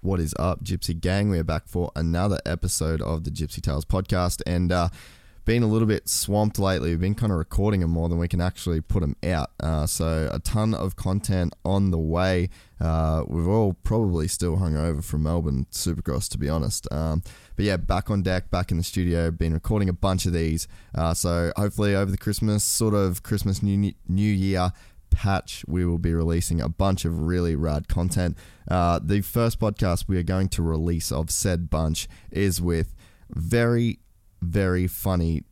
What is up, Gypsy Gang? We are back for another episode of the Gypsy Tales podcast, and uh, been a little bit swamped lately. We've been kind of recording them more than we can actually put them out. Uh, so a ton of content on the way. Uh, we've all probably still hung over from Melbourne Supercross, to be honest. Um, but yeah, back on deck, back in the studio. Been recording a bunch of these. Uh, so hopefully over the Christmas sort of Christmas New New Year patch, we will be releasing a bunch of really rad content. Uh, the first podcast we are going to release of said bunch is with very very funny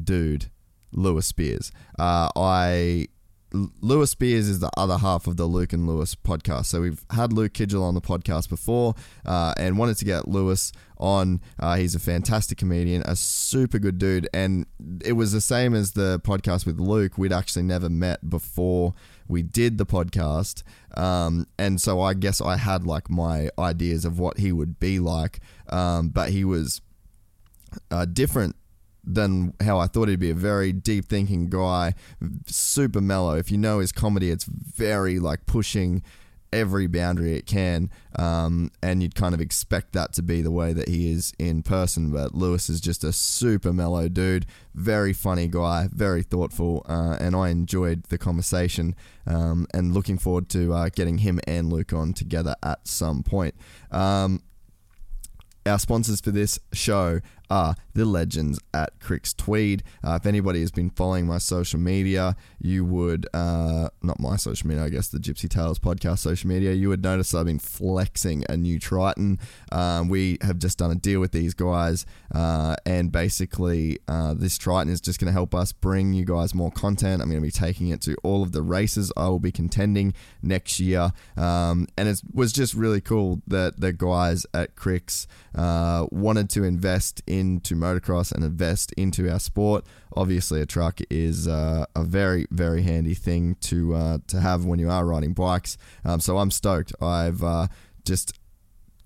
dude, Lewis Spears. Uh, I Lewis Spears is the other half of the Luke and Lewis podcast. So we've had Luke Kidgell on the podcast before uh, and wanted to get Lewis on. Uh, he's a fantastic comedian, a super good dude. And it was the same as the podcast with Luke. We'd actually never met before we did the podcast. Um, and so I guess I had like my ideas of what he would be like. Um, but he was uh, different than how I thought he'd be. A very deep thinking guy, super mellow. If you know his comedy, it's very like pushing every boundary it can, um, and you'd kind of expect that to be the way that he is in person. But Lewis is just a super mellow dude, very funny guy, very thoughtful, uh, and I enjoyed the conversation. Um, and looking forward to uh, getting him and Luke on together at some point. Um, our sponsors for this show are the legends at Cricks Tweed. Uh, if anybody has been following my social media, you would, uh, not my social media, I guess the Gypsy Tales podcast social media, you would notice I've been flexing a new Triton. Um, we have just done a deal with these guys, uh, and basically, uh, this Triton is just going to help us bring you guys more content. I'm going to be taking it to all of the races I will be contending next year. Um, and it was just really cool that the guys at Cricks uh, wanted to invest in into motocross and invest into our sport. Obviously, a truck is uh, a very, very handy thing to uh, to have when you are riding bikes. Um, so I'm stoked. I've uh, just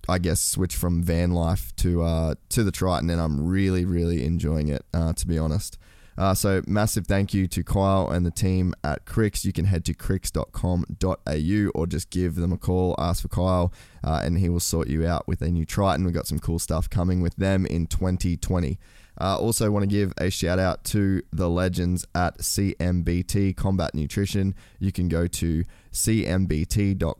I guess switched from van life to uh, to the Triton, and I'm really, really enjoying it. Uh, to be honest. Uh, so massive thank you to Kyle and the team at Cricks. You can head to cricks.com.au or just give them a call, ask for Kyle, uh, and he will sort you out with a new Triton. We've got some cool stuff coming with them in 2020. Uh, also, want to give a shout out to the legends at CMBT Combat Nutrition. You can go to cmbt.com.au.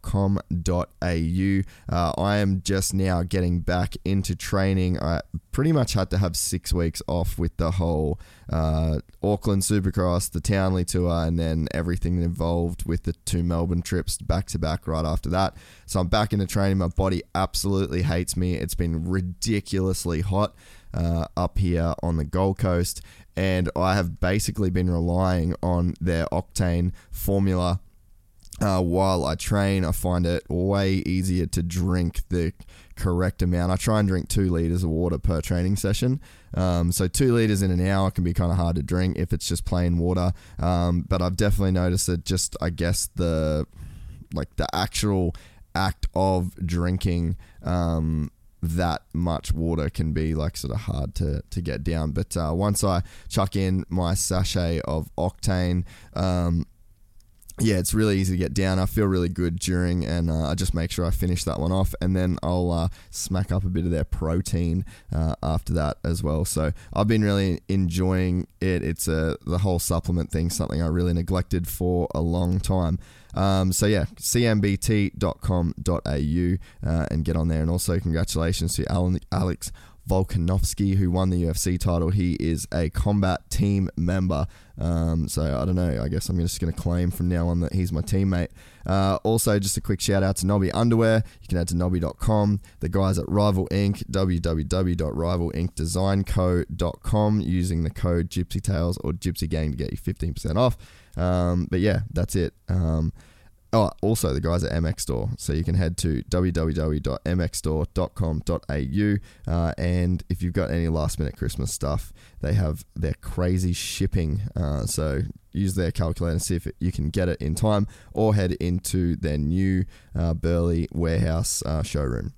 Uh, I am just now getting back into training. I pretty much had to have six weeks off with the whole uh, Auckland Supercross, the Townley Tour, and then everything involved with the two Melbourne trips back to back right after that. So I'm back into training. My body absolutely hates me. It's been ridiculously hot uh, up here on the Gold Coast, and I have basically been relying on their octane formula. Uh, while I train, I find it way easier to drink the correct amount. I try and drink two liters of water per training session. Um, so two liters in an hour can be kind of hard to drink if it's just plain water. Um, but I've definitely noticed that just I guess the like the actual act of drinking um, that much water can be like sort of hard to, to get down. But uh, once I chuck in my sachet of octane, um, yeah, it's really easy to get down. I feel really good during, and uh, I just make sure I finish that one off, and then I'll uh, smack up a bit of their protein uh, after that as well. So I've been really enjoying it. It's a the whole supplement thing, something I really neglected for a long time. Um, so yeah, cmbt.com.au uh, and get on there. And also congratulations to Alan, Alex Volkanovski, who won the UFC title. He is a combat team member. Um, so I don't know. I guess I'm just going to claim from now on that he's my teammate. Uh, also, just a quick shout out to Nobby Underwear. You can head to nobby.com. The guys at Rival Ink. www.rivalinkdesignco.com using the code Gypsy Tales or Gypsy Gang to get you 15% off. Um, but yeah, that's it. Um, Oh, also the guys at MX Store. So you can head to www.mxstore.com.au. Uh, and if you've got any last minute Christmas stuff, they have their crazy shipping. Uh, so use their calculator and see if you can get it in time or head into their new uh, Burleigh warehouse uh, showroom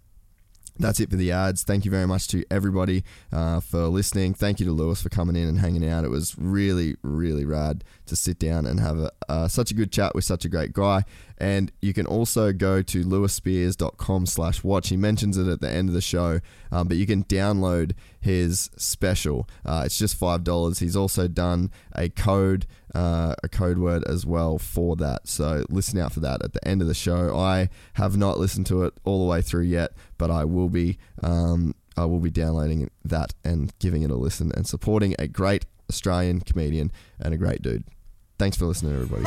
that's it for the ads. Thank you very much to everybody uh, for listening. Thank you to Lewis for coming in and hanging out. It was really, really rad to sit down and have a, uh, such a good chat with such a great guy. And you can also go to lewispears.com slash watch. He mentions it at the end of the show, um, but you can download his special. Uh, it's just $5. He's also done a code, uh, a code word as well for that. So listen out for that at the end of the show. I have not listened to it all the way through yet, but I will be. Um, I will be downloading that and giving it a listen and supporting a great Australian comedian and a great dude. Thanks for listening, everybody.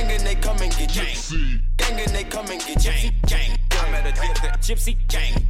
Gypsy. Gang and they come and get gypsy. Gang and they come and get gypsy. Gang. I met a gypsy. Gypsy gang.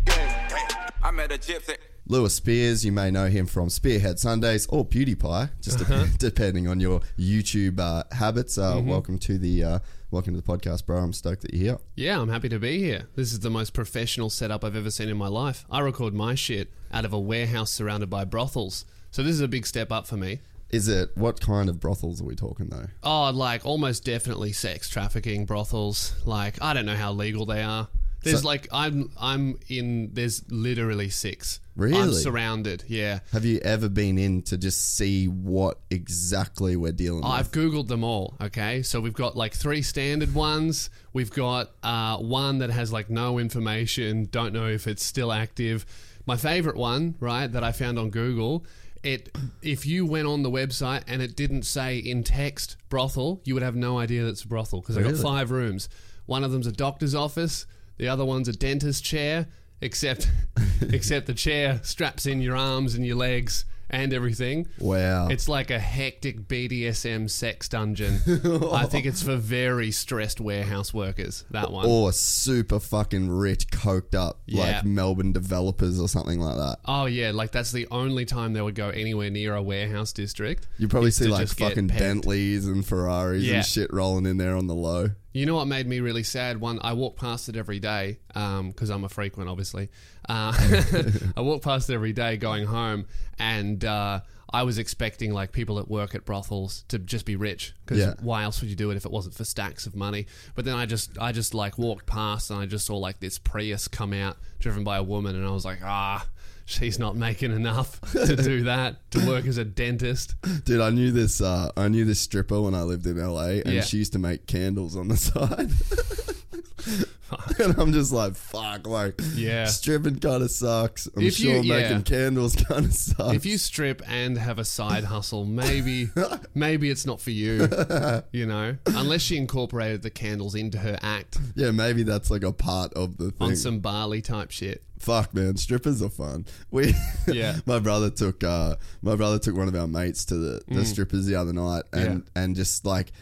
I met a gypsy. Lewis Spears, you may know him from Spearhead Sundays or PewDiePie, just dep- depending on your YouTube uh, habits. Uh, Welcome to the uh, welcome to the podcast, bro. I'm stoked that you're here. Yeah, I'm happy to be here. This is the most professional setup I've ever seen in my life. I record my shit out of a warehouse surrounded by brothels. So this is a big step up for me. Is it what kind of brothels are we talking though? Oh, like almost definitely sex trafficking brothels. Like I don't know how legal they are. There's So- like I'm I'm in there's literally six. Really? I'm surrounded. Yeah. Have you ever been in to just see what exactly we're dealing with? I've googled them all. Okay, so we've got like three standard ones. We've got uh, one that has like no information. Don't know if it's still active. My favorite one, right, that I found on Google. It if you went on the website and it didn't say in text brothel, you would have no idea that it's a brothel because they've got Really? five rooms. One of them's a doctor's office. The other one's a dentist chair. Except, except the chair straps in your arms and your legs and everything. Wow. It's like a hectic BDSM sex dungeon. I think it's for very stressed warehouse workers. That one. or super fucking rich, coked up, Yeah. like Melbourne developers or something like that. Oh yeah, like that's the only time they would go anywhere near a warehouse district. You probably is see to like just get fucking pegged. Bentleys and Ferraris Yeah. and shit rolling in there on the low. You know what made me really sad? One, I walk past it every day because I'm a frequent, obviously. Uh, I walk past it every day going home, and uh, I was expecting like people at work at brothels to just be rich because Yeah. why else would you do it if it wasn't for stacks of money? But then I just, I just like walked past and I just saw like this Prius come out driven by a woman, and I was like, ah. She's not making enough to do that to work as a dentist. Dude, I knew this. Uh, I knew this stripper when I lived in LA, and Yeah. she used to make candles on the side. and I'm just like, fuck, like, Yeah. stripping kind of sucks. I'm If you- sure yeah. making candles kind of sucks. if you strip and have a side hustle, maybe maybe it's not for you. You know, unless she incorporated the candles into her act yeah, maybe that's like a part of the thing. on some barley type shit. Fuck man, strippers are fun. We Yeah. my brother took uh my brother took one of our mates to the, Mm. the strippers the other night and and just like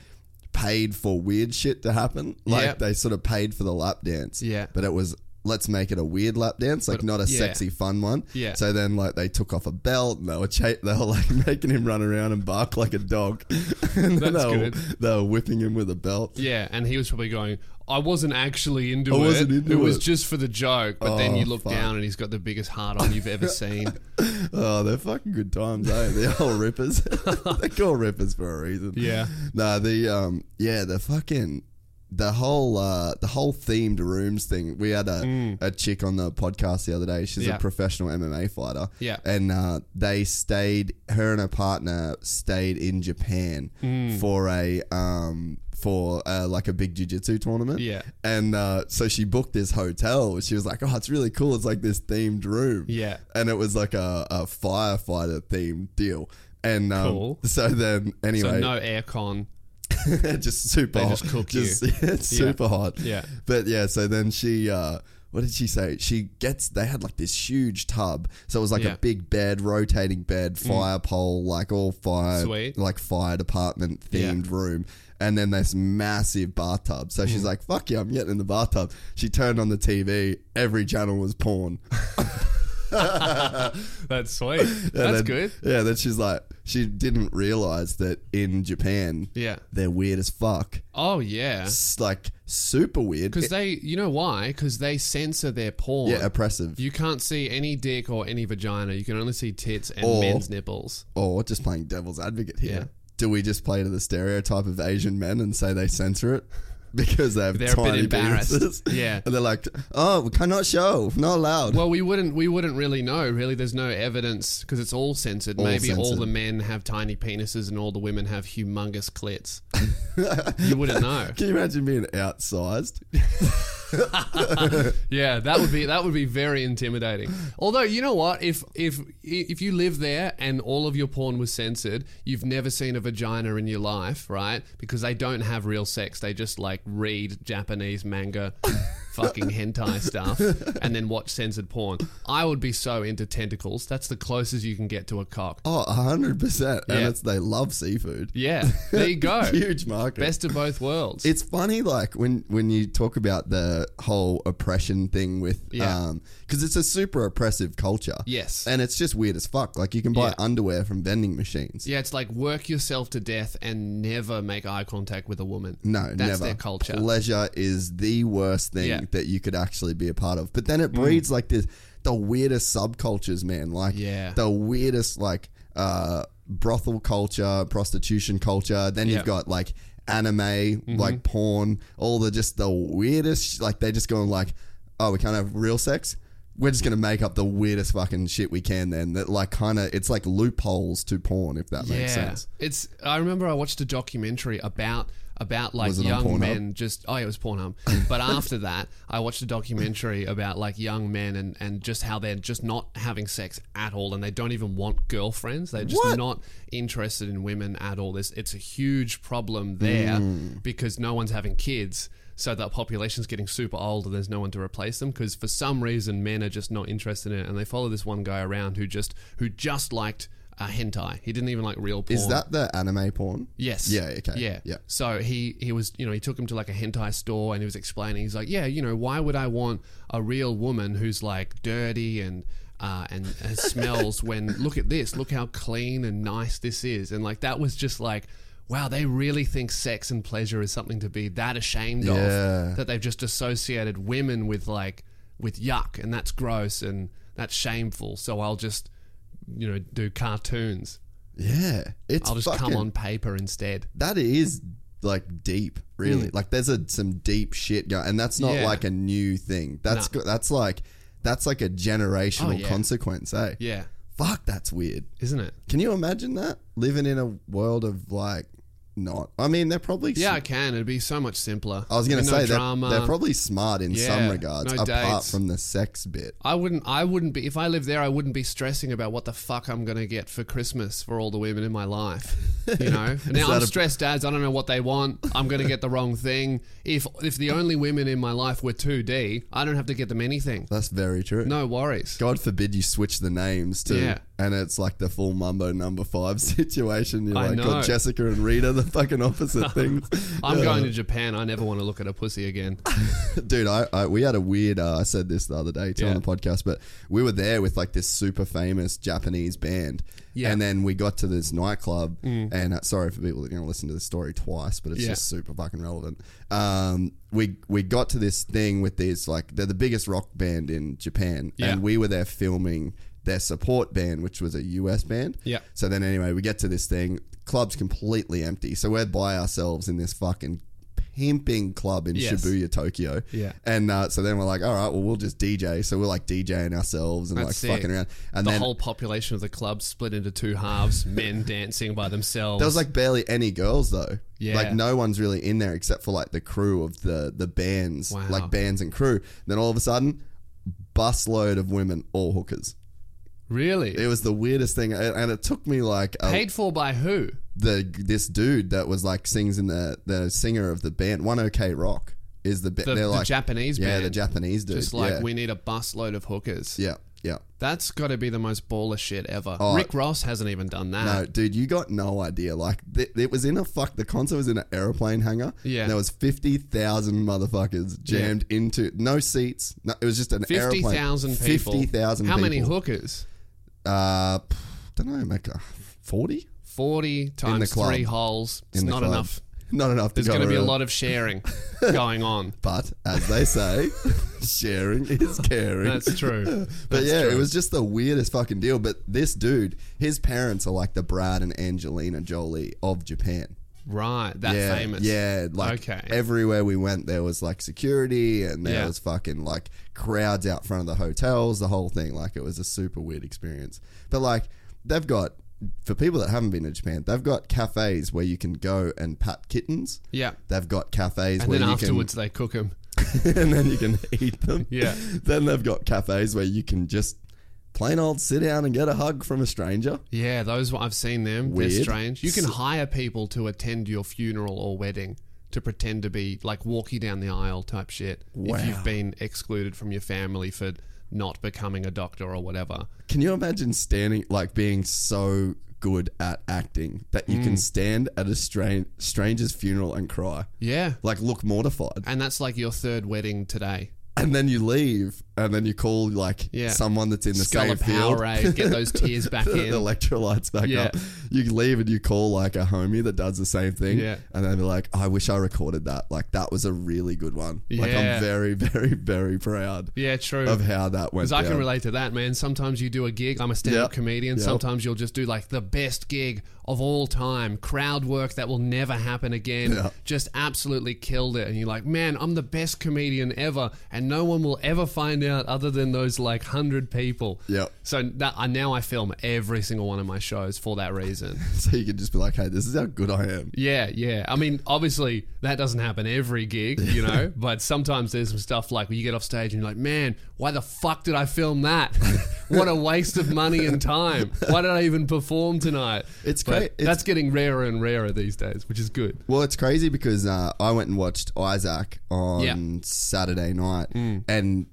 paid for weird shit to happen. Like Yep. they sort of paid for the lap dance. Yeah. But it was let's make it a weird lap dance, like But- not a yeah. sexy fun one. Yeah. So then like they took off a belt and they were cha- they were like making him run around and bark like a dog. and then That's they were, good. they were whipping him with a belt. Yeah, and he was probably going, I wasn't actually into I it. wasn't into it was it." just for the joke. But then Oh, you look fuck. down and he's got the biggest heart on you've ever seen. Oh, they're fucking good times, eh? They're all rippers. they're called rippers for a reason. Yeah. Nah, the um, yeah, the fucking the whole uh, the whole themed rooms thing. We had a, Mm. a chick on the podcast the other day. She's Yeah. a professional MMA fighter. Yeah. and uh, they stayed. Her and her partner stayed in Japan Mm. for a um for uh, like a big jiu-jitsu tournament. Yeah. and uh, so she booked this hotel. She was like, "Oh, it's really cool. It's like this themed room." Yeah. and it was like a, a firefighter themed deal. And um, Cool. so then anyway, So no aircon. just super They hot. just cook you. Yeah, it's Yeah. super hot. Yeah. But yeah, so then she uh what did she say? She gets they had like this huge tub. So it was like Yeah. Mm. a big bed, rotating bed, fire pole, like all fire Sweet. like fire department themed room. And then this massive bathtub. So Mm. she's like, fuck yeah, I'm getting in the bathtub. She turned on the TV, every channel was porn. That's sweet. That's then- good. Yeah, then she's like, she didn't realize that in Japan, Yeah. they're weird as fuck. Oh yeah. It's like super weird. Because they, you know why? Because they censor their porn. yeah, oppressive. You can't see any dick or any vagina. You can only see tits and Or- men's nipples. or just playing devil's advocate here. Yeah. Do we just play to the stereotype of Asian men and say they censor it? Because they have They're a bit tiny embarrassed. penises? Yeah. And they're like, oh, we cannot show, not allowed. Well, we wouldn't. We wouldn't really know. Really, there's no evidence because it's all censored. All Maybe all the men have tiny penises and all the women have humongous clits. you wouldn't know. Can you imagine being outsized? Yeah, that would be that would be very intimidating. Although you know what, if if if you live there and all of your porn was censored, you've never seen a vagina in your life, right? Because they don't have real sex. They just like read Japanese manga, fucking hentai stuff, and then watch censored porn. I would be so into tentacles. That's the closest you can get to a cock. Oh, 100%. And Yeah. it's they love seafood. Yeah, there you go. Huge market. Best of both worlds. It's funny, like when when you talk about the whole oppression thing with, Yeah. um, because it's a super oppressive culture. Yes. and it's just weird as fuck. Like you can buy Yeah. underwear from vending machines. yeah, it's like work yourself to death and never make eye contact with a woman. No, that's never. their culture. Pleasure is the worst thing Yeah. Mm. that you could actually be a part of. But then it breeds like this the weirdest subcultures, man. Like Yeah. the weirdest like uh brothel culture, prostitution culture. Then Yeah. Mm-hmm. you've got like anime, like porn, all the just the weirdest like they just going like, Oh, we can't have real sex? We're just gonna make up the weirdest fucking shit we can then that like kinda it's like loopholes to porn if that makes sense. It's. I remember I watched a documentary about about like Was young men. Just oh, yeah, it was Pornhub. but after that, I watched a documentary about like young men and and just how they're just not having sex at all, and they don't even want girlfriends. They're just What? not interested in women at all. This it's a huge problem there Hmm. because no one's having kids. So that population's getting super old and there's no one to replace them because for some reason men are just not interested in it and they follow this one guy around who just who just liked uh, hentai. He didn't even like real porn. Is that the anime porn? Yes. Yeah, okay. Yeah. Yeah. So he he was you know he took him to like a hentai store and he was explaining. He's like, yeah, you know, why would I want a real woman who's like dirty and uh, and, and smells when look at this, look how clean and nice this is, and like that was just like. Wow, they really think sex and pleasure is something to be that ashamed Yeah. of that they've just associated women with like with yuck and that's gross and that's shameful. So I'll just you know do cartoons. Yeah. It's I'll just fucking, come on paper instead. that is like deep, really. Like there's a some deep shit going, and that's not. Yeah. like a new thing. That's go- that's like that's like a generational Oh, yeah. consequence, eh? Yeah, Fuck, that's weird. isn't it? Can you imagine that living in a world of like not? I mean, they're probably Yeah, I can. It'd be so much simpler. I was gonna no say they're, they're probably smart in some regards, no apart dates. from the sex bit. I wouldn't. I wouldn't be if I lived there. I wouldn't be stressing about what the fuck I'm gonna get for Christmas for all the women in my life. You know. now I'm a- stressed as I don't know what they want. I'm gonna get the wrong thing. If if the only women in my life were 2D, I don't have to get them anything. That's very true. No worries. God forbid you switch the names too. Yeah. And it's like the full Mambo number five situation. You're I like, know. Jessica and Rita, the fucking opposite things. I'm Yeah. going to Japan. I never want to look at a pussy again. Dude, I, I we had a weird. Uh, I said this the other day too on the podcast, but we were there with like this super famous Japanese band, Yeah. Mm. and then we got to this nightclub. And uh, sorry for people that are going to listen to this story twice, but it's Yeah. just super fucking relevant. Um, we we got to this thing with these like they're the biggest rock band in Japan, Yeah. and we were there filming their support band, which was a US band. Yeah. So then anyway, we get to this thing. Club's completely empty, so we're by ourselves in this fucking pimping club in Yes. Shibuya, Tokyo. Yeah. And uh, so then we're like, all right, well, we'll just DJ. So we're like DJing ourselves and That's like it. fucking around. And then the then whole population of the club split into two halves, men dancing by themselves. there was like barely any girls though. Yeah. Like no one's really in there except for like the crew of the the bands, Wow. like bands and crew. Then all of a sudden, busload of women, all hookers. Really It was the weirdest thing, and and it took me like a, paid for by who? the this dude that was like sings in the the singer of the band One OK Rock is the, ba- The, they're the like Japanese yeah band. the Japanese dude Just like yeah. we need a busload of hookers. yeah yeah That's got to be the most baller shit ever. Oh. Rick Ross hasn't even done that. no dude you got no idea like th- it was in a fuck the concert was in an airplane hangar Yeah. there was fifty thousand motherfuckers jammed into no seats no, it was just an airplane thousand people. fifty thousand How many people. hookers? Uh don't know make forty Forty times club. three holes. It's in the not club. enough. not enough There's going to be a lot of sharing going on. but as they say sharing is caring That's true. But yeah, true. it was just the weirdest fucking deal. But this dude, his parents are like the Brad and Angelina Jolie of Japan. Right. That yeah, famous. Yeah, like Okay. everywhere we went, there was like security and there Yeah. was fucking like crowds out front of the hotels, the whole thing. Like it was a super weird experience. But like they've got. For people that haven't been to Japan, they've got cafes where you can go and pat kittens. Yeah. They've got cafes And where then afterwards they cook them. and then you can eat them. Yeah. Then they've got cafes where you can just plain old sit down and get a hug from a stranger. Yeah, those I've seen them. Weird. They're strange. You can hire people to attend your funeral or wedding to pretend to be like walking down the aisle type shit. Wow. If you've been excluded from your family for not becoming a doctor or whatever. Can you imagine standing, like being so good at acting that you Mm. can stand at a stra- stranger's funeral and cry? Yeah. Like, look mortified. And that's like your third wedding today. And then you leave, and then you call, like, Yeah. someone that's in the Skull same of field. Powerade, get those tears back the in. electrolytes back Yeah. up. You leave and you call like a homie that does the same thing. Yeah. And then they're like, I wish I recorded that. Like that was a really good one. Like Yeah. I'm very, very, very proud Yeah, true. of how that went. Because I can down. relate to that, man. Sometimes you do a gig. I'm a stand-up Yep. comedian. Yep. Sometimes you'll just do like the best gig of all time, crowd work that will never happen again. Yeah. Just absolutely killed it, and you're like, man, I'm the best comedian ever, and no one will ever find out other than those like hundred people. Yeah. So that, I now I film every single one of my shows for that reason. So you can just be like, hey, this is how good I am. Yeah, yeah. I mean, obviously that doesn't happen every gig, you know, but sometimes there's some stuff like when you get off stage and you're like, man, why the fuck did I film that? what a waste of money and time. Why did I even perform tonight? It's But great. It's- That's getting rarer and rarer these days, which is good. Well, it's crazy because uh, I went and watched Isaac on Yeah. Mm. Saturday night, and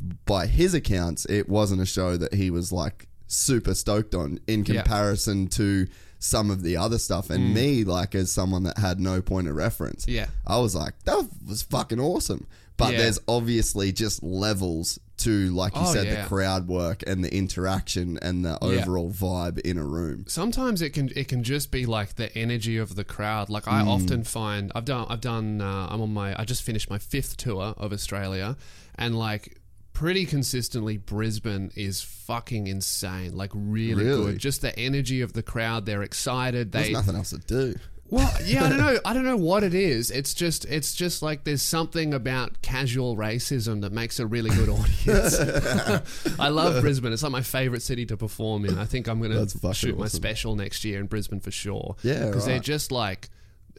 if by his accounts, it wasn't a show that he was like super stoked on in Yeah. Mm. comparison to some of the other stuff. And me, like as someone that had no point of reference, Yeah. I was like, that was fucking awesome. But Yeah. there's obviously just levels to, like you Oh, said, yeah. the crowd work and the interaction and the Yeah. overall vibe in a room. sometimes it can it can just be like the energy of the crowd like i often find i've done i've done uh, i'm on my i just finished my fifth tour of australia and like pretty consistently brisbane is fucking insane like really, Really? good just the energy of the crowd they're excited They, There's nothing else to do. well, yeah, I don't know. I don't know what it is. It's just, it's just like there's something about casual racism that makes a really good audience. I love Brisbane. It's like my favorite city to perform in. I think I'm going to shoot my special next year in Brisbane for sure. Yeah, because they're just like.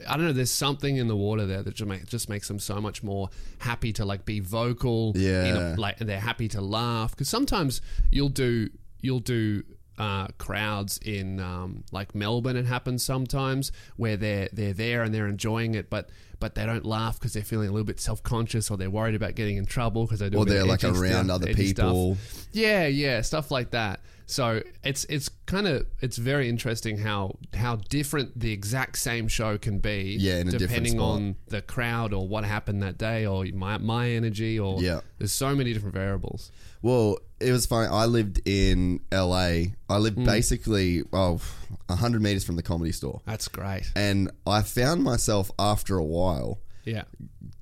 I don't know. There's something in the water there that just, make, just makes them so much more happy to like be vocal. in Yeah. a, like and they're happy to laugh because sometimes you'll do you'll do uh, crowds in um, like Melbourne. It happens sometimes where they're they're there and they're enjoying it, but but they don't laugh because they're feeling a little bit self conscious or they're worried about getting in trouble because they do. Or they're, like, around stuff- other edgy stuff. people. Yeah, yeah, stuff like that. So it's it's kind of it's very interesting how how different the exact same show can be. Yeah, in depending on the crowd or what happened that day or my my energy or Yeah. There's so many different variables. Well, it was funny. I lived in LA. I lived Hmm. basically, oh, 100 meters from the comedy store. That's great. And I found myself after a while Yeah.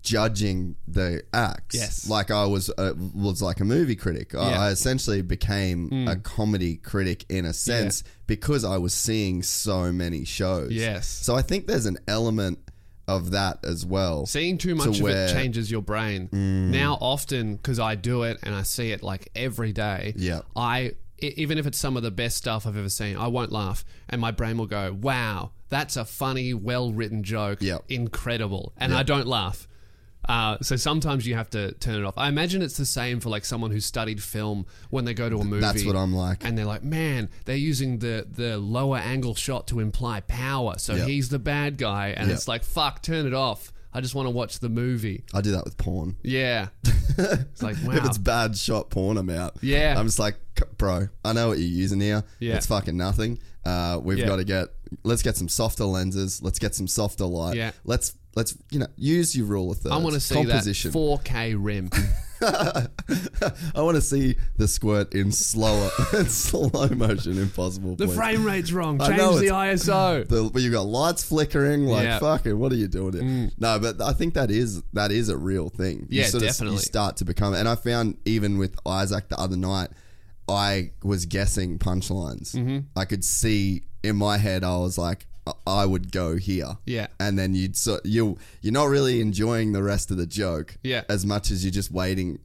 judging the acts. Yes. Like I was uh, was like a movie critic. I- Yeah. I essentially became a comedy critic in a sense because I was seeing so many shows. Yes. So I think there's an element of that as well. Seeing too much of where- Mm. it changes your brain. Now, often because I do it and I see it like every day. Yeah. I even if it's some of the best stuff I've ever seen, I won't laugh, and my brain will go, "Wow, that's a funny, well written joke. Yeah. incredible," and I don't laugh. Uh, so sometimes you have to turn it off. I imagine it's the same for like someone who studied film when they go to a movie. That's what I'm like. And they're like, man, they're using the the lower angle shot to imply power. So Yeah. he's the bad guy, and Yeah. it's like, fuck, turn it off. I just want to watch the movie. I do that with porn. Yeah. it's like, wow. If it's bad shot porn, I'm out. Yeah. I'm just like, bro, I know what you're using here. Yeah. It's fucking nothing. Uh, we've Yeah. got to get, let's get some softer lenses. Let's get some softer light. Yeah. Let's, let's, you know, use your rule of thirds. I want to see Composition. that 4K rim. I want to see the squirt in slower, in slow motion, impossible. The please. frame rate's wrong. I Change know, the it's- ISO. the, where you got lights flickering, like Yeah. Mm. fucking, what are you doing here? No, but I think that is that is a real thing. You Yeah, sort of- definitely. you start to become, and I found even with Isaac the other night, I was guessing punchlines. Mm-hmm. I could see in my head, I was like, I- would go here. Yeah. and then you'd so you you're not really enjoying the rest of the joke. Yeah. as much as you're just waiting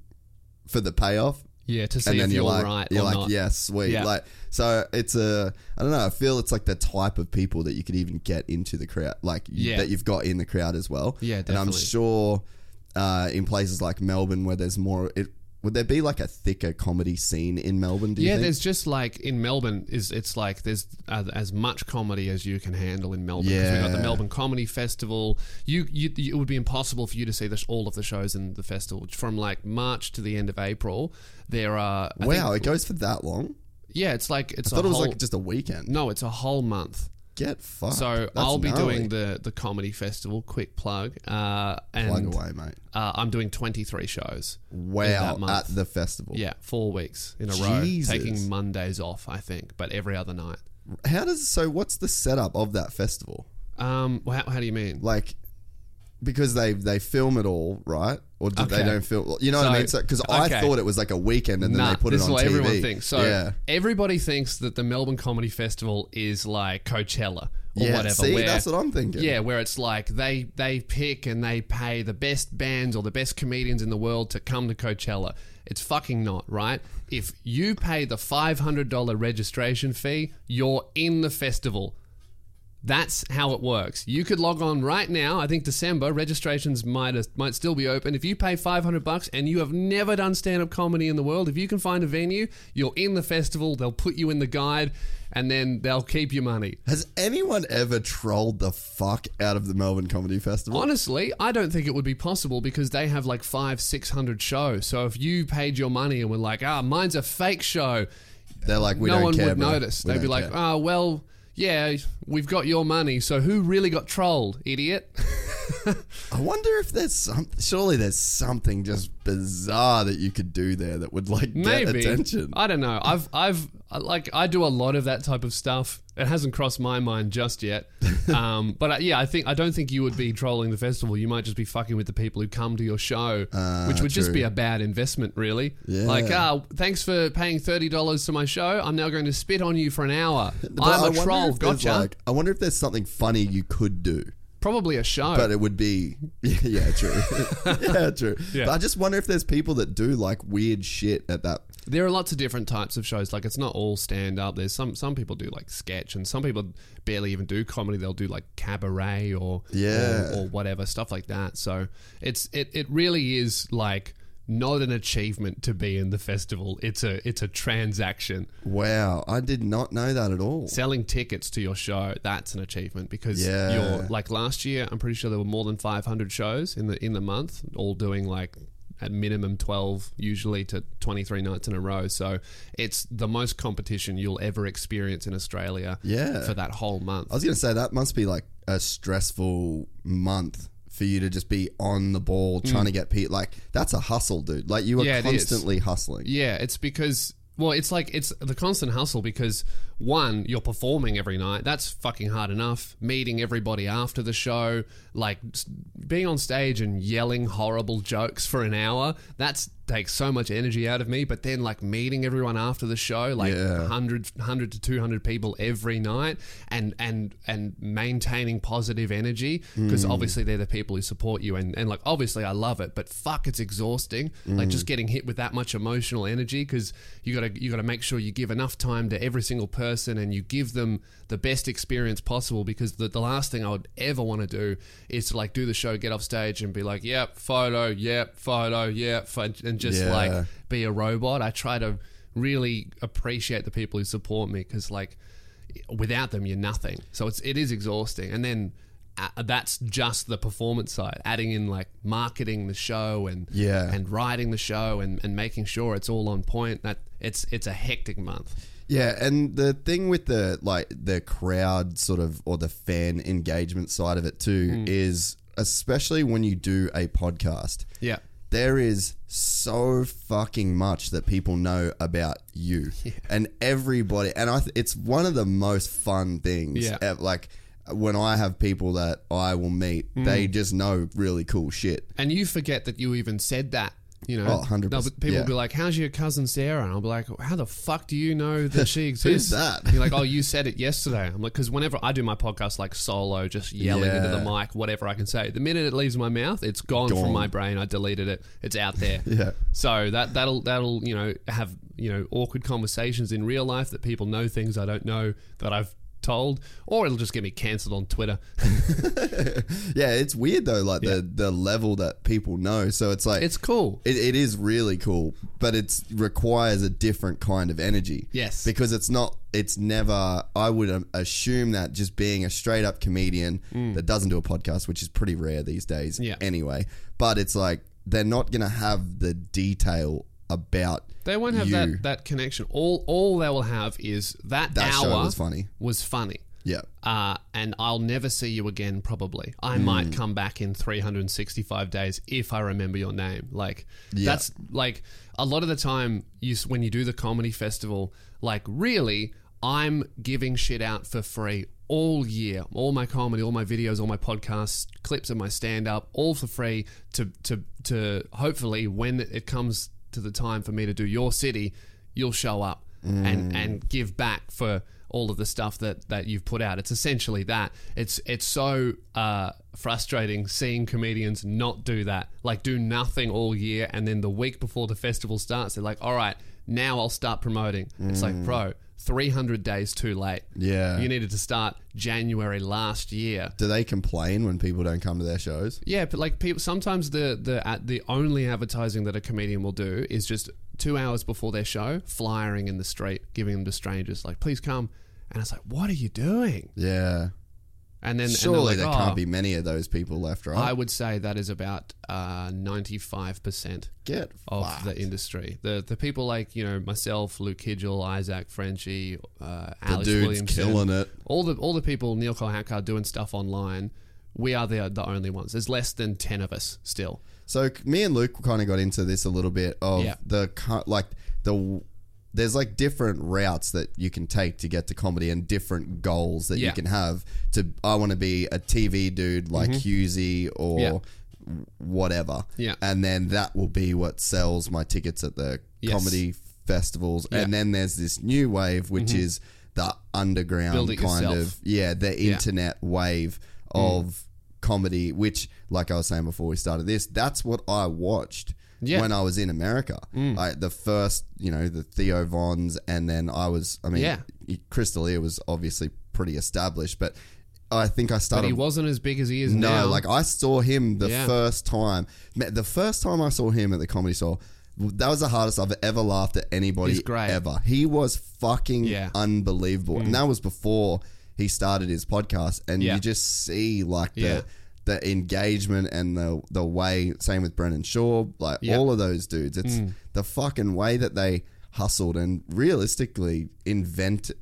for the payoff Yeah, to see and then if you're, you're like, right you're like, not. yes, sweet. Yeah. Like, so it's a, I don't know. I feel it's like the type of people that you could even get into the crowd, like Yeah. that you've got in the crowd as well. Yeah, And I'm sure uh, in places like Melbourne where there's more, it would there be like a thicker comedy scene in Melbourne? Do you Yeah, think? there's just like in Melbourne is it's like there's uh, as much comedy as you can handle in Melbourne. 'Cause we got the Melbourne Comedy Festival. You, you it would be impossible for you to see this all of the shows in the festival from like March to the end of April. There are I wow, think- it goes for that long. yeah, it's like it's I thought it was whole, like just a weekend. no, it's a whole month. Get fucked. So That's I'll be gnarly. doing the the comedy festival. Quick plug, uh, and plug away, mate. Uh, I'm doing 23 shows. Wow, that month. at the festival. Yeah, four weeks in a row, taking Mondays off, I think, but every other night. How does so? What's the setup of that festival? Um, well, how, how do you mean? like because they they film it all right or do they don't film you know what i mean because i okay. thought it was like a weekend and then Nah, they put it on what tv everyone thinks. So yeah everybody thinks that the Melbourne Comedy Festival is like Coachella or yeah whatever. see where, that's what i'm thinking Yeah, where it's like they they pick and they pay the best bands or the best comedians in the world to come to Coachella. It's fucking not, right? If you pay the $500 registration fee, you're in the festival. That's how it works. You could log on right now. I think December registrations might might still be open. If you pay 500 bucks and you have never done stand up comedy in the world, if you can find a venue, you're in the festival. They'll put you in the guide, and then they'll keep your money. has anyone ever trolled the fuck out of the melbourne comedy festival Honestly, I don't think it would be possible because they have like five, six hundred shows. So if you paid your money and were like, "Ah, mine's a fake show," they're like we no don't one care would bro. notice. We They'd be like, ah, "Oh, well, yeah, we've got your money. So who really got trolled, idiot?" i wonder if there's some surely there's something just bizarre that you could do there that would like get Maybe attention I don't know. I've I've like I do a lot of that type of stuff. It hasn't crossed my mind just yet. um, but uh, yeah, I think I don't think you would be trolling the festival. You might just be fucking with the people who come to your show, which would just be a bad investment, really. Yeah. Like, ah, thanks for paying thirty dollars to my show. I'm now going to spit on you for an hour. But I'm I a troll. Gotcha. like- I wonder if there's something funny you could do Probably a show. but it would be yeah true yeah true Yeah. but i just wonder if there's people that do like weird shit at that There are lots of different types of shows. Like it's not all stand up. There's some some people do like sketch, and some people barely even do comedy. They'll do like cabaret or Yeah. or, or whatever stuff like that. So it's it it really is like not an achievement to be in the festival. It's a it's a transaction. wow i did not know that at all Selling tickets to your show that's an achievement because Yeah. you're like last year. I'm pretty sure there were more than 500 shows in the in the month, all doing like at minimum 12 usually to 23 nights in a row so it's the most competition you'll ever experience in australia Yeah. for that whole month i was gonna say that must be like a stressful month for you to just be on the ball trying to get Pete. Like that's a hustle dude like you are Mm. Yeah, constantly hustling yeah it's because Well, it's like it's the constant hustle because one, you're performing every night. That's fucking hard enough. Meeting everybody after the show, like being on stage and yelling horrible jokes for an hour. That's takes so much energy out of me. But then like meeting everyone after the show, like Yeah. 100, 100 to 200 people every night and and and maintaining positive energy because mm. obviously they're the people who support you and, and like obviously I love it but fuck it's exhausting like mm. just getting hit with that much emotional energy because you gotta you gotta make sure you give enough time to every single person and you give them the best experience possible because the, the last thing I would ever want to do is to like do the show get off stage and be like yep photo yep photo yep and just Yeah. like be a robot. I try to really appreciate the people who support me because like without them you're nothing. So it's it is exhausting. And then uh, that's just the performance side adding in like marketing the show and Yeah. and writing the show and, and making sure it's all on point that it's it's a hectic month Yeah, and the thing with the like the crowd sort of or the fan engagement side of it too Hmm. is especially when you do a podcast. yeah There is so fucking much that people know about you and everybody, and I. Th- it's one of the most fun things. Yeah. like when I have people that I will meet, Hmm. they just know really cool shit. and you forget that you even said that you know Oh, 100%, people yeah. will be like how's your cousin sarah and i'll be like how the fuck do you know that she exists Who's that? you're like oh you said it yesterday i'm like because whenever i do my podcast like solo just yelling into the mic whatever i can say the minute it leaves my mouth it's gone, from my brain i deleted it it's out there Yeah. so that that'll that'll you know have you know awkward conversations in real life that people know things i don't know that i've told or it'll just get me cancelled on twitter Yeah, it's weird though, like the the level that people know. So it's like it's cool It, it is really cool, but it requires a different kind of energy. Yes. because it's not. It's never. I would um, assume that just being a straight up comedian that doesn't do a podcast, which is pretty rare these days. Mm. Yeah. Anyway, but it's like they're not gonna have the detail about. They won't have you. that, that connection. All all they will have is that, That hour show was funny. Was funny. Yeah. Uh, and I'll never see you again. Probably, I Hmm. might come back in 365 days if I remember your name. Like Yeah. that's like a lot of the time. You when you do the comedy festival, like really, I'm giving shit out for free all year. All my comedy, all my videos, all my podcasts, clips of my stand up, all for free. To to to hopefully when it comes to the time for me to do your city, you'll show up and and give back for all of the stuff that that you've put out. It's essentially that. It's it's so uh, frustrating seeing comedians not do that. Like do nothing all year, and then the week before the festival starts, they're like, "All right, now I'll start promoting." It's like, bro, three hundred days too late. Yeah. you needed to start January last year. Do they complain when people don't come to their shows? Yeah, but like people, sometimes the the at the only advertising that a comedian will do is just two hours before their show, flyering in the street, giving them to strangers, like please come. And it's like, what are you doing? Yeah. And then Surely and they're there like, can't "Oh." be many of those people left, right? I would say that is about ninety five percent Get of fucked. the industry. The the people like you know myself, Luke Kidgell, Isaac Frenchie, uh, The Alex dude's Williamson, killing it. all the all the people Neel Kolhatkar doing stuff online. We are the the only ones. There's less than ten of us still. So me and Luke kind of got into this a little bit of Yeah. the like the there's like different routes that you can take to get to comedy and different goals that you Yeah. can have to I want to be a TV dude like Hughesy or Mm-hmm. Yeah. whatever. Yeah. And then that will be what sells my tickets at the Yes. comedy festivals. Mm-hmm. And then there's this new wave which is the underground Build it kind yourself. of yeah, the internet wave of comedy, which, like I was saying before we started this, that's what I watched Yeah. when I was in America. Mm. I, the first, you know, the Theo Vons, and then I was, I mean, Yeah. Chris D'Elia was obviously pretty established, but I think I started. But he wasn't as big as he is no, now. like I saw him the Yeah. first time. The first time I saw him at the comedy store, that was the hardest I've ever laughed at anybody ever. He was fucking Yeah. Mm. unbelievable, and that was before he started his podcast. And Yeah. you just see like the. The engagement and the the way. Same with Brendan Schaub, like Yeah. all of those dudes. It's Mm. the fucking way that they hustled and realistically invented.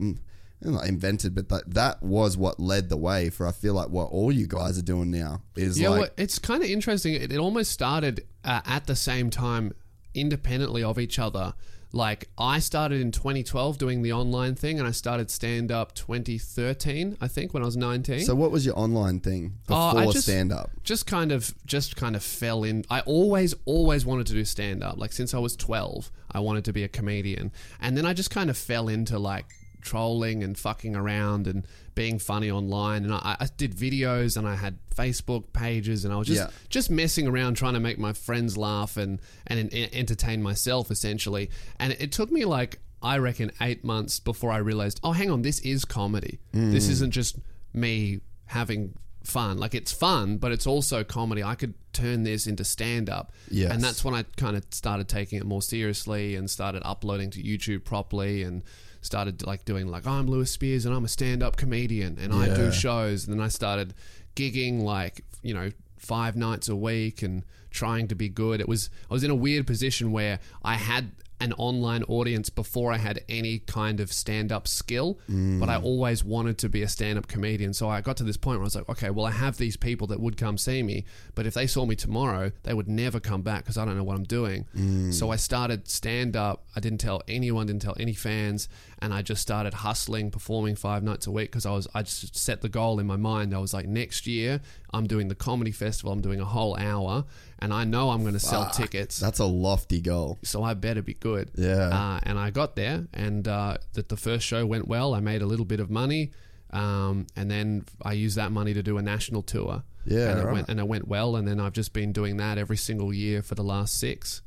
Not invented, but that that was what led the way for. I feel like what all you guys are doing now is yeah, like well, it's kind of interesting. It, it almost started uh, at the same time, independently of each other. Like I started in 2012 doing the online thing, and I started stand up 2013, I think, when I was 19. So what was your online thing Oh, before I just- stand up? just kind of just kind of fell in i always always wanted to do stand up like since i was 12 i wanted to be a comedian and then i just kind of fell into like trolling and fucking around and being funny online and i, I did videos and i had facebook pages and i was just Yeah. just messing around trying to make my friends laugh and and en- entertain myself essentially and it took me like i reckon eight months before i realized oh hang on this is comedy this Mm. isn't just me having fun like it's fun but it's also comedy i could turn this into stand up Yes. and that's when i kind of started taking it more seriously and started uploading to youtube properly and started like doing like i'm lewis spears and i'm a stand-up comedian and i do Yeah. shows and then i started gigging like you know five nights a week and trying to be good it was i was in a weird position where i had an online audience before I had any kind of stand up skill, but I mm. always wanted to be a stand up comedian. So I got to this point where I was like, okay, well, I have these people that would come see me, but if they saw me tomorrow, they would never come back because I don't know what I'm doing. Mm. So I started stand up. I didn't tell anyone, didn't tell any fans, and I just started hustling, performing five nights a week because I was I just set the goal in my mind. I was like, next year I'm doing the comedy festival. I'm doing a whole hour, and I know I'm going to sell tickets That's a lofty goal. so I better be good. Yeah. Uh, and I got there, and uh, that the first show went well. I made a little bit of money, um, and then I used that money to do a national tour. Yeah, and it right. went and it went well. And then I've just been doing that every single year for the last six.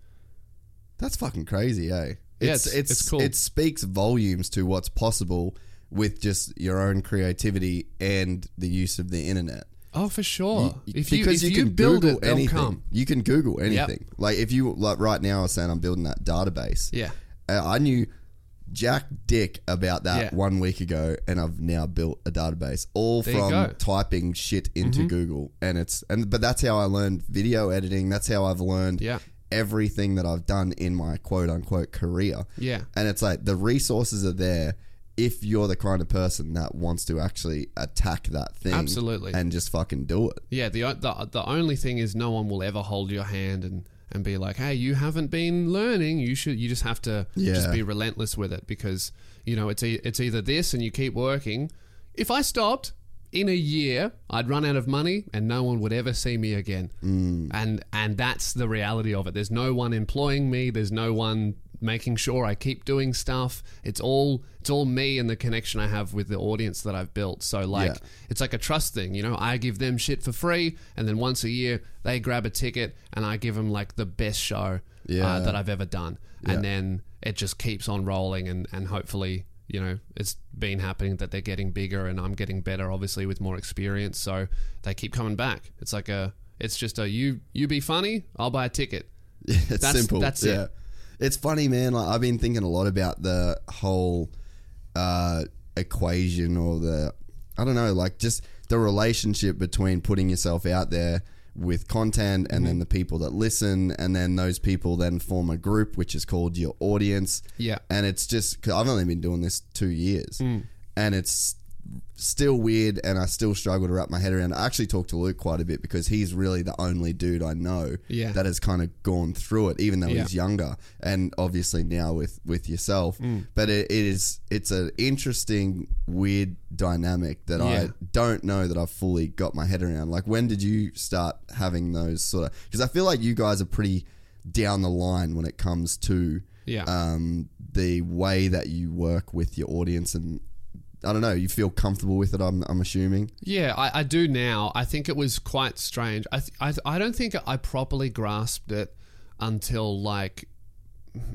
That's fucking crazy, eh? Yeah, it's- it's cool. It speaks volumes to what's possible with just your own creativity and the use of the internet. Oh, for sure. Y- if you because if you, you, can build Google it, anything. come. You can Google anything. Like if you like right now, I saying I'm building that database. Yeah. Uh, I knew Jack Dick about that Yeah. one week ago, and I've now built a database all There from. Mm-hmm. typing shit into Google, and it's and but that's how I learned video editing. That's how I've learned Yeah. Everything that I've done in my quote unquote career. Yeah. and it's like the resources are there. If you're the kind of person that wants to actually attack that thing, Absolutely. and just fucking do it, Yeah, the, the the only thing is no one will ever hold your hand and and be like, "Hey, you haven't been learning. You should. You just have to just be relentless with it because you know it's e- it's either this and you keep working. If I stopped in a year, I'd run out of money and no one would ever see me again. Mm. And and that's the reality of it. There's no one employing me. There's no one making sure I keep doing stuff. It's all it's all me and the connection I have with the audience that I've built. So like Yeah. it's like a trust thing, you know. I give them shit for free, and then once a year they grab a ticket, and I give them like the best show Yeah. uh, that I've ever done, Yeah. and then it just keeps on rolling, and and hopefully, you know, it's been happening that they're getting bigger, and I'm getting better, obviously with more experience, so they keep coming back. It's like a, it's just a you you be funny, I'll buy a ticket. it's That's- simple. that's it. It's funny, man. Like I've been thinking a lot about the whole uh, equation or the I don't know, like just the relationship between putting yourself out there with content and Mm-hmm. then the people that listen and then those people then form a group which is called your audience. Yeah. And it's just cause I've only been doing this 2 years. Mm. And it's still weird and I still struggle to wrap my head around. I actually talked to Luke quite a bit because he's really the only dude I know Yeah. that has kind of gone through it, even though Yeah. he's younger, and obviously now with with yourself. Mm. But it, it is it's an interesting, weird dynamic that Yeah. I don't know that I've fully got my head around. Like, when did you start having those sort of? Because I feel like you guys are pretty down the line when it comes to Yeah. um, the way that you work with your audience and. I don't know. You feel comfortable with it. I'm, I'm assuming. Yeah, I, I do now. I think it was quite strange. I, th- I th- I don't think I properly grasped it until like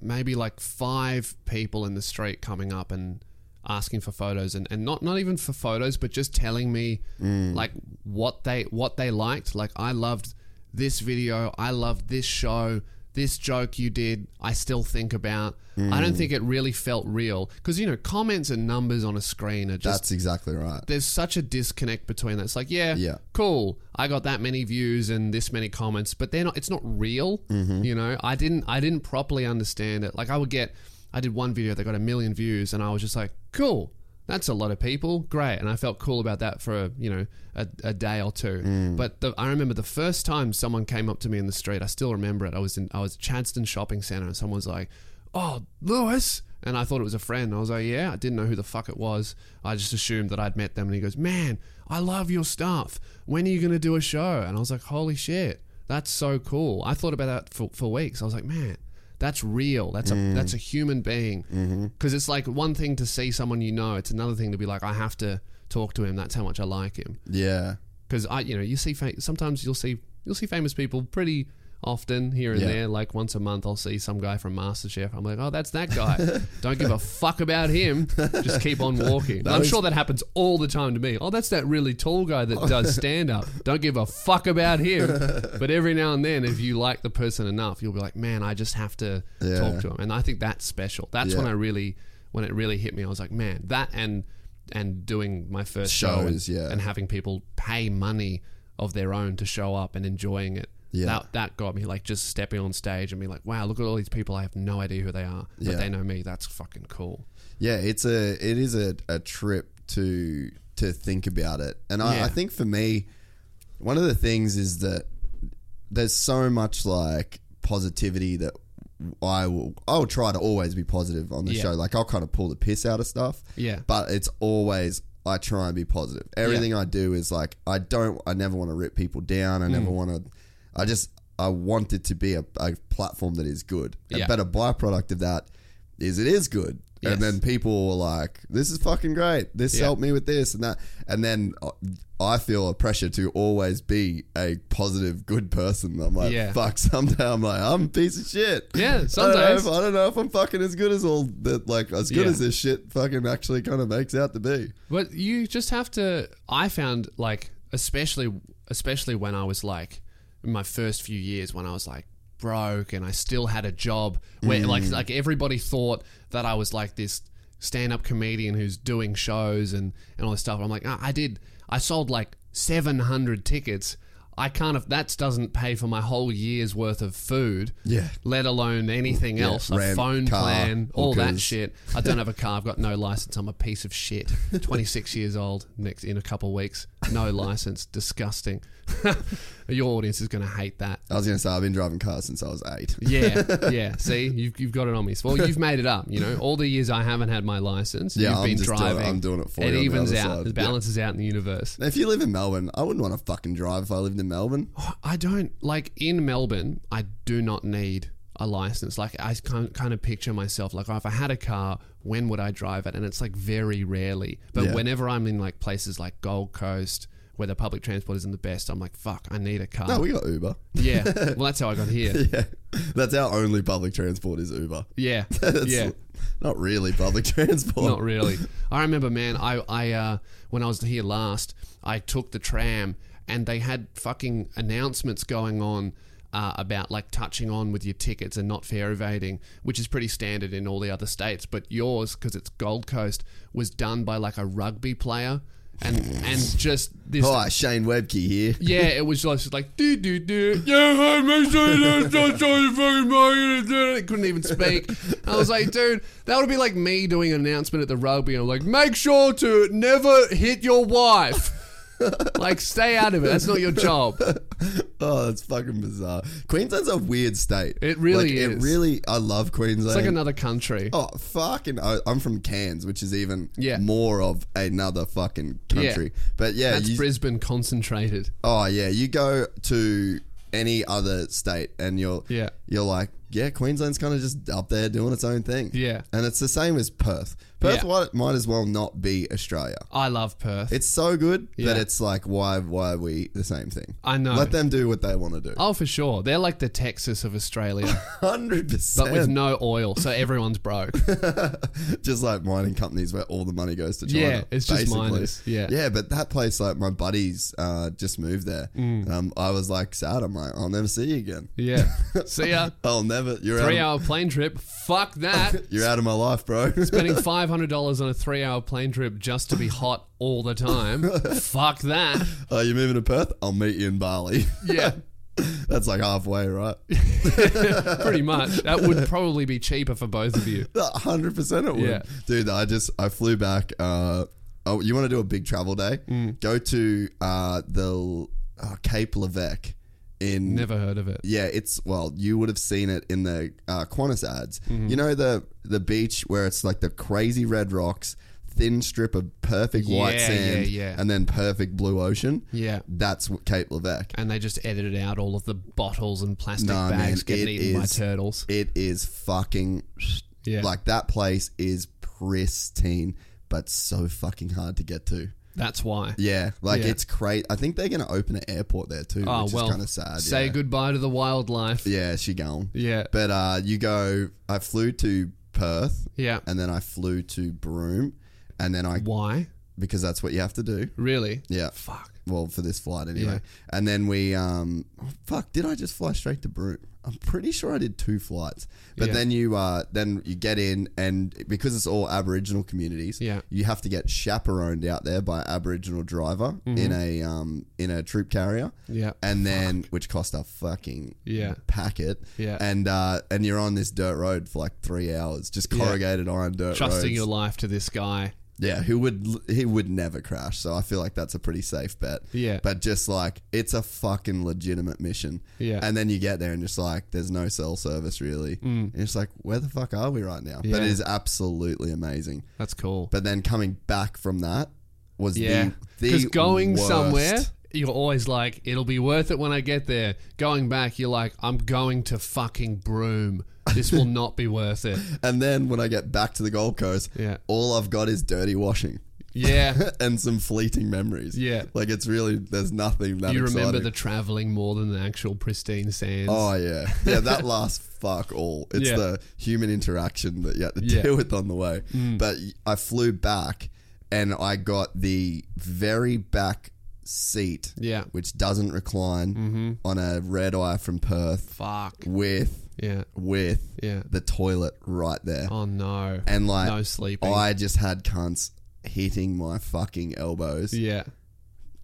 maybe like five people in the street coming up and asking for photos and, and not not even for photos but just telling me mm. like what they what they liked like I loved this video I loved this show this joke you did I still think about I don't think it really felt real because you know comments and numbers on a screen are just That's exactly right. there's such a disconnect between that. It's like, yeah, Yeah. cool. I got that many views and this many comments, but they're not. It's not real. Mm-hmm. You know, I didn't. I didn't properly understand it. Like I would get. I did one video that got a million views, and I was just like, cool. That's a lot of people. Great, and I felt cool about that for a, you know a, a day or two. Mm. But the, I remember the first time someone came up to me in the street. I still remember it. I was in I was at Chadstone Shopping Centre, and someone was like, oh, Lewis. And I thought it was a friend. I was like, yeah, I didn't know who the fuck it was. I just assumed that I'd met them. And he goes, man, I love your stuff. When are you going to do a show? And I was like, holy shit, that's so cool. I thought about that for, for weeks. I was like, man, that's real. That's a mm. that's a human being. Mm-hmm. Because it's like one thing to see someone you know. It's another thing to be like, I have to talk to him. That's how much I like him. Yeah. Because I, you know, you see fa- sometimes you'll see you'll see famous people pretty often here and Yeah. there. Like once a month, I'll see some guy from MasterChef. I'm like, oh, that's that guy. Don't give a fuck about him. Just keep on walking. I'm sure that happens all the time to me. Oh, that's that really tall guy that does stand up. Don't give a fuck about him. But every now and then, if you like the person enough, you'll be like, man, I just have to Yeah. talk to him. And I think that's special. That's when I really, when it really hit me, I was like, man, that and and doing my first show and, yeah. and having people pay money of their own to show up and enjoying it. Yeah. That that got me like just stepping on stage and being like, wow, look at all these people. I have no idea who they are, but Yeah. they know me. That's fucking cool. Yeah, it's a it is a, a trip to to think about it, and I, Yeah. I think for me, one of the things is that there's so much like positivity that I will I'll try to always be positive on the Yeah. show. Like I'll kind of pull the piss out of stuff. Yeah. But it's always I try and be positive. Everything I do is like I don't I never want to rip people down. I Mm. never want to I just I want it to be a, a platform that is good. Yeah. But a byproduct of that is it is good. Yes. And then people are like, "This is fucking great. This Yeah. helped me with this and that." And then uh, I feel a pressure to always be a positive, good person. I'm like, Yeah. "Fuck." Someday I'm like, "I'm a piece of shit." Yeah, I don't, know if, I don't know if I'm fucking as good as all that. Like as good Yeah. as this shit fucking actually kind of makes out to be. But you just have to. I found like, especially, especially when I was like, my first few years when I was like broke and I still had a job where like Mm. like everybody thought that I was like this stand-up comedian who's doing shows and and all this stuff. I'm like, "Ah, I did. I sold like 700 tickets. I can't. If that doesn't pay for my whole year's worth of food, Yeah. let alone anything else, a phone car, plan, all that shit. I don't have a car. I've got no license. I'm a piece of shit. 26 years old. Next in a couple of weeks. No license. Disgusting. Your audience is going to hate that. I was gonna say I've been driving cars since I was eight. Yeah, yeah. See, you've, you've got it on me. Well, you've made it up. You know, all the years I haven't had my license, Yeah, you've I'm been just doing it- driving. I'm doing it for It you It evens out. side. It balances out in the universe. If you live in Melbourne, I wouldn't want to fucking drive if I lived in Melbourne. Oh, I don't like in Melbourne. I do not need a license. Like I kind kind of picture myself like if I had a car, when would I drive it? And it's like very rarely. But Yeah. whenever I'm in like places like Gold Coast where the public transport isn't the best, I'm like fuck, I need a car. No, we got Uber. yeah, well that's how I got here. yeah, that's our only public transport is Uber. Yeah, That's yeah. not really public transport. Not really. I remember, man. I, I, uh, when I was here last, I took the tram, and they had fucking announcements going on uh, about like touching on with your tickets and not fare evading, which is pretty standard in all the other states. But yours, because it's Gold Coast, was done by like a rugby player, and and just this. Hi, Shane Webcke here. Yeah, it was just like do do do. Yeah, hey, make sure you don't don't tell your fucking mate. It couldn't even speak. I was like, dude, that would be like me doing an announcement at the rugby. I'm like, make sure to never hit your wife. like, stay out of it. That's not your job. Oh, that's fucking bizarre. Queensland's a weird state. It really Like, It is. really, I love Queensland. It's like another country. Oh fucking! I- I'm from Cairns, which is even Yeah. more of another fucking country. But yeah, That's you, Brisbane concentrated. oh yeah, you go to any other state and you're Yeah. you're like, yeah, Queensland's kind of just up there doing its own thing. Yeah. and it's the same as Perth. Perth Yeah. might, might as well not be Australia. I love Perth. It's so good that it's like, why why are we the same thing? I know. Let them do what they want to do. oh, for sure. They're like the Texas of Australia, 100%. but with no oil, so everyone's broke. just like mining companies where all the money goes to China. Yeah, it's just basically. miners, yeah. yeah. But that place, like my buddies, uh, just moved there. Um, I was like sad. I'm like, I'll never see you again. Yeah. See ya. I'll never. You're Three out. Of, hour plane trip. Fuck that. you're out of my life, bro. Spending five hundred dollars on a three hour plane trip just to be hot all the time. Fuck that. oh, you're moving to Perth? I'll meet you in Bali. Yeah. That's like halfway, right? Pretty much. That would probably be cheaper for both of you. hundred percent it would, Yeah. dude. I just I flew back. Uh, oh, you want to do a big travel day? Mm. Go to uh, the uh, Cape Leveque in Never heard of it. Yeah, it's well, you would have seen it in the uh, Qantas ads. Mm-hmm. You know the the beach where it's like the crazy red rocks, thin strip of perfect white sand, yeah, yeah. and then perfect blue ocean. Yeah. That's what Cape Leveque. And they just edited out all of the bottles and plastic Nah, man, bags getting eaten by turtles. It is fucking Yeah. like that place is pristine, but so fucking hard to get to. That's why. Yeah, like Yeah. it's great. I think they're going to open an airport there too, Oh which well. is kind of sad. Say yeah. goodbye to the wildlife. Yeah, she gone. Yeah. But uh, you go. I flew to Perth, Yeah. and then I flew to Broome, and then I Why? because that's what you have to do. Really? Yeah. Fuck. Well, for this flight anyway. Yeah. And then we um fuck, did I just fly straight to Broome? I'm pretty sure I did two flights. But Yeah. then you uh then you get in and because it's all Aboriginal communities, Yeah. you have to get chaperoned out there by an Aboriginal driver in a um in a troop carrier. Mm-hmm. Yeah. And then which cost a fucking Yeah. packet. Yeah. And uh and you're on this dirt road for like three hours, just Yeah. corrugated iron dirt Trusting roads. your life to this guy. Yeah, who would he would never crash. So I feel like that's a pretty safe bet. Yeah. But just like it's a fucking legitimate mission. Yeah. And then you get there and just like there's no cell service really. And it's like where the fuck are we right now? But Mm. It is absolutely amazing. That's cool. But then coming back from that was yeah. the Because going worst. somewhere, you're always like, it'll be worth it when I get there. Going back, you're like, I'm going to fucking Broome. This will not be worth it. And then when I get back to the Gold Coast, Yeah. all I've got is dirty washing. Yeah. and some fleeting memories. Yeah. Like it's really there's nothing that you remember exciting. the traveling more than the actual pristine sands. Oh yeah, yeah. That lasts fuck all. It's Yeah. the human interaction that you have to Yeah. Mm. deal with on the way. But I flew back, and I got the very back seat, Yeah. which doesn't recline, on a red eye from Perth, Fuck. with Yeah. with Yeah. the toilet right there, Oh no. and like no sleeping. I just had cunts hitting my fucking elbows yeah.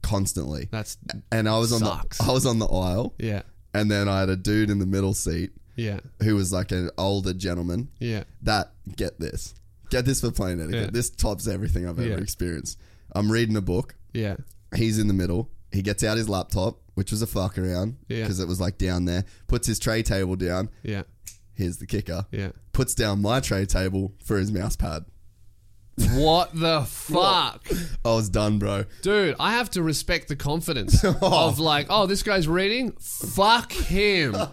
constantly, That's and I was on sucks. the I was on the aisle, yeah. and then I had a dude in the middle seat Yeah. who was like an older gentleman. Yeah. That get this, get this for plane etiquette. Yeah. This tops everything I've ever Yeah. experienced. I'm reading a book. Yeah. He's in the middle. He gets out his laptop, which was a fuck around Yeah. because it was like down there. Puts his tray table down. Yeah. Here's the kicker. Yeah. Puts down my tray table for his mouse pad. What the fuck? I was done, bro. Dude, I have to respect the confidence of like, oh, this guy's reading? Fuck him.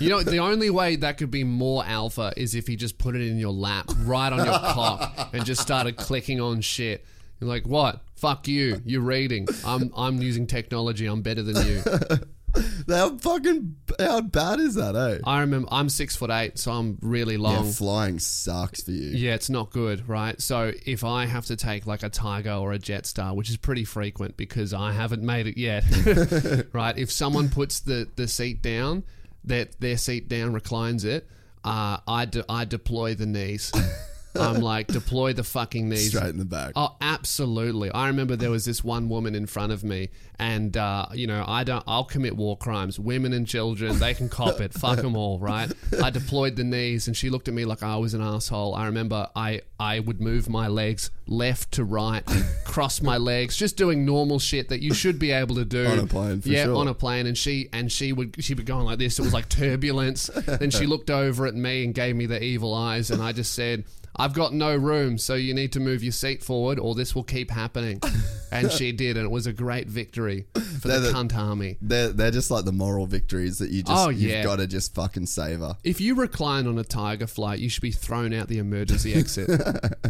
You know, the only way that could be more alpha is if he just put it in your lap, right on your cock, and just started clicking on shit. You're like, what? Fuck you. You're reading. I'm I'm using technology. I'm better than you. How fucking how bad is that, eh? I remember I'm six foot eight, so I'm really Yeah, long. flying sucks for you. Yeah, it's not good, right? So if I have to take like a Tiger or a Jetstar, which is pretty frequent because I haven't made it yet, right? If someone puts the, the seat down, that their seat down reclines it, uh, I de- I deploy the knees. I'm like deploy the fucking knees. Straight in the back. Oh, absolutely. I remember there was this one woman in front of me, and uh, you know, I don't. I'll commit war crimes. Women and children, they can cop it. Fuck them all, right? I deployed the knees, and she looked at me like I was an asshole. I remember I I would move my legs left to right, cross my legs, just doing normal shit that you should be able to do On a plane, for yeah, sure. on a plane. And she and she would she'd be going like this. It was like turbulence. then she looked over at me and gave me the evil eyes, and I just said. I've got no room, so you need to move your seat forward, or this will keep happening. And she did, and it was a great victory for the the- cunt army. They're they're just like the moral victories that you just Oh, yeah. you've got to just fucking savor. If you recline on a tiger flight, you should be thrown out the emergency exit.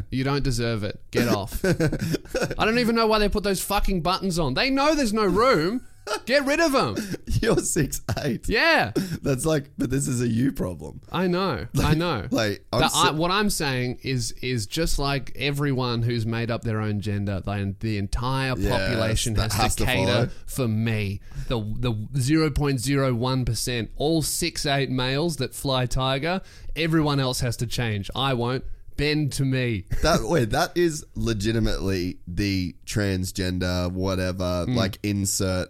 you don't deserve it. Get off. I don't even know why they put those fucking buttons on. They know there's no room. Get rid of them. You're six eight. Yeah, That's like, but this is a you problem. I know. I know. Like, I'm I, what I'm saying is is just like everyone who's made up their own gender, the, the entire Yes, population that has, has to to cater follow. for me. The the 0.01 percent, all six eight males that fly Tiger, everyone else has to change. I won't. Bend to me. that wait, that is legitimately the transgender whatever Hmm. like insert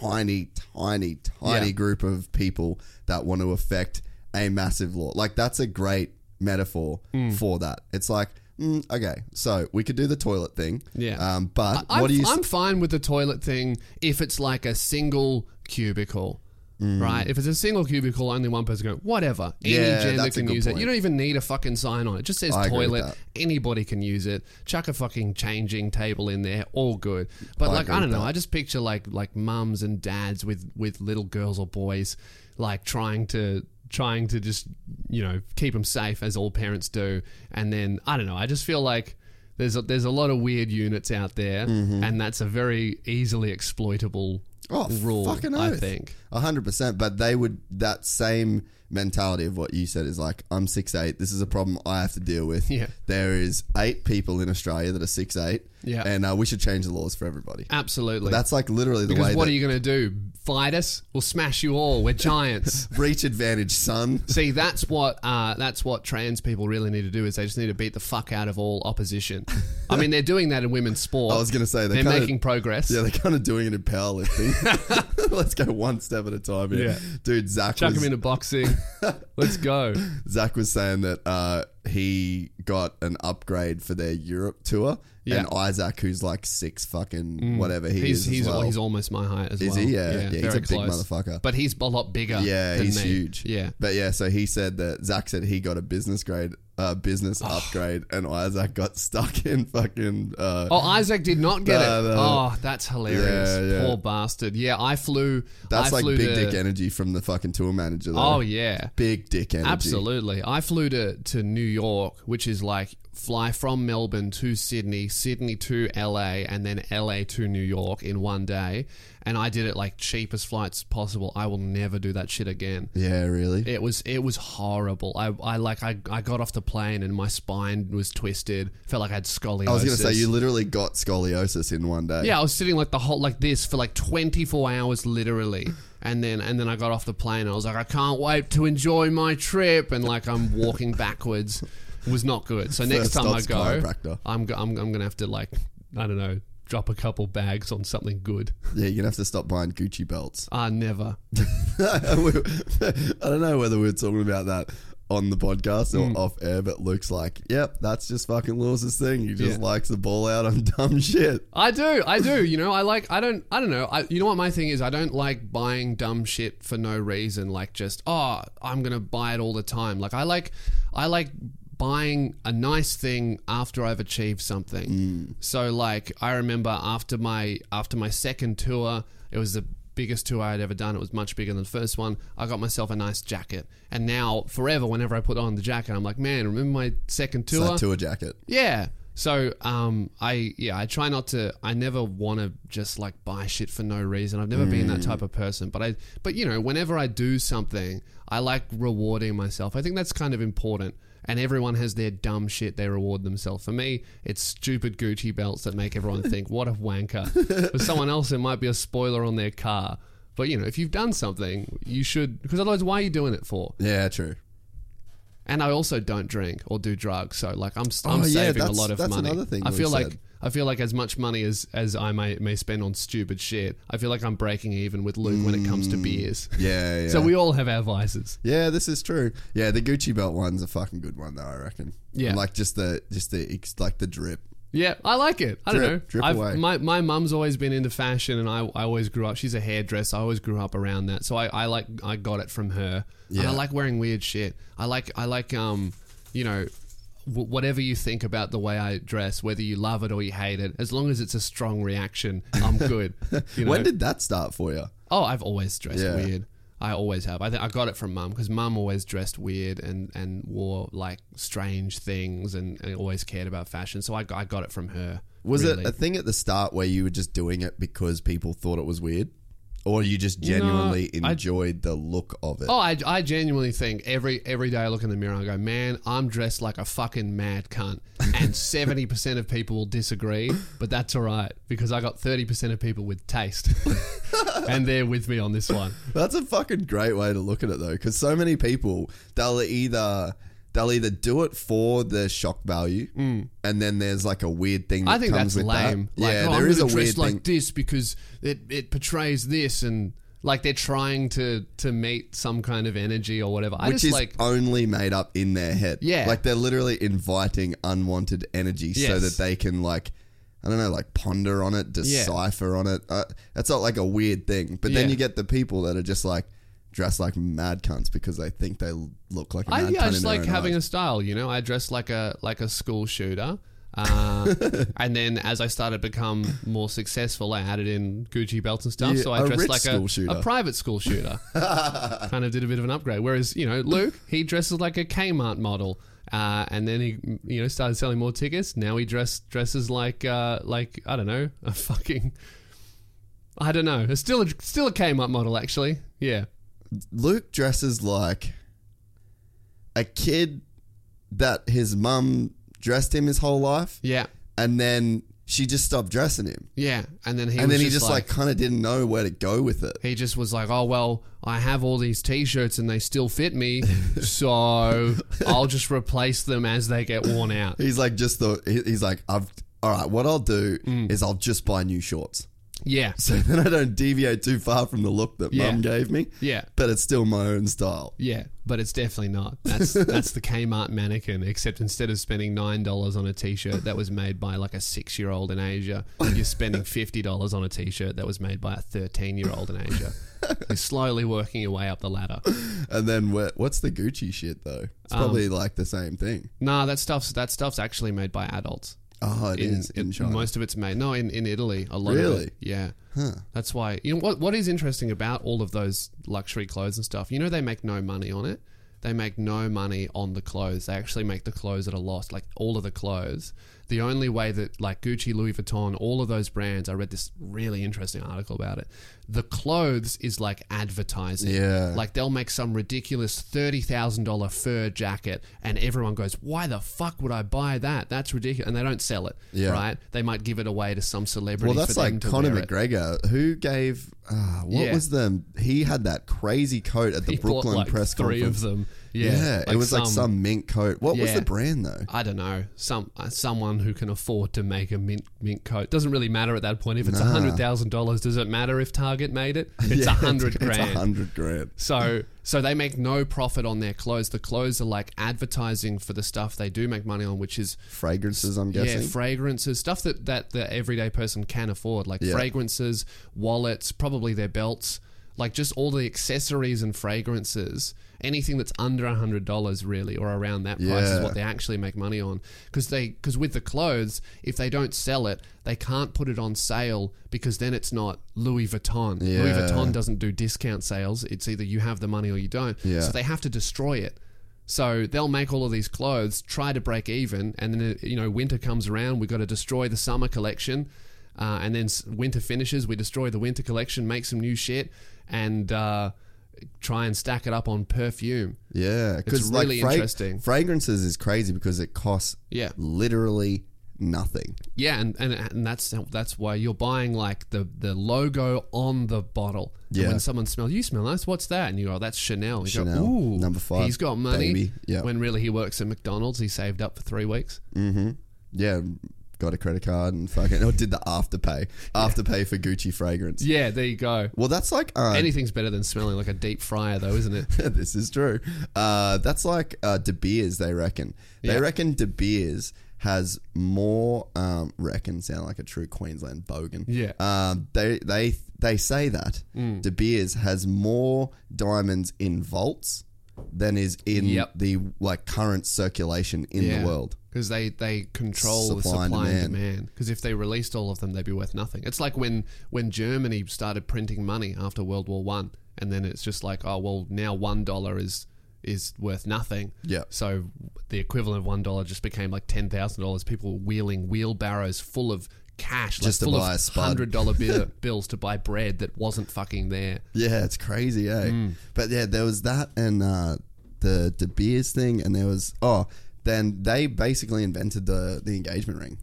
tiny, tiny, tiny Yeah. group of people that want to affect a massive law. Like that's a great metaphor Hmm. for that. It's like. Mm, okay, so we could do the toilet thing. Yeah. Um, but I'm, what do you? I'm fine with the toilet thing if it's like a single cubicle. Right? If it's a single cubicle, only one person go, whatever. Any Yeah, gender that's a can use it. You don't even need a fucking sign on it. It just says I toilet. Anybody can use it. Chuck a fucking changing table in there, all good. But I like I don't know, that. I just picture like like mums and dads with with little girls or boys like trying to trying to just you know keep them safe as all parents do and then i don't know i just feel like there's a, there's a lot of weird units out there and that's a very easily exploitable Mm-hmm. Oh, rule fucking i think A hundred percent. But they would that same mentality of what you said is like, I'm six eight. This is a problem I have to deal with. Yeah. There is eight people in Australia that are six eight. Yeah. And uh, we should change the laws for everybody. absolutely That's like literally the because way what are you going to do fight us we'll smash you all we're giants reach advantage, son. See, that's what uh, that's what trans people really need to do is they just need to beat the fuck out of all opposition. I mean, they're doing that in women's sport. I was gonna say, they're they're kinda- making progress. Yeah, they're kind of doing it in powerlifting. Let's go one step at a time here. Yeah. Dude, Zach Chuck was, them into boxing. Let's go. Zach was saying that uh, he got an upgrade for their Europe tour. Yeah. And Isaac, who's like six fucking mm. whatever he He's is. he's as well. he's almost my height as Is well. he? Yeah, yeah, he's very a big motherfucker. But he's a lot bigger. Yeah, than he's me. huge. Yeah. But yeah, so he said that Zach said he got a business grade, uh, business Oh. upgrade, and Isaac got stuck in fucking. Uh, Oh, Isaac did not get it. Oh, that's hilarious. Yeah, yeah. Poor bastard. Yeah, I flew. that's I like flew big to, dick energy from the fucking tour manager. Though. Oh yeah. big dick energy. Absolutely. I flew to, to New York, which is like fly from Melbourne to Sydney, Sydney to LA, and then LA to New York in one day. And I did it like cheapest flights possible. I will never do that shit again. Yeah, really. It was it was horrible. I, I like I, I got off the plane and my spine was twisted. Felt like I had scoliosis. I was gonna say you literally got scoliosis in one day. Yeah, I was sitting like the whole like this for like 24 hours literally. And then and then I got off the plane and I was like I can't wait to enjoy my trip and like I'm walking backwards. Was not good. So next First time I stop's go chiropractor. I'm, go- I'm I'm going to have to like I don't know, drop a couple bags on something good. yeah. You're gonna have to stop buying Gucci belts. Ah, never. I don't know whether we are talking about that on the podcast Hmm. or off air, but Luke's like, "Yep, that's just fucking Lewis's thing. He just Yeah. likes the ball out on dumb shit." I do, I do. You know, I like. I don't. I don't know. I, you know what my thing is? I don't like buying dumb shit for no reason. Like just, oh, I'm gonna buy it all the time. Like I like, I like buying a nice thing after I've achieved something. So like, I remember after my after my second tour, it was the biggest tour I had ever done. It was much bigger than the first one. I got myself a nice jacket, and now forever, whenever I put on the jacket, I'm like, man, remember my second It's tour? tour jacket. Yeah. So um, I yeah I try not to. I never want to just like buy shit for no reason. I've never been that type of person. But I but you know whenever I do something, I like rewarding myself. I think that's kind of important. And everyone has their dumb shit they reward themselves. For me, it's stupid Gucci belts that make everyone think, "What a wanker." For someone else, it might be a spoiler on their car. But you know, if you've done something, you should. Because otherwise, why are you doing it for? Yeah, true. And I also don't drink or do drugs, so like I'm, oh, I'm Oh, yeah, saving a lot of that's money. another thing I feel like said. I feel like as much money as as I may may spend on stupid shit, I feel like I'm breaking even with Luke when it comes to beers. Yeah, yeah. So we all have our vices. Yeah, this is true. Yeah, the Gucci belt one's a fucking good one though. I reckon. Yeah. like just the just the ex- like the drip. Yeah, I like it. I don't know. drip I've- away. My my mum's always been into fashion, and I, I always grew up. She's a hairdresser. I always grew up around that. So I, I like I got it from her. And Yeah. I like wearing weird shit. I like I like um you know whatever you think about the way I dress, whether you love it or you hate it, as long as it's a strong reaction, I'm good. You know? When did that start for you? oh, I've always dressed Yeah. weird. I always have. I think I got it from mum because mum always dressed weird and, and wore like strange things and, and always cared about fashion. So I got, I got it from her. Was really. it a thing at the start where you were just doing it because people thought it was weird, or you just genuinely I- enjoyed the look of it? Oh, I, I genuinely think every every day I look in the mirror and I go, man, I'm dressed like a fucking mad cunt. And 70% of people will disagree, but that's all right because I got 30% of people with taste. and they're with me on this one. That's a fucking great way to look at it though, because so many people they'll either they'll either do it for the shock value, and then there's like a weird thing. That Mm. I think comes that's with that. lame. Like, yeah, oh, there I'm is a weird like thing. this because it, it portrays this and like they're trying to to meet some kind of energy or whatever. I which just is like only made up in their head. Yeah. Like they're literally inviting unwanted energy so that they can like I don't know, like ponder on it, decipher on it. Uh, that's not like a weird thing. But then you get the people that are just like, dress like mad cunts because they think they look like a I, mad yeah, cunt I just like having a style, you know. I dress like a like a school shooter. Uh, and then as I started to become more successful, I added in Gucci belts and stuff. Yeah, so I dressed like a, a private school shooter. kind of did a bit of an upgrade. Whereas, you know, Luke, he dresses like a Kmart model. Uh, and then he, you know, started selling more tickets. Now he dress dresses like, uh, like I don't know, a fucking, I don't know. It's still a, still a Kmart model, actually. Yeah, Luke dresses like a kid that his mum dressed him his whole life, yeah, and then she just stopped dressing him, yeah. And then he, and then he just like, like kind of didn't know where to go with it. He just was like, "Oh well, I have all these T-shirts and they still fit me, so I'll just replace them as they get worn out." He's like just the he's like I've all right. What I'll do Mm. is I'll just buy new shorts, Yeah, so then I don't deviate too far from the look that Yeah. mum gave me. yeah, but it's still my own style. yeah. But it's definitely not. That's that's the Kmart mannequin. Except instead of spending nine dollars on a T-shirt that was made by like a six-year-old in Asia, you're spending fifty dollars on a T-shirt that was made by a thirteen-year-old in Asia. You're slowly working your way up the ladder. And then wh- what's the Gucci shit though? It's Um, probably like the same thing. Nah, that stuff's that stuff's actually made by adults. Oh, it in, is in, in- China. Most of it's made no in, in Italy. A lot of Really? it. Yeah. That's why you know what what is interesting about all of those luxury clothes and stuff. You know they make no money on it. They make no money on the clothes. They actually make the clothes at a loss. Like all of the clothes. The only way that like Gucci, Louis Vuitton, all of those brands. I read this really interesting article about it. The clothes is like advertising. Yeah. Like they'll make some ridiculous thirty thousand dollar fur jacket, and everyone goes, "Why the fuck would I buy that? That's ridiculous." And they don't sell it. Yeah. Right? They might give it away to some celebrity. well, that's like Conor. McGregor, who gave uh, what Yeah. was the he had that crazy coat at the He bought, Brooklyn like, press three conference. of them. Yeah, Yeah, it was like some mint coat. What was the brand though? I don't know. Some uh, someone who can afford to make a mint mint coat doesn't really matter at that point. If it's a Nah. hundred thousand dollars, does it matter if Target made it? It's a Yeah, hundred grand. hundred grand. So so they make no profit on their clothes. The clothes are like advertising for the stuff they do make money on, which is Fragrances, I'm guessing. Yeah, fragrances, stuff that, that the everyday person can afford, like Yeah. fragrances, wallets, probably their belts, like just all the accessories and fragrances. Anything that's under a hundred dollars, really, or around that price, is what they actually make money on. Because they, because with the clothes, if they don't sell it, they can't put it on sale because then it's not Louis Vuitton. Louis Vuitton doesn't do discount sales. It's either you have the money or you don't. Yeah. So they have to destroy it. So they'll make all of these clothes, try to break even, and then uh, you know winter comes around. We've got to destroy the summer collection, uh, and then winter finishes. We destroy the winter collection, make some new shit, and uh, try and stack it up on perfume. Yeah, because like really fra- interesting. Fragrances is crazy because it costs Yeah. literally nothing. Yeah, and, and, and that's that's why you're buying like the, the logo on the bottle. And Yeah. when someone smells, you smell nice. What's that? And you go, oh, that's Chanel. You Chanel, go, Ooh, number five, He's got money. Yeah. When really he works at McDonald's, he saved up for three weeks. Mm-hmm. Yeah, got a credit card and fucking or did the afterpay, afterpay for Gucci fragrance. Yeah, there you go. Well, that's like uh, Anything's better than smelling like a deep fryer, though, isn't it? this is true. Uh, that's like uh, De Beers. They reckon. They Yeah. reckon De Beers has more. Um, reckon sound like a true Queensland bogan. Yeah. Mm. Um, they they they say that De Beers has more diamonds in vaults than is in Yep. the like current circulation in the world. because they they control the Supply and supply and demand. demand. Because if they released all of them, they'd be worth nothing. It's like when when Germany started printing money after World War One, and then it's just like, oh well, now one dollar is is worth nothing. Yeah. So the equivalent of one dollar just became like ten thousand dollars. People were wheeling wheelbarrows full of cash, Just to like full buy a spud. hundred dollar bills to buy bread that wasn't fucking there. Yeah, it's crazy, eh? Mm. But yeah, there was that and uh, the De Beers thing, and there was oh, then they basically invented the the engagement ring.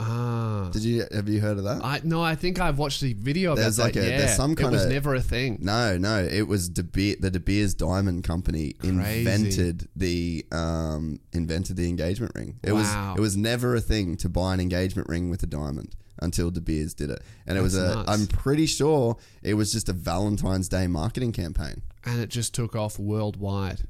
Ah. Did you have you heard of that? I no, I think I've watched the video about There's that. like a- yeah, there's some kind it was kinda- never a thing. no, no, it was De Beer, the De Beers Diamond Company invented the um invented the engagement ring. It Wow. was it was never a thing to buy an engagement ring with a diamond until De Beers did it, and it was That's a. I'm pretty sure it was just a Valentine's Day marketing campaign and it just took off worldwide.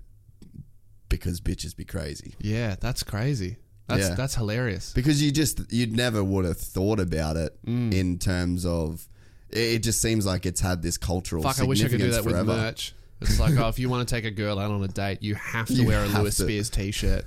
because bitches be crazy. Yeah, that's crazy. That's Yeah. that's hilarious. because you just you'd never would have thought about it Mm. in terms of it just seems like it's had this cultural Fuck, I wish I could do that with merch. It's like, oh, if you want to take a girl out on a date, you have to You wear a Lewis to. Spears t-shirt.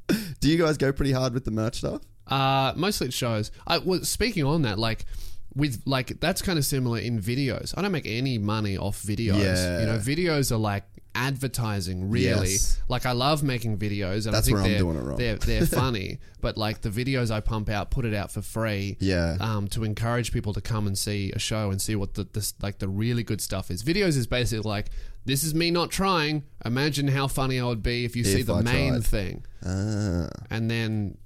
Do you guys go pretty hard with the merch stuff? Uh, mostly it shows. I was speaking on that, like with like that's kind of similar in videos. I don't make any money off videos. Yeah. You know, videos are like advertising. Really, Yes. like I love making videos, and That's I think where I'm they're, doing it wrong. They're they're funny, but like the videos I pump out, put it out for free. Yeah. Um, to encourage people to come and see a show and see what the this like the really good stuff is. Videos is basically like this is me not trying. Imagine how funny I would be if you see the I main tried. thing Ah, and then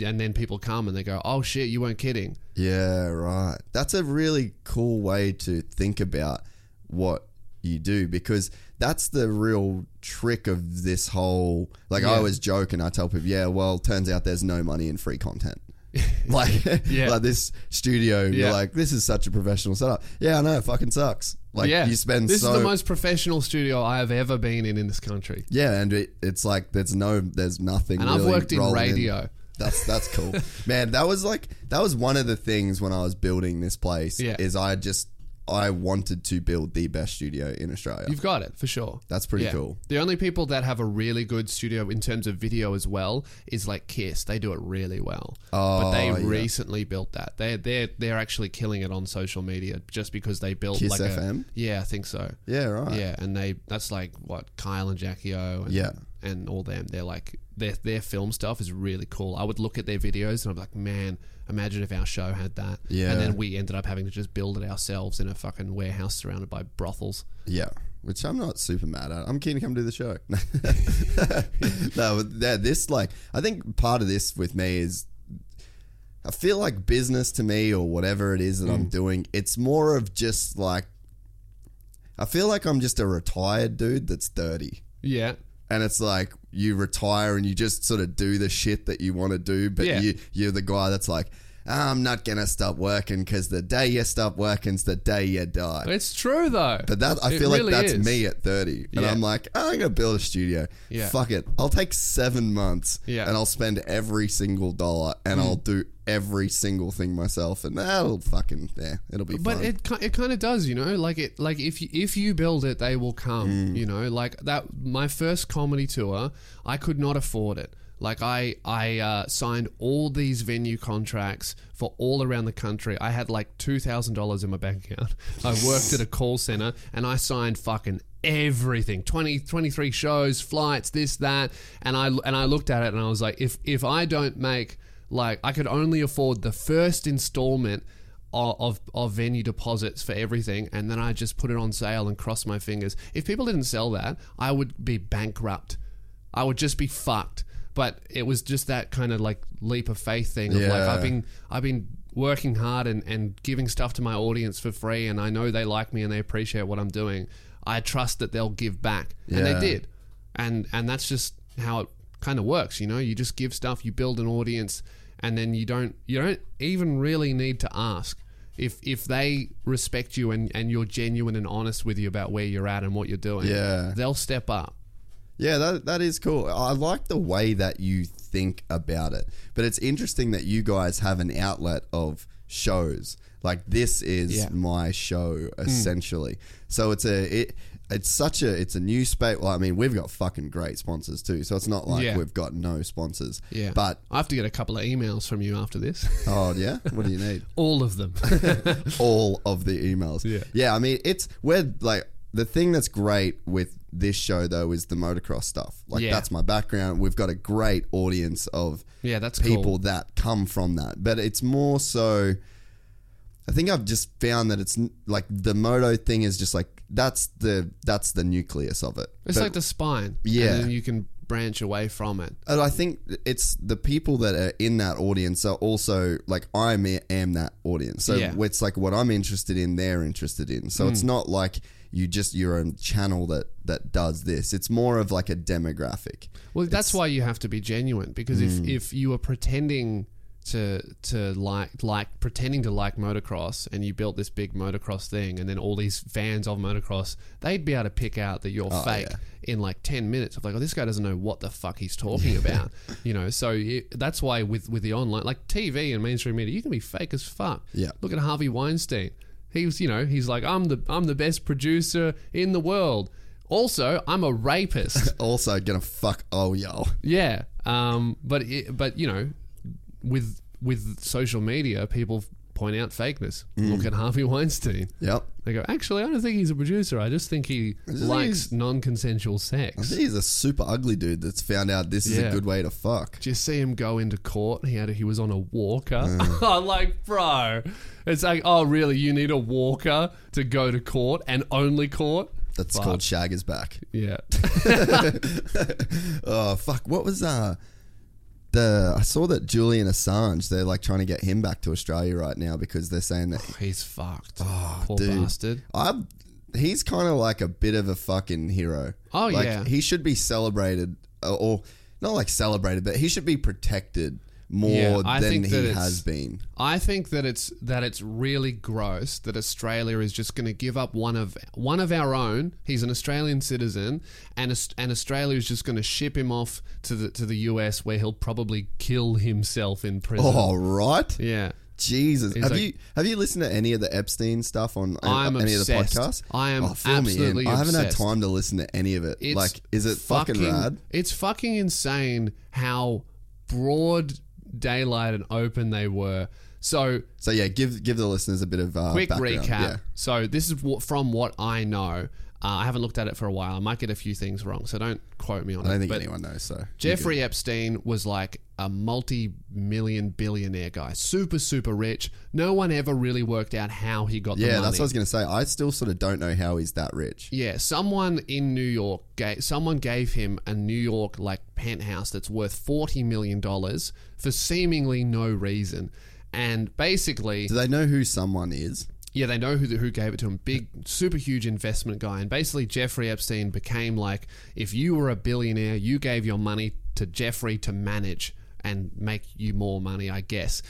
and then people come and they go, "Oh shit, you weren't kidding." yeah, right. That's a really cool way to think about what you do because that's the real trick of this whole. Like I Yeah. always joke and I tell people, yeah, well, turns out there's no money in free content. like, Yeah. like this studio, you're Yeah. like, this is such a professional setup. Yeah, I know, it fucking sucks. Like, yeah, you spend this so is the most professional studio I have ever been in in this country. Yeah, and it, it's like there's no, there's nothing. And I've worked in radio. That's that's cool, man. That was like that was one of the things when I was building this place. Yeah. is I just I wanted to build the best studio in Australia. You've got it for sure. That's pretty Yeah. cool. The only people that have a really good studio in terms of video as well is like KIIS. They do it really well. but oh, they Oh, yeah. recently built that. They they they're actually killing it on social media just because they built KIIS like a FM? yeah, I think so. Yeah, right. Yeah, and they that's like what Kyle and Jackie O and, Yeah. and all them. They're like their their film stuff is really cool. I would look at their videos and I'm like, man, imagine if our show had that. Yeah. And then we ended up having to just build it ourselves in a fucking warehouse surrounded by brothels. Yeah, which I'm not super mad at. I'm keen to come do the show. no, but yeah, this like I think part of this with me is I feel like business to me or whatever it is that Mm. I'm doing, it's more of just like I feel like I'm just a retired dude that's 30. Yeah. And it's like you retire and you just sort of do the shit that you want to do, but Yeah. you you're the guy that's like, I'm not gonna stop working because the day you stop working's the day you die. It's true though. But that I It feel really like that's is. me at 30. And Yeah. I'm like, "Oh, I'm going to build a studio. Yeah. Fuck it. I'll take seven months Yeah. Mm. and I'll spend every single dollar and I'll do every single thing myself. And that'll fucking, yeah, it'll be But fun. it it kind of does, you know, like it like if you, if you build it, they will come. Mm. You know, like that. My first comedy tour, I could not afford it. Like I I uh, signed all these venue contracts for all around the country. I had like two thousand dollars in my bank account. I worked at a call center and I signed fucking everything 20 23 shows flights this that and i and i looked at it and i was like if if i don't make like i could only afford the first installment of, of, of venue deposits for everything and then i just put it on sale and cross my fingers. If people didn't sell that i would be bankrupt. I would just be fucked. But it was just that kind of like leap of faith thing of like Yeah. i've been i've been working hard and, and giving stuff to my audience for free and i know they like me and they appreciate what i'm doing. I trust that they'll give back. And they did. And and that's just how it kind of works you know? You just give stuff you build an audience and then you don't you don't even really need to ask if if they respect you and and you're genuine and honest with you about where you're at and what you're doing Yeah. they'll step up Yeah, that that is cool. I like the way that you think about it. But it's interesting that you guys have an outlet of shows. Like this is Yeah. my show mm. essentially. So it's a it it's such a it's a new space. Well, I mean, we've got fucking great sponsors too. So it's not like Yeah. we've got no sponsors. yeah But i have to get a couple of emails from you after this oh yeah, what do you need? all of them all of the emails. Yeah. Yeah, I mean, it's we're like the thing that's great with this show though is the motocross stuff. Like Yeah. that's my background. We've got a great audience of Yeah, that's people cool. that come from that. But it's more so I think I've just found that it's n- like the moto thing is just like that's the that's the nucleus of it. it's But- like the spine Yeah. and then you can branch away from it and I think it's the people that are in that audience are also like I am, that audience. So Yeah. it's like what I'm interested in, they're interested in. So it's not like you just your own channel that that does this. It's more of like a demographic. Well, that's why you have to be genuine because if, Mm. if you are pretending to to like like pretending to like motocross and you built this big motocross thing and then all these fans of motocross they'd be able to pick out that you're fake Oh, yeah. in like 10 minutes of like oh this guy doesn't know what the fuck he's talking about you know so you, that's why with with the online like TV and mainstream media you can be fake as fuck Yeah. look at Harvey Weinstein he was you know he's like I'm the I'm the best producer in the world Also, I'm a rapist. Also gonna fuck oh yo. yeah. Um. But it, but you know, with with social media, people point out fakeness. Mm. Look at Harvey Weinstein. Yep. They go, actually, I don't think he's a producer. I just think he just likes he's- non-consensual sex. I think he's a super ugly dude that's found out this is a good way to fuck. Do you see him go into court? He had a, he was on a walker. Mm. I'm like, bro, it's like, oh, really? You need a walker to go to court and only court? That's Fuck. called Shag is back. Yeah. Oh fuck! What was uh the? I saw that Julian Assange. They're like trying to get him back to Australia right now because they're saying that He's fucked. Poor Oh, dude. bastard. I. He's kind of like a bit of a fucking hero. Oh, like, yeah. he should be celebrated, uh, or not like celebrated, but he should be protected more Yeah, than he has been. I think that it's that it's really gross that Australia is just going to give up one of one of our own. He's an Australian citizen, and and Australia is just going to ship him off to the to the US where he'll probably kill himself in prison. Oh right, Yeah. Jesus. He's have like- you have you listened to any of the Epstein stuff on uh, I'm any obsessed. of the podcasts? I am oh, fill me in. absolutely I haven't obsessed. had time to listen to any of it. It's like, is it fucking, rad? It's fucking insane how broad daylight and open they were. So So yeah, give give the listeners a bit of uh, quick background. recap. Yeah. So this is what, from what I know. Uh, I haven't looked at it for a while. I might get a few things wrong, so don't quote me on it. I don't it. think but anyone knows. So Jeffrey Epstein was like a multi-million billionaire guy, super super rich. No one ever really worked out how he got the Yeah, that's what I was gonna say. I still sort of don't know how he's that rich. Yeah, someone in New York gave someone gave him a New York like penthouse that's worth forty million dollars for seemingly no reason, and basically, Do they know who someone is? yeah, they know who who gave it to him. Big, super huge investment guy, and basically Jeffrey Epstein became like if you were a billionaire, you gave your money to Jeffrey to manage and make you more money, I guess.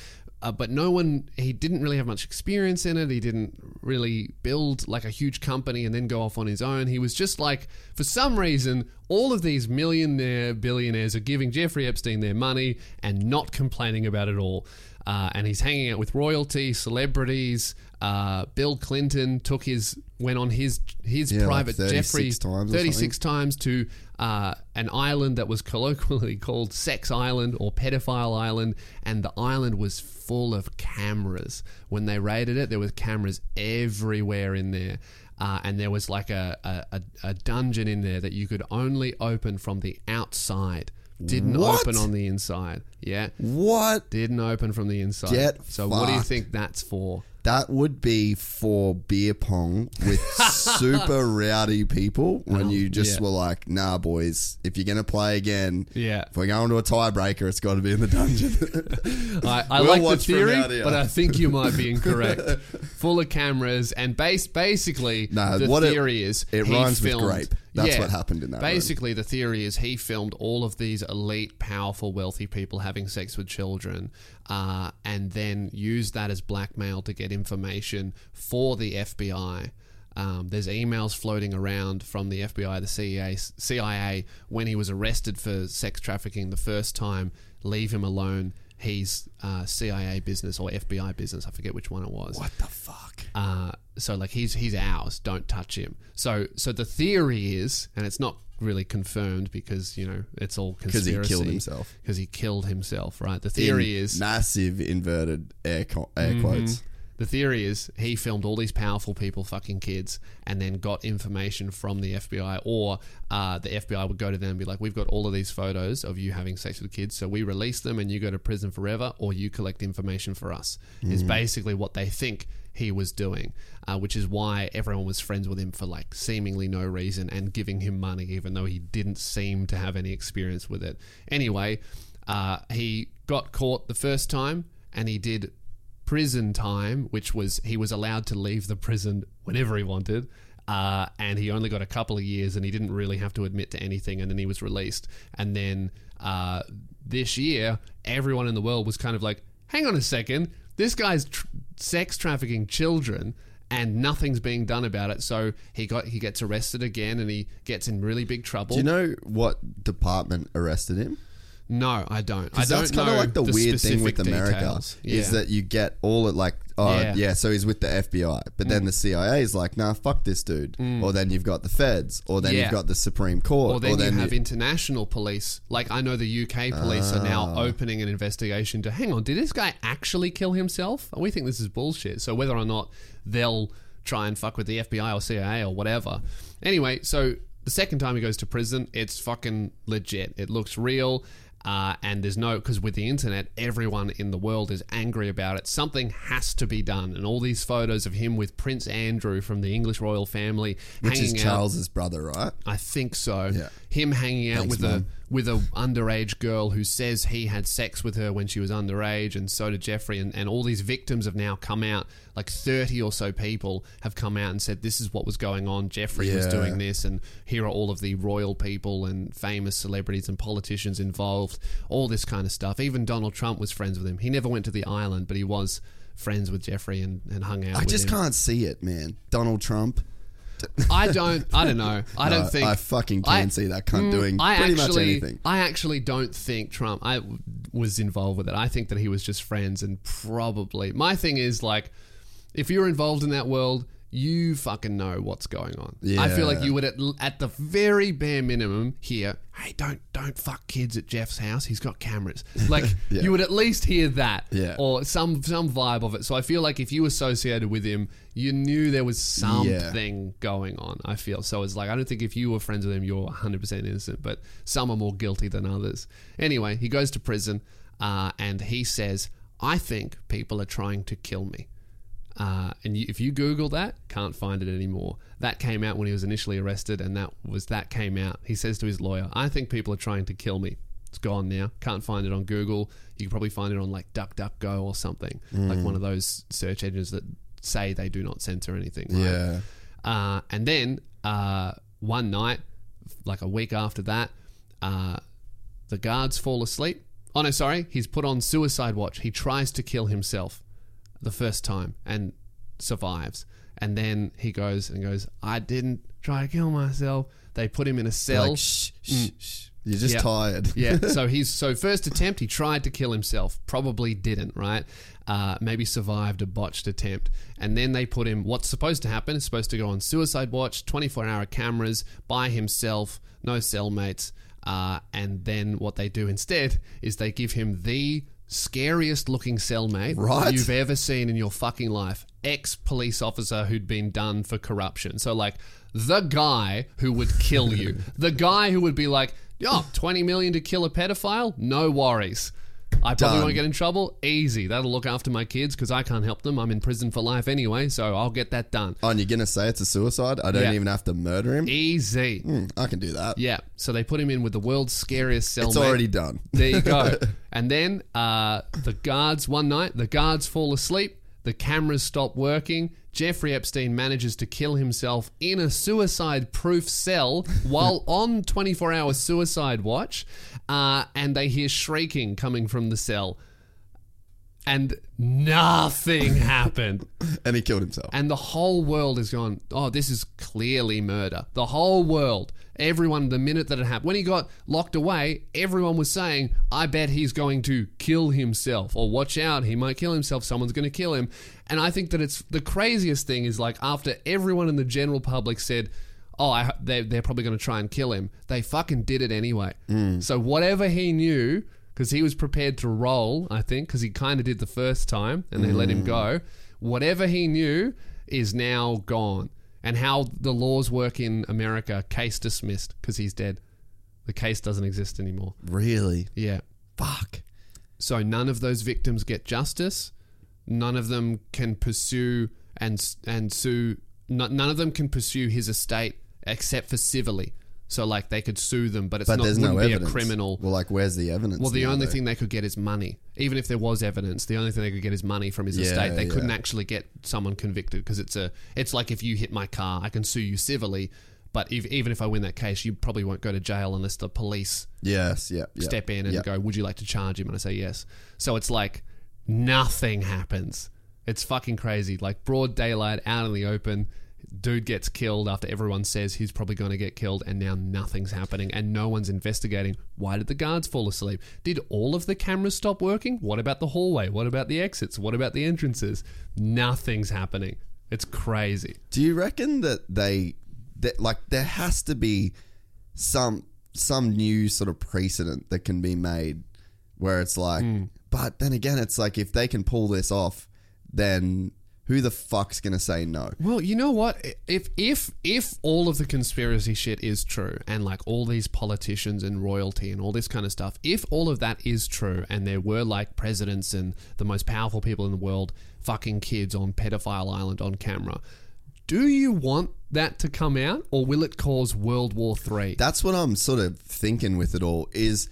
Uh, but no one, he didn't really have much experience in it. He didn't really build like a huge company and then go off on his own. He was just like, for some reason, all of these millionaire billionaires are giving Jeffrey Epstein their money and not complaining about it all. Uh, and he's hanging out with royalty, celebrities. Uh, Bill Clinton took his went on his his Yeah, like private 36 Jeffrey times thirty six times to uh, an island that was colloquially called Sex Island or Pedophile Island, and the island was full of cameras. When they raided it, there was cameras everywhere in there. Uh, and there was like a, a, a- dungeon in there that you could only open from the outside. Didn't What? open on the inside. Yeah. What? Didn't open from the inside. Get so what do you think that's for? That would be for beer pong with super rowdy people when oh, you just yeah. were like, nah, boys, if you're going to play again, Yeah. if we're going to a tiebreaker, it's got to be in the dungeon. I, I We'll like the theory, but I think you might be incorrect. Full of cameras and base basically No, the what it- theory is it rhymes with grape. That's what happened in that room. Basically, the theory is he filmed all of these elite, powerful, wealthy people having sex with children, uh, and then use that as blackmail to get information for the FBI. Um, there's emails floating around from the FBI, the CIA, CIA, when he was arrested for sex trafficking the first time. Leave him alone. He's uh, CIA business or FBI business. I forget which one it was. what the fuck? Uh, so like he's he's ours. Don't touch him. So so the theory is, and it's not really confirmed because you know it's all 'Cause he conspiracy. killed himself. Because he killed himself. Right. The theory In is massive inverted air, co- air quotes. the theory is he filmed all these powerful people fucking kids and then got information from the FBI, or uh, the FBI would go to them and be like, We've got all of these photos of you having sex with kids, so we release them and you go to prison forever, or you collect information for us, is basically what they think he was doing, uh, which is why everyone was friends with him for like seemingly no reason and giving him money, even though he didn't seem to have any experience with it. Anyway, uh, he got caught the first time and he did prison time, which was he was allowed to leave the prison whenever he wanted. Uh, and he only got a couple of years and he didn't really have to admit to anything and then he was released. And then uh, this year, everyone in the world was kind of like, hang on a second, this guy's tr- sex trafficking children and nothing's being done about it. So he got he gets arrested again and he gets in really big trouble. Do you know what department arrested him? No, I don't. I don't that's kind of like the, weird thing with America details. is Yeah. that you get all it like, oh Yeah. Mm. yeah. so he's with the FBI, but then the CIA is like, nah, fuck this dude. Or then you've got the feds, or then Yeah. you've got the Supreme Court, Or then, you have you- international police. Like I know the UK police are Ah. now opening an investigation to hang on, did this guy actually kill himself? We think this is bullshit. So whether or not they'll try and fuck with the FBI or CIA or whatever. Anyway, so the second time he goes to prison, it's fucking legit. It looks real. Uh, and there's no because with the internet, everyone in the world is angry about it. Something has to be done, and all these photos of him with Prince Andrew from the English royal family, which is hanging out- Charles's brother, right? I think so. Yeah. Him hanging out Thanks, with a Mum. With a underage girl who says he had sex with her when she was underage, and so did Jeffrey. And, and all these victims have now come out. Like thirty or so people have come out and said this is what was going on. Jeffrey was doing this, and here are all of the royal people and famous celebrities and politicians involved. All this kind of stuff. Even Donald Trump was friends with him. He never went to the island, but he was friends with Jeffrey and, and hung out. I just him. can't see it, man. Donald Trump. I don't. I don't know. I No, don't think. I fucking can see that cunt Mm, doing I pretty actually, much anything. I actually don't think Trump. I w- was involved with it. I think that he was just friends and probably. My thing is like, if you're involved in that world, you fucking know what's going on. I feel like you would at, at the very bare minimum hear, "Hey, don't don't fuck kids at Jeff's house. He's got cameras." Like Yeah. you would at least hear that, Yeah. or some some vibe of it. So I feel like if you associated with him, you knew there was something thing going on. I feel so. It's like I don't think if you were friends with him, you're 100 percent innocent, but some are more guilty than others. Anyway, he goes to prison, uh, and he says, "I think people are trying to kill me." Uh, and you, if you Google that, can't find it anymore. That came out when he was initially arrested, and that was that came out. He says to his lawyer, "I think people are trying to kill me." It's gone now. Can't find it on Google. You can probably find it on like DuckDuckGo or something, like one of those search engines that say they do not censor anything. right? Yeah. Uh, and then uh, one night, like a week after that, uh, the guards fall asleep. Oh no, sorry, he's put on suicide watch. He tries to kill himself the first time and survives. And then he goes and goes, I didn't try to kill myself. They put him in a cell. Like, shh, shh, shh. You're just Yeah. tired. yeah. So he's so first attempt he tried to kill himself, probably didn't, right? Uh, maybe survived a botched attempt, and then they put him. What's supposed to happen is supposed to go on suicide watch, 24 hour cameras by himself, no cellmates, uh, and then what they do instead is they give him the scariest looking cellmate Right. you've ever seen in your fucking life. Ex police officer who'd been done for corruption. So, like, the guy who would kill you. the guy who would be like, oh, 20 million to kill a pedophile? No worries. I probably Done. won't get in trouble. Easy. That'll look after my kids because I can't help them. I'm in prison for life anyway, so I'll get that done. Oh, and you're gonna say it's a suicide? I don't Yeah. even have to murder him. Easy. Hmm, I can do that. Yeah. So they put him in with the world's scariest cellmate. It's already done. There you go. and then uh, the guards, one night, the guards fall asleep. The cameras stop working. Jeffrey Epstein manages to kill himself in a suicide proof cell while on 24 hour suicide watch. Uh, and they hear shrieking coming from the cell. And nothing happened. and he killed himself. And the whole world is gone, oh, this is clearly murder. The whole world. Everyone, the minute that it happened, when he got locked away, everyone was saying, I bet he's going to kill himself, or watch out, he might kill himself, someone's going to kill him. And I think that it's the craziest thing is like after everyone in the general public said, oh, I, they're, they're probably going to try and kill him, they fucking did it anyway. Mm. So whatever he knew, because he was prepared to roll, I think, because he kind of did the first time and they let him mm. go. Whatever he knew is now gone. And how the laws work in America, case dismissed because he's dead. The case doesn't exist anymore. really? Yeah. Fuck. So none of those victims get justice. None of them can pursue and and sue. no- None of them can pursue his estate except for civilly. So like they could sue them, but it's But not there's no be evidence. a criminal. Well, like, where's the evidence? Well, the now, only though? thing they could get is money. Even if there was evidence, the only thing they could get is money from his Yeah, estate. They yeah. couldn't actually get someone convicted because it's a. It's like if you hit my car, I can sue you civilly, but if, even if I win that case, you probably won't go to jail unless the police Yes, yeah. yeah, step in and yeah. go, "Would you like to charge him?" And I say yes. So it's like nothing happens. It's fucking crazy. Like broad daylight, out in the open. Dude gets killed after everyone says he's probably going to get killed, and now nothing's happening, and no one's investigating. Why did the guards fall asleep? Did all of the cameras stop working? What about the hallway? What about the exits? What about the entrances? Nothing's happening. It's crazy. Do you reckon that they that like there has to be some some new sort of precedent that can be made where it's like hmm. but then again it's like if they can pull this off then who the fuck's gonna say no? Well, you know what? If if if all of the conspiracy shit is true, and like all these politicians and royalty and all this kind of stuff, if all of that is true, and there were like presidents and the most powerful people in the world fucking kids on pedophile island on camera, do you want that to come out, or will it cause World War Three? That's what I'm sort of thinking with it all is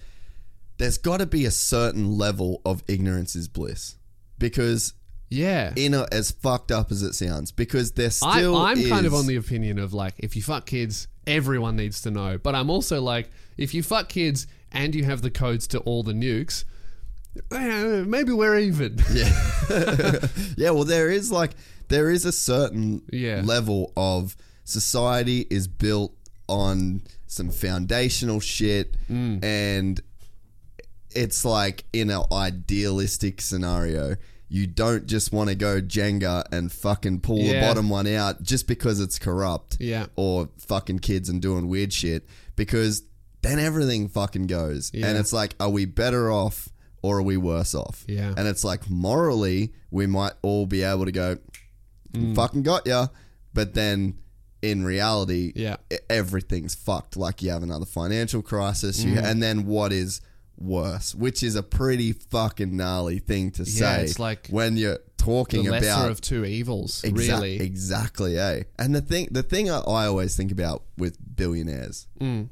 there's got to be a certain level of ignorance is bliss because yeah. in a, as fucked up as it sounds because there still I, I'm kind of on the opinion of like, if you fuck kids, everyone needs to know. But I'm also like, if you fuck kids and you have the codes to all the nukes, eh, maybe we're even. yeah well there is like there is a certain Yeah. level of society is built on some foundational shit Mm. and it's like in an idealistic scenario you don't just want to go Jenga and fucking pull the bottom one out just because it's corrupt Yeah. or fucking kids and doing weird shit because then everything fucking goes. Yeah. And it's like, are we better off or are we worse off? Yeah. And it's like, morally, we might all be able to go, Mm. fucking got ya. But then in reality, Yeah. everything's fucked. Like you have another financial crisis. You, Mm. and then what is worse, which is a pretty fucking gnarly thing to Yeah, say it's like when you're the talking lesser about of two evils, Exa- really. Exactly, eh? And the thing, the thing I, I always think about with billionaires, Mm.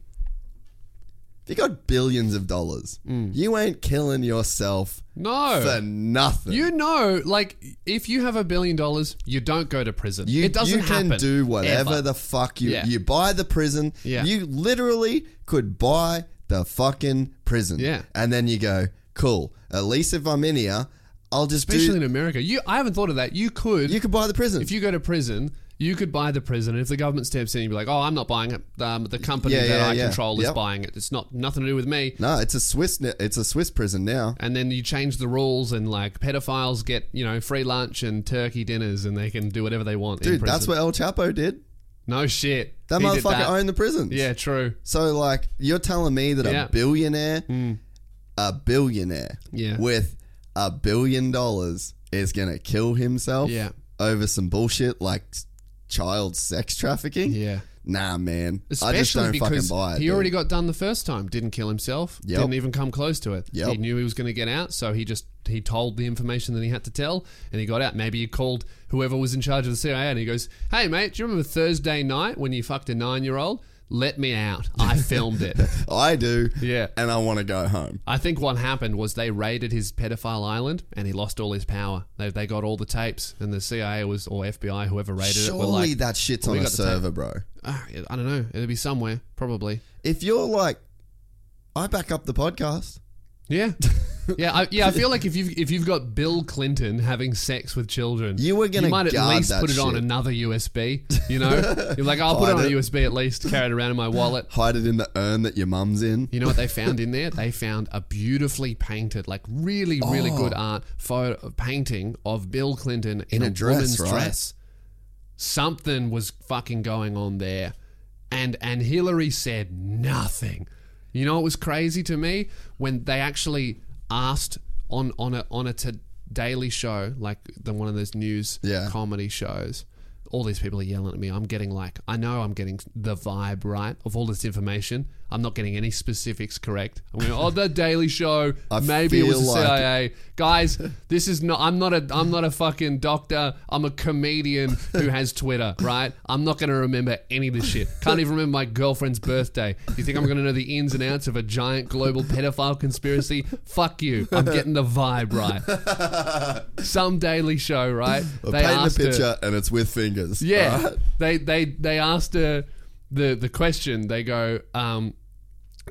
if you got billions of dollars, you ain't killing yourself no. for nothing. You know, like, if you have a billion dollars, you don't go to prison. You, it doesn't you can do whatever ever. the fuck you Yeah. you buy the prison. Yeah. You literally could buy the fucking prison. Yeah. And then you go, cool. At least if I'm in here, I'll just Especially do. in America. You, I haven't thought of that. You could. you could buy the prison. if you go to prison, you could buy the prison. And if the government steps in, you'd be like, "Oh, I'm not buying it. Um, the company Yeah, that yeah, I yeah. control is buying it. It's not nothing to do with me." no, it's a Swiss. It's a Swiss prison now. And then you change the rules, and like pedophiles get you know free lunch and turkey dinners, and they can do whatever they want. in Dude, that's what El Chapo did. No shit. That He motherfucker that. owned the prisons. Yeah, true. So like you're telling me that Yeah. a billionaire, mm. a billionaire Yeah. with a billion dollars is gonna kill himself Yeah. over some bullshit like child sex trafficking? Yeah. Nah, man. I just Especially don't fucking because buy it. he dude. already got done the first time. Didn't kill himself. Yep. Didn't even come close to it. Yep. He knew he was going to get out, so he just he told the information that he had to tell, and he got out. Maybe he called whoever was in charge of the CIA, and he goes, "Hey, mate, do you remember Thursday night when you fucked a nine-year-old? Let me out. I filmed it." I do. Yeah. And I want to go home. I think what happened was they raided his pedophile island, and he lost all his power. They, they got all the tapes, and the CIA was or FBI, whoever raided it, Surely like, that shit's "Well, on a got tape." server, bro. "Ah, I don't know. It'll be somewhere, probably. If you're like, I back up the podcast. Yeah, yeah, I, yeah. I feel like if you've if you've got Bill Clinton having sex with children, You were gonna might at guard least that put it on shit. another USB. You know, you're like, I'll put it on Hide a it. USB at least, carry it around in my wallet. Hide it in the urn that your mum's in. You know what they found in there? They found a beautifully painted, like really, really Oh. good art photo painting of Bill Clinton in, In a dress, woman's right? dress. Something was fucking going on there, and and Hillary said nothing. You know it was crazy to me when they actually asked on on a on a t- daily show like the one of those news Yeah. comedy shows. All these people are yelling at me. I'm getting like I know I'm getting the vibe right of all this information. I'm not getting any specifics correct. I'm going, oh, the Daily Show. I maybe it was the like- CIA. Guys, this is not. I'm not a. I'm not a fucking doctor. I'm a comedian who has Twitter. Right? I'm not going to remember any of this shit. Can't even remember my girlfriend's birthday. You think I'm going to know the ins and outs of a giant global pedophile conspiracy? Fuck you. I'm getting the vibe right. Some Daily Show, right? Paint the picture and it's with fingers. Yeah, alright? they they they asked her the the question. They go, um,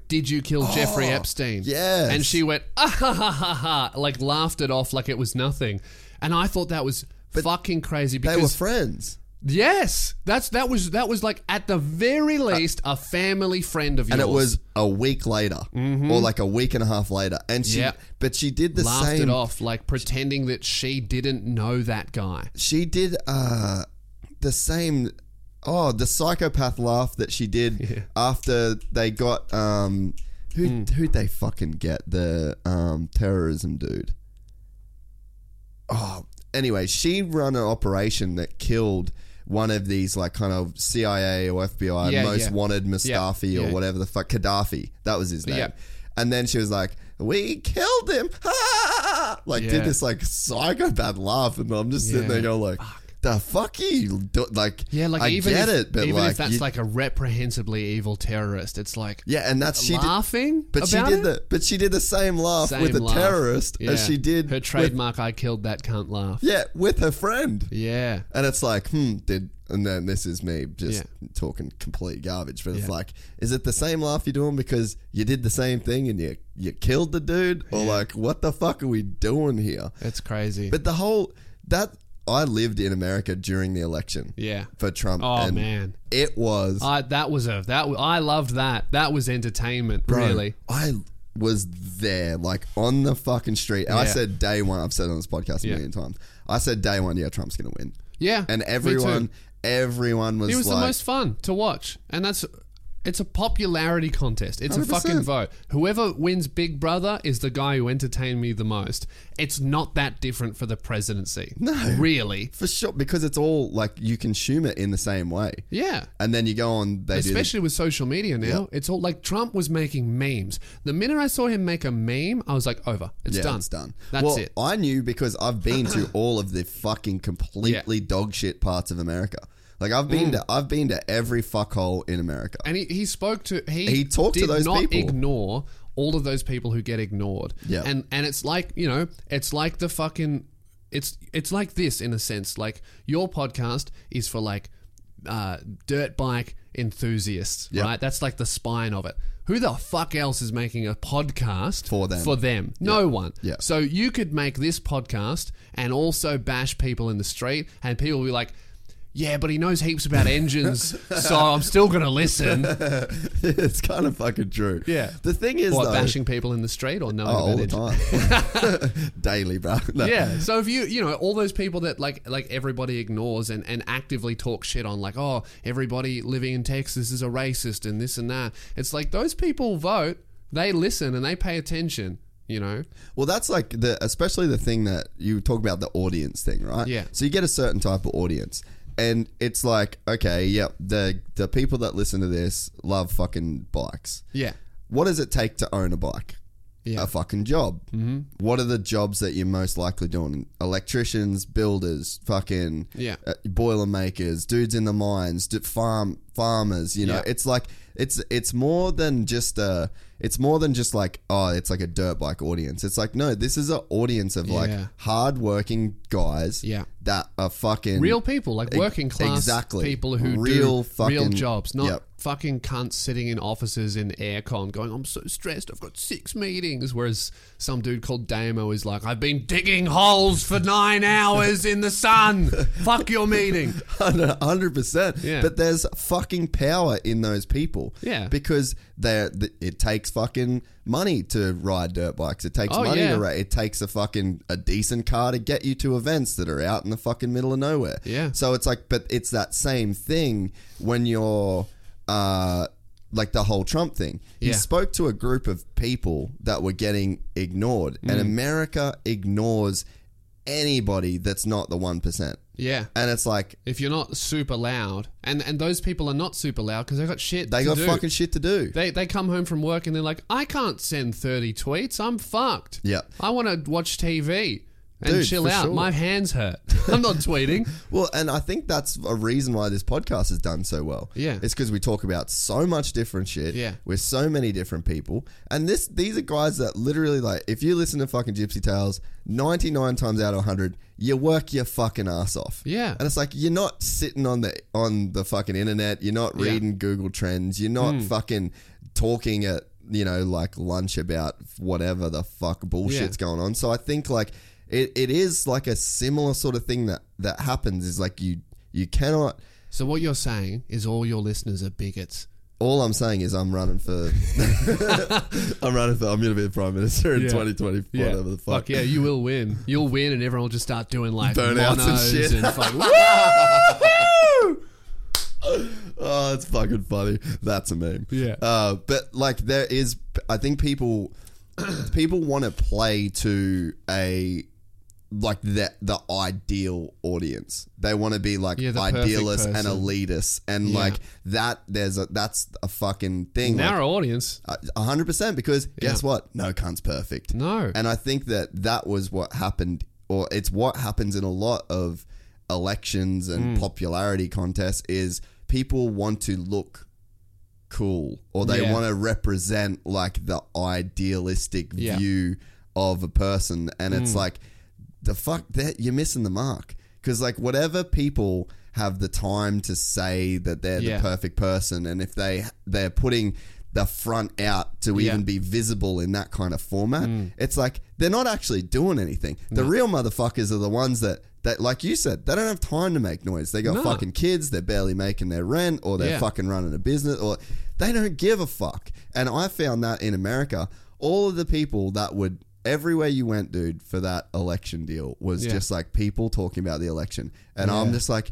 "Did you kill Jeffrey Epstein?" Oh, yes. and she went, ah, ha, ha, ha, ha, like laughed it off like it was nothing. And I thought that was fucking crazy because They were friends. Yes, that's that was that was like at the very least a family friend of yours. and it was a week later or like a week and a half later and she Yeah. but she did the laughed same it off, like pretending that she didn't know that guy. she did uh the same oh the psychopath laugh that she did after they got um who Hmm. who'd they fucking get the um terrorism dude oh anyway she run an operation that killed one of these like kind of CIA or FBI Yeah, most yeah. wanted Mustafi Yeah, or yeah. whatever the fuck Gaddafi that was his name Yeah. and then she was like we killed him like Yeah. did this like psychopath laugh and I'm just sitting there Yeah. going like the fuck are you do-? like Yeah, like I even get if, it but even like if that's you- like a reprehensibly evil terrorist, it's like yeah and that's she did, laughing. but she did it? the but she did the same laugh Same with a laugh. terrorist Yeah. as she did her with- trademark. I killed that cunt laugh. yeah with her friend Yeah, And it's like, hmm, did and then this is me just Yeah. talking complete garbage. But it's Yeah. like, is it the same laugh you're doing because you did the same thing and you you killed the dude? Or like, what the fuck are we doing here? it's crazy. But the whole that I lived in America during the election yeah. for Trump. Oh and man, It was I that was a that I loved that. That was entertainment. Bro, Really. I was there, like on the fucking street. And I said day one, I've said it on this podcast a Yeah. million times. I said day one, yeah, Trump's gonna win. Yeah. And everyone everyone was, It was like the most fun to watch, and that's it's a popularity contest. It's a 100%. fucking vote. Whoever wins Big Brother is the guy who entertained me the most. It's not that different for the presidency. No, really. For sure, because it's all like you consume it in the same way. Yeah. And then you go on, they Especially with social media now, Yeah. it's all like Trump was making memes. The minute I saw him make a meme, I was like, over. It's yeah, done. it's done. That's well, it. I knew because I've been to all of the fucking completely dog shit parts of America. Like I've Mm. been to, I've been to every fuckhole in America. And he, he spoke to he He talked to those not people. ignore all of those people who get ignored. Yeah. And and it's like, you know, it's like the fucking it's it's like this in a sense. Like your podcast is for like uh, dirt bike enthusiasts, Yeah. right? That's like the spine of it. Who the fuck else is making a podcast For them. For them, no one. Yeah. So you could make this podcast and also bash people in the street, and people will be like, "Yeah, but he knows heaps about engines, so I'm still gonna listen." it's kind of fucking true. Yeah. The thing is, What though, bashing people in the street or knowing oh, all the time, daily, bro. No. Yeah. So if you you know all those people that like like everybody ignores and, and actively talk shit on like oh everybody living in Texas is a racist and this and that. It's like those people vote, they listen and they pay attention. You know. Well, that's like the especially the thing that you talk about the audience thing, right? Yeah. So you get a certain type of audience, and it's like, okay, yep, the the people that listen to this love fucking bikes. Yeah. What does it take to own a bike? Yeah. A fucking job. Mm-hmm. What are the jobs that you're most likely doing? Electricians, builders, fucking Yeah. uh, boiler makers, dudes in the mines, d- farm farmers. You know, Yeah. it's like it's it's more than just a. It's more than just like oh, it's like a dirt bike audience. It's like no, this is an audience of like Yeah. hard-working guys. Yeah. that are fucking Real people, like working class exactly. people who Real do fucking- real jobs, not yep. fucking cunts sitting in offices in aircon going, I'm so stressed, I've got six meetings. Whereas some dude called Damo is like, I've been digging holes for nine hours in the sun. Fuck your meeting. hundred percent. Yeah. But there's fucking power in those people. Yeah. Because they're th- it takes fucking money to ride dirt bikes. It takes Oh, money yeah. to ride. It takes a fucking a decent car to get you to events that are out in the fucking middle of nowhere. Yeah. So it's like, but it's that same thing when you're. uh like the whole Trump thing. He Yeah. spoke to a group of people that were getting ignored, and Mm. America ignores anybody that's not the 1%. Yeah. And it's like, If you're not super loud, and, and those people are not super loud because they got shit They got do. fucking shit to do. They, they come home from work and they're like, I can't send 30 tweets. I'm fucked. Yeah. I want to watch TV and Dude, chill out. sure. My hands hurt. I'm not tweeting. well, and I think that's a reason why this podcast has done so well. Yeah. It's because we talk about so much different shit. Yeah. With so many different people. And this these are guys that literally like if you listen to fucking Gypsy Tales, 99 times out of 100, you work your fucking ass off. Yeah. And it's like you're not sitting on the on the fucking internet, you're not Yeah. Reading Google Trends, you're not hmm. fucking talking at you know, like lunch about whatever the fuck bullshit's Yeah. going on. So I think like it, it is like a similar sort of thing that that happens is like you You cannot. So what you're saying is all your listeners are bigots. All I'm saying is I'm running for. I'm running for. I'm going to be the prime minister in Yeah. 2020. Yeah. Whatever the fuck. Fuck yeah, you will win. You'll win, and everyone will just start doing like Burnouts and shit. and. Oh, it's fucking funny. That's a meme. Yeah. Uh, but like there is, I think people, people want to play to a like the the ideal audience. They want to be like the perfect idealists and person. elitists, and Yeah. like that. There's a that's a fucking thing. Narrow audience. hundred percent. Because guess what? No cunt's perfect. No. And I think that that was what happened, or it's what happens in a lot of elections Mm. and popularity contests is people want to look cool or they Yeah. want to represent like the idealistic Yeah. Mm. view of a person and it's like the fuck that you're missing the mark because like whatever people have the time to say that they're Yeah. the perfect person and if they they're putting the front out to Yeah. even be visible in that kind of format mm. it's like they're not actually doing anything the real motherfuckers are the ones that that like you said they don't have time to make noise they got No. fucking kids they're barely making their rent or they're Yeah. fucking running a business or they don't give a fuck and i found that in america all of the people that would everywhere you went dude for that election deal was Yeah. just like people talking about the election and i'm Yeah. just like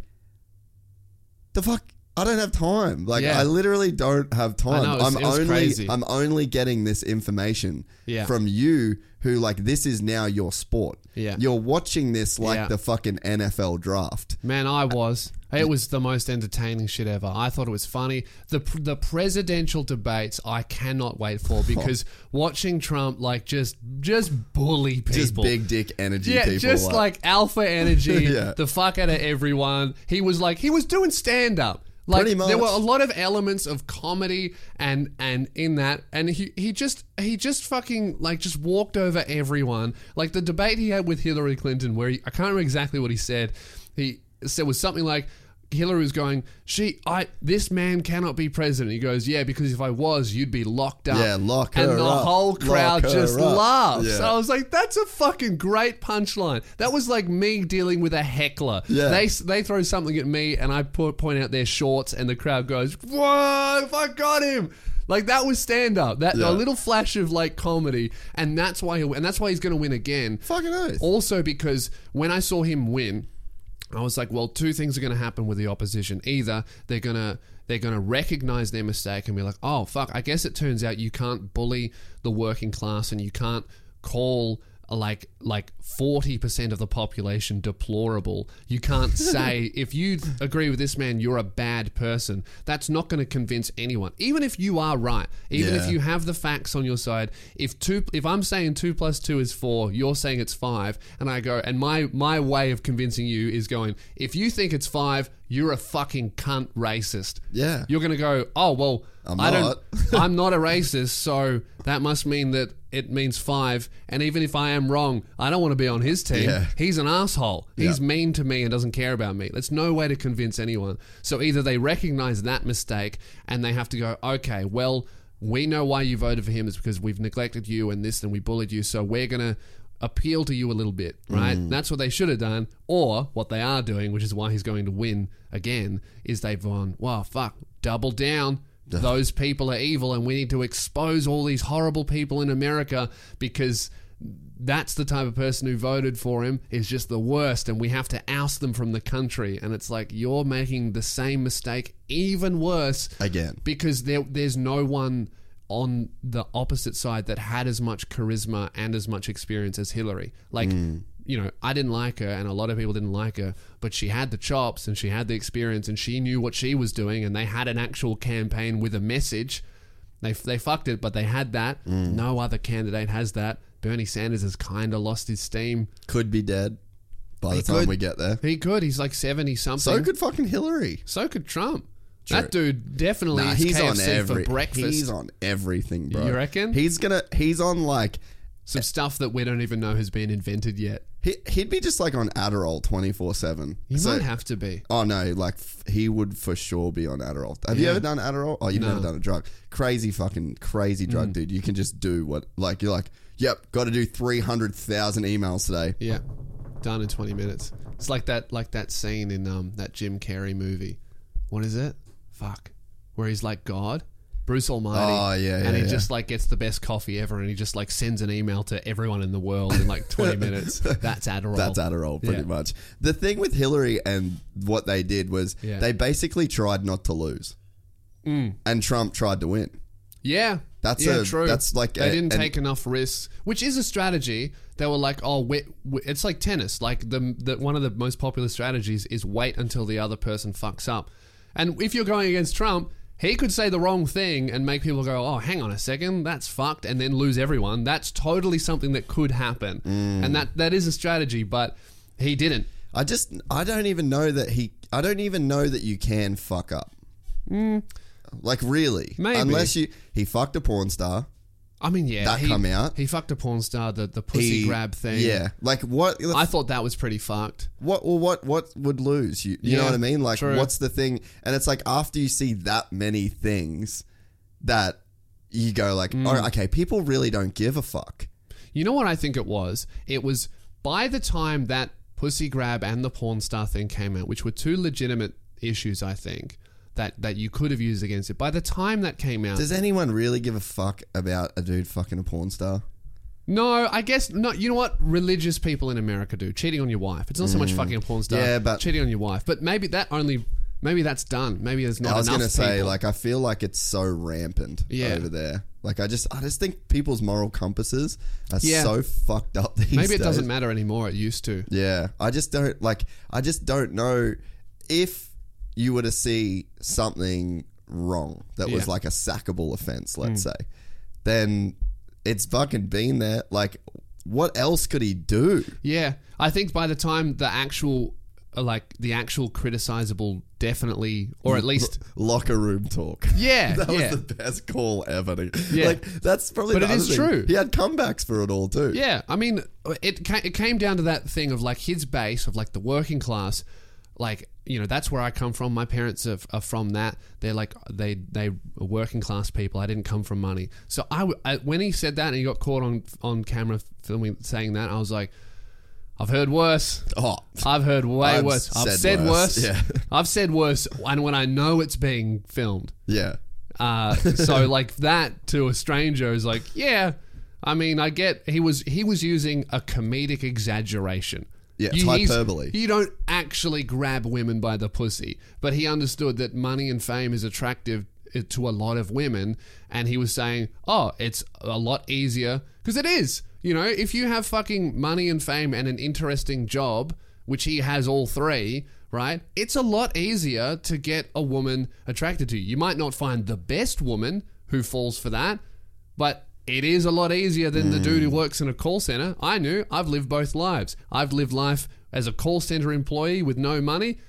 the fuck I don't have time. Like Yeah. I literally don't have time. know, it was- I'm it was only crazy. I'm only getting this information Yeah. from you who like this is now your sport. Yeah. You're watching this like Yeah. the fucking NFL draft. Man, I was. It was the most entertaining shit ever. I thought it was funny. The the presidential debates I cannot wait for because watching Trump like just just bully people. Just big dick energy yeah, people. just like alpha energy, Yeah. the fuck out of everyone. He was like, he was doing stand up. Like Pretty there were a lot of elements of comedy and and in that, and he he just he just fucking like just walked over everyone. Like the debate he had with Hillary Clinton, where he, I can't remember exactly what he said. He said was something like. Hillary was going, she, I, this man cannot be president. He goes, yeah, because if I was, you'd be locked up. Yeah, lock And the up. whole Lock crowd her just up. laughs. Yeah. I was like, that's a fucking great punchline. That was like me dealing with a heckler. Yeah. They they throw something at me, and I po- point out their shorts, and the crowd goes, "Whoa! If I got him!" Like that was stand up. That Yeah. a little flash of like comedy, and that's why he, and that's why he's going to win again. fucking oath. Also, because when I saw him win, I was like, well, two things are going to happen with the opposition. Either they're going to they're going to recognize their mistake and be like, oh fuck, I guess it turns out you can't bully the working class and you can't call like like 40% of the population deplorable. You can't say if you agree with this man you're a bad person. That's not going to convince anyone. Even if you are right, even if you have the facts on your side, if two if I'm saying 2 plus 2 is 4, you're saying it's 5 and I go and my my way of convincing you is going if you think it's 5, you're a fucking cunt racist. Yeah. You're going to go, "Oh, well, I'm I not." don't I'm not a racist, so that must mean that it means five. And even if I am wrong, I don't want to be on his team. Yeah. He's an asshole. He's Yeah. mean to me and doesn't care about me. That's no way to convince anyone. So either they recognize that mistake and they have to go, okay, well, we know why you voted for him is because we've neglected you and this and we bullied you. So we're going to appeal to you a little bit, right? Mm. That's what they should have done. Or what they are doing, which is why he's going to win again, is they've gone, wow, fuck, double down those people are evil and we need to expose all these horrible people in America because that's the type of person who voted for him is just the worst and we have to oust them from the country. And it's like you're making the same mistake even worse Again. because there there's no one on the opposite side that had as much charisma and as much experience as Hillary. Like mm. You know, I didn't like her, and a lot of people didn't like her, but she had the chops and she had the experience, and she knew what she was doing, and they had an actual campaign with a message. They they fucked it, but they had that. Mm. No other candidate has that. Bernie Sanders has kind of lost his steam. Could be dead by the He time could. we get there. He could. He's like seventy something. So could fucking Hillary. So could Trump. True. That dude definitely Nah, he's KFC on every. for breakfast. He's on everything, bro. You reckon? He's gonna. He's on like. Some stuff that we don't even know has been invented yet. He, he'd be just like on Adderall twenty four seven. He might have to be. Oh no, like f- he would for sure be on Adderall. Have you ever done Adderall? Oh, you've No. Mm. never done a drug. Crazy fucking crazy drug, dude. You can just do what like you're like, yep, got to do three hundred thousand emails today. Yeah, done in twenty minutes. It's like that like that scene in um that Jim Carrey movie. What is it? Fuck. Where he's like God. Bruce Almighty. Oh, yeah, And he yeah. just like gets the best coffee ever and he just like sends an email to everyone in the world in like 20 minutes. That's Adderall. That's Adderall, pretty Yeah. much. The thing with Hillary and what they did was Yeah. they basically tried not to lose, mm. and Trump tried to win. Yeah. That's yeah, a- true. that's like they a- didn't take enough risks, which is a strategy. They were like, oh, wait, wait- it's like tennis. Like the, the one of the most popular strategies is wait until the other person fucks up. And if you're going against Trump, he could say the wrong thing and make people go, oh, hang on a second, that's fucked, and then lose everyone. That's totally something that could happen, Mm. and that that is a strategy, but he didn't. I just I don't even know that he I don't even know that you can fuck up. Like really, Mm. Maybe. unless you he fucked a porn star. I mean, yeah, That he, come out. He fucked a porn star. The the pussy He- grab thing. Yeah, like what? I thought that was pretty fucked. what? Well, what? What would lose? You, you know Yeah, what I mean? Like, true. what's the thing? And it's like after you see that many things, that you go like, oh, okay, people really don't give a fuck. You know what I think it was? It was by the time that pussy grab and the porn star thing came out, which were two legitimate issues, I think that that you could have used against it. By the time that came out, Does anyone really give a fuck about a dude fucking a porn star? no, I guess not. You know what religious people in America do? Cheating on your wife. It's not so much fucking a porn star. Mm. Yeah, but- cheating on your wife. But maybe that only. Maybe that's done. Maybe there's not I was enough gonna say, people. like, I feel like it's so rampant Yeah. over there. Like, I just, I just think people's moral compasses are Yeah. so fucked up these maybe it days. doesn't matter anymore. It used to. Yeah, I just don't like. I just don't know if you were to see something wrong that was Yeah. Hmm. like a sackable offense, let's say, then it's fucking been there. Like, what else could he do? Yeah, I think by the time the actual, uh, like the actual criticizable, definitely, or at least, Locker room talk. yeah, That yeah, was the best call ever. Yeah. Like that's probably But it is thing. true. He had comebacks for it all too. yeah. I mean, it ca- it came down to that thing of like his base of like the working class, like you know that's where I come from. My parents are, are from that. They're like they they are working class people. I didn't come from money. So I when he said that and he got caught on on camera filming saying that, I was like. I've heard worse. Oh, I've heard way I've worse. I've said said worse, worse. yeah. I've said worse, and when I know it's being filmed. yeah. Uh, so like that to a stranger is like, yeah. I mean, I get he was he was using a comedic exaggeration. Yeah, it's hyperbole. You don't actually grab women by the pussy, but he understood that money and fame is attractive uh, to a lot of women, and he was saying, "Oh, it's a lot easier because it is." You know, if you have fucking money and fame and an interesting job, which he has all three, right? It's a lot easier to get a woman attracted to you. You might not find the best woman who falls for that, but it is a lot easier than the dude who mm. works in a call center. I knew. I've lived both lives. I've lived life as a call center employee with no money.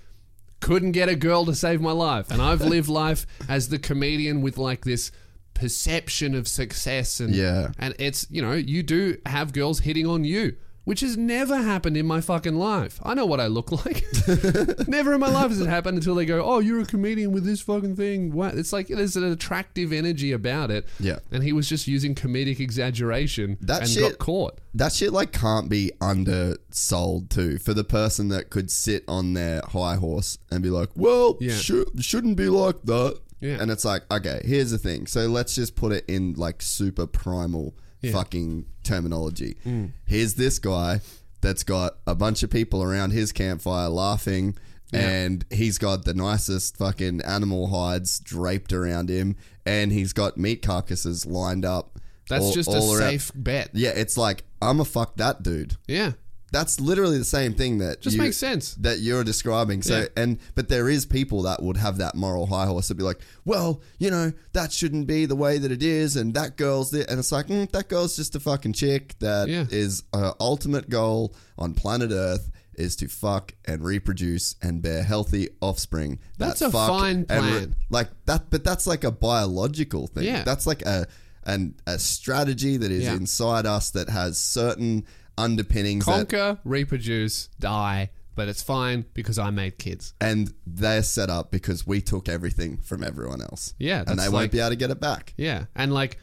Couldn't get a girl to save my life. And I've lived life as the comedian with like this perception of success and Yeah. and it's you know you do have girls hitting on you which has never happened in my fucking life i know what i look like never in my life has it happened until they go oh you're a comedian with this fucking thing what it's like there's an attractive energy about it Yeah. and he was just using comedic exaggeration That and shit- got caught That shit like can't be undersold too for the person that could sit on their high horse and be like, "Well, Yeah. should, shouldn't be like that." Yeah. And it's like, okay, here's the thing. So let's just put it in like super primal fucking terminology. Mm. Here's this guy that's got a bunch of people around his campfire laughing. And he's got the nicest fucking animal hides draped around him, and he's got meat carcasses lined up. that's all- just a around- safe bet yeah, it's like I'm a fuck that dude. yeah That's literally the same thing that Just you- makes sense. that you're describing. So Yeah. and but there is people that would have that moral high horse to be like, well, you know, that shouldn't be the way that it is, and that girl's the, and it's like mm, that girl's just a fucking chick that is Yeah. her ultimate goal on planet Earth is to fuck and reproduce and bear healthy offspring. that That's a fuck fine and re- plan. like that, but that's like a biological thing. Yeah. That's like a an, a strategy that is Yeah. inside us that has certain underpinnings that, conquer reproduce die but it's fine because i made kids and they're set up because we took everything from everyone else. Yeah, and they like- won't be able to get it back. Yeah. And like,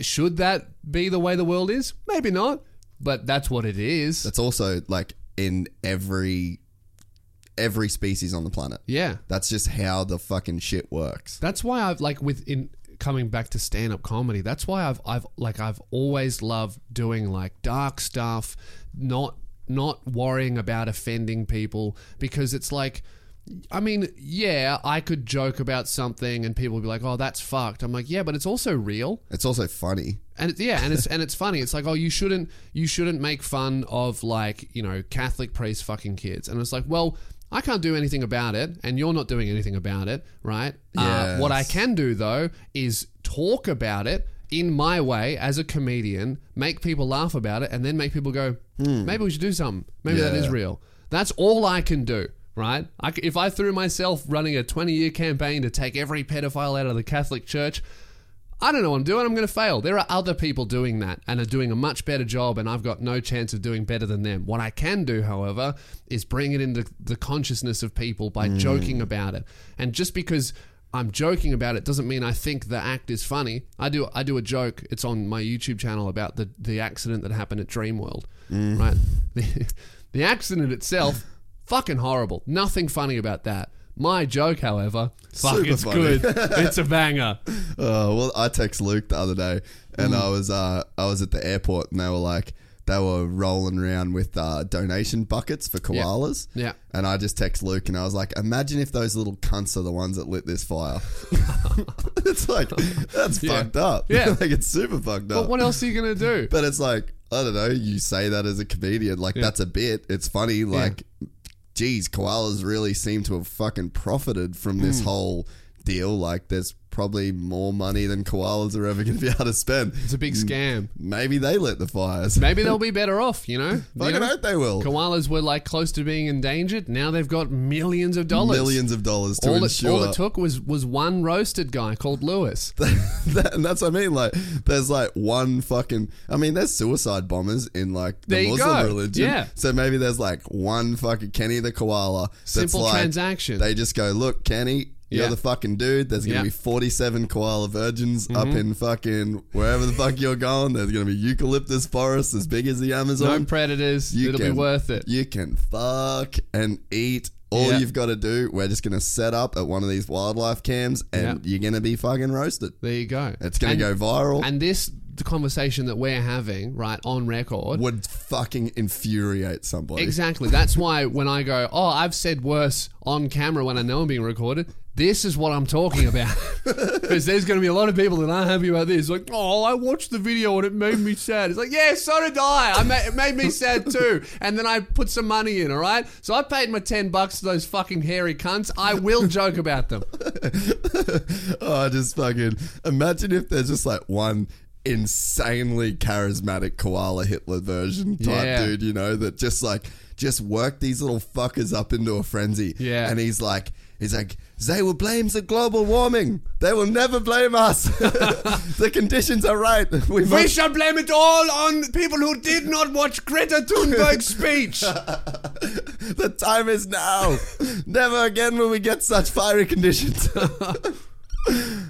should that be the way the world is? Maybe not, but that's what it is. That's also like in every every species on the planet. Yeah. That's just how the fucking shit works. That's why I've like with in coming back to stand up comedy. That's why I've I've like I've always loved doing like dark stuff, not not worrying about offending people because it's like I mean, yeah, I could joke about something and people would be like, "Oh, that's fucked." I'm like, "Yeah, but it's also real." It's also funny. And it's, yeah, and it's and it's funny. It's like, "Oh, you shouldn't you shouldn't make fun of like, you know, Catholic priests fucking kids." And it's like, "Well, I can't do anything about it, and you're not doing anything about it, right? Uh, what I can do though is talk about it in my way as a comedian, make people laugh about it, and then make people go, maybe we should do something. Maybe that is real. That's all I can do. Right? I if I threw myself running a 20 year campaign to take every pedophile out of the Catholic Church, I don't know what I'm doing. I'm going to fail. There are other people doing that and are doing a much better job, and I've got no chance of doing better than them. What I can do, however, is bring it into the consciousness of people by hmm. joking about it. And just because I'm joking about it doesn't mean I think the act is funny. I do. I do a joke. It's on my YouTube channel about the the accident that happened at Dreamworld. Hmm. Right. The, the accident itself, fucking horrible. Nothing funny about that. My joke, however, fuck, Super it's funny. good. it's a banger. Uh, well, I text Luke the other day, and Mm. I was uh, I was at the airport, and they were like, they were rolling around with uh, donation buckets for koalas. Yeah. And I just text Luke, and I was like, imagine if those little cunts are the ones that lit this fire. it's like that's Yeah. fucked up. Yeah. like it's super fucked up. But what else are you gonna do? But it's like I don't know. You say that as a comedian, like that's a bit. It's funny. Like, geez, koalas really seem to have fucking profited from this Hmm. whole deal. Like, there's probably more money than koalas are ever going to be able to spend. It's a big scam. Maybe they lit the fires. Maybe they'll be better off. You know, You Fucking know? hope they will. Koalas were like close to being endangered. Now they've got millions of dollars. Millions of dollars to All it, ensure. all it took was was one roasted guy called Lewis. That- and that's what I mean. Like, there's like one fucking. I mean, there's suicide bombers in like the There you Muslim go. religion. Yeah. So maybe there's like one fucking Kenny the koala. That's Simple like, transaction. They just go, look, Kenny. You're Yeah. the fucking dude. There's gonna Yeah. Mm-hmm. be 47 koala virgins up in fucking wherever the fuck you're going. There's gonna be eucalyptus forests as big as the Amazon. No predators. You It'll be worth it. You can fuck and eat. All Yeah. you've got to do, we're just gonna set up at one of these wildlife cams, and you're gonna be fucking roasted. There you go. It's gonna And- go viral. And this the conversation that we're having right on record. would fucking infuriate somebody. Exactly. That's why when I go, oh, I've said worse on camera when I know I'm being recorded. This is what I'm talking about. Because there's going to be a lot of people that aren't happy about this. Like, oh, I watched the video and it made me sad. It's like, yeah, so did I. I ma- it made me sad too. And then I put some money in, all right? So I paid my 10 bucks to those fucking hairy cunts. I will joke about them. Oh, just fucking imagine if there's just like one insanely charismatic koala Hitler version type Yeah. dude, you know, that just like just worked these little fuckers up into a frenzy. Yeah. And he's like he's like, they will blame the global warming. They will never blame us. the conditions are right. We We shall blame it all on people who did not watch Greta Thunberg's speech. the time is now. Never again will we get such fiery conditions.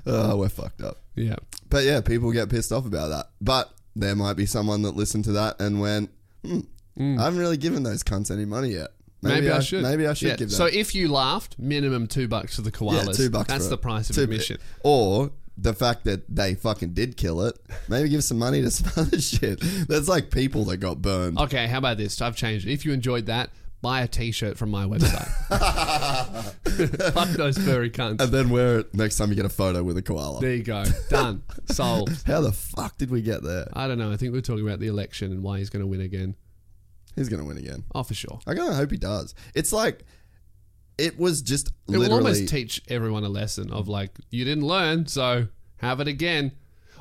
oh, we're fucked up. yeah. But yeah, people get pissed off about that. But there might be someone that listened to that and went, hmm, I haven't really given those cunts any money yet. Maybe, I, should. Maybe I should Yeah. give them. So if you laughed, minimum two bucks for the koalas. yeah, two bucks. That's the it. price of Two- admission. Or the fact that they fucking did kill it. Maybe give some money to some other shit. There's like people that got burned. Okay, how about this? I've changed it. If you enjoyed that, buy a T-shirt from my website. Fuck those furry cunts. And then wear it next time you get a photo with a koala. There you go. Done. Solved. How the fuck did we get there? I don't know. I think we're talking about the election and why he's going to win again. He's gonna win again. Oh, for sure. I kind of hope he does. It's like it was just It literally. will almost teach everyone a lesson of like you didn't learn, so have it again.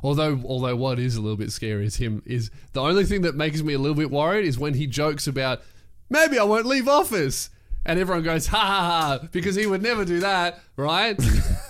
Although, although what is a little bit scary is him is the only thing that makes me a little bit worried is when he jokes about maybe I won't leave office, and everyone goes ha ha ha because he would never do that, right?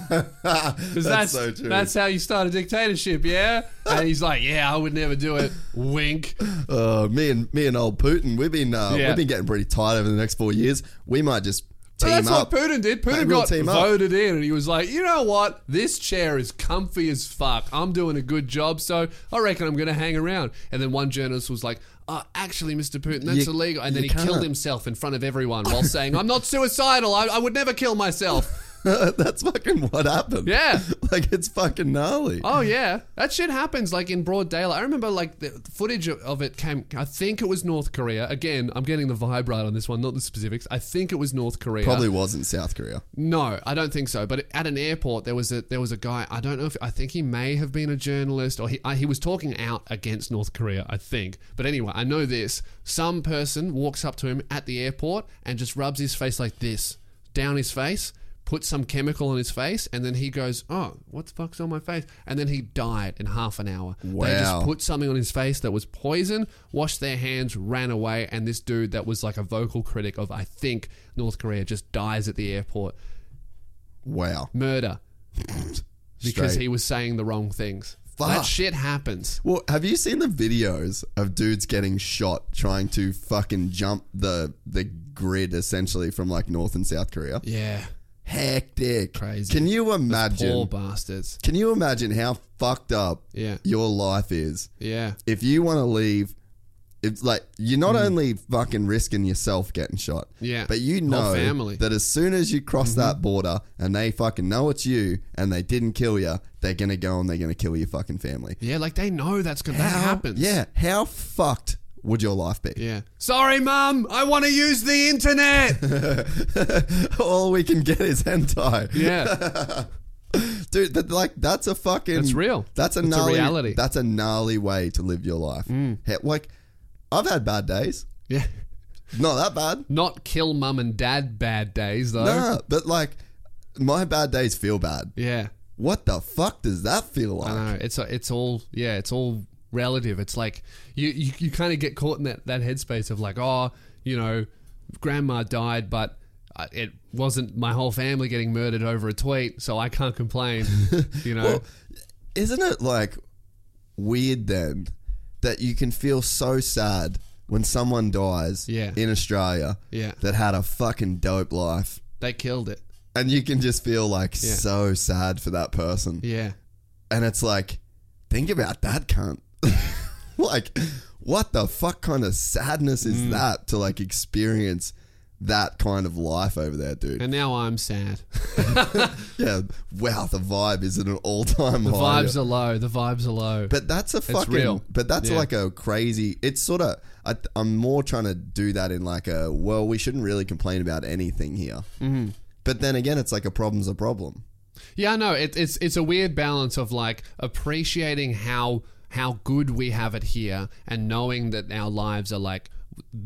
Because that's so true. that's how you start a dictatorship, yeah. And he's like, yeah, I would never do it. Wink. Uh, me and me and old Putin, we've been uh, Yeah. we've been getting pretty tight over the next four years. We might just team that's up. what Putin did. Putin got voted in, and he was like, "You know what? This chair is comfy as fuck. I'm doing a good job, so I reckon I'm going to hang around." And then one journalist was like, uh, "Actually, Mr. Putin, that's You- illegal." And then you he killed can't. himself in front of everyone while saying, "I'm not suicidal. I, I would never kill myself." That's fucking what happened. Yeah. like it's fucking gnarly. Oh yeah, that shit happens like in broad daylight. I remember like the footage of- it came. I think it was North Korea. Again, I'm getting the vibe right on this one, not the specifics. I think it was North Korea. Probably wasn't South Korea. No, I don't think so. But at an airport, there was a there was a guy. I don't know if I think he may have been a journalist or he I, he was talking out against North Korea. I think. But anyway, I know this. Some person walks up to him at the airport and just rubs his face like this down his face. Puts some chemical on his face, and then he goes, "Oh, what the fuck's on my face?" And then he died in half an hour. They just put something on his face that was poison, washed their hands, ran away, and this dude that was like a vocal critic of, I think, North Korea just dies at the airport Wow. murder because Straight. he was saying the wrong things. Fuck. That shit happens. Well, have you seen the videos of dudes getting shot trying to fucking jump the the grid essentially from like North and South Korea? Yeah, Hectic. Crazy. Can you imagine, poor imagine? bastards. Can you imagine how fucked up Yeah. your life is Yeah, if you want to leave? It's like you're not only fucking risking yourself getting shot. Yeah. but you know family. Mm-hmm. that as soon as you cross that border and they fucking know it's you and they didn't kill you, they're gonna go and they're gonna kill your fucking family. yeah. Like they know that's gonna that happens. Yeah, how fucked would your life be? yeah. Sorry, mum. I want to use the internet. All we can get is hentai, yeah, dude. That, like that's a fucking. That's real. That's a a gnarly reality. That's a gnarly way to live your life. Mm. He- Like, I've had bad days. yeah. Not that bad. Not kill mum and dad bad days though. Nah, but like, my bad days feel bad. Yeah. What the fuck does that feel like? I know it's it's all yeah, it's all relative. It's like you you, you kind of get caught in that that headspace of like, oh, you know, grandma died, but uh, it wasn't my whole family getting murdered over a tweet, so I can't complain. You know, Isn't it like weird then that you can feel so sad when someone dies Yeah. in Australia Yeah. that had a fucking dope life? they killed it. And you can just feel like Yeah. so sad for that person. Yeah, And it's like, think about that cunt. like, what the fuck kind of sadness Mm. is that to like experience that kind of life over there, dude? and now I'm sad. yeah, wow, the vibe is at an all time low. The high. vibes are low. The vibes are low. But that's a fucking. real. But that's Yeah. like a crazy. It's sort of. I, I'm more trying to do that in like a. Well, we shouldn't really complain about anything here. Mm-hmm. But then again, it's like a problem's a problem. Yeah, no, it, it's it's a weird balance of like appreciating how how good we have it here and knowing that our lives are like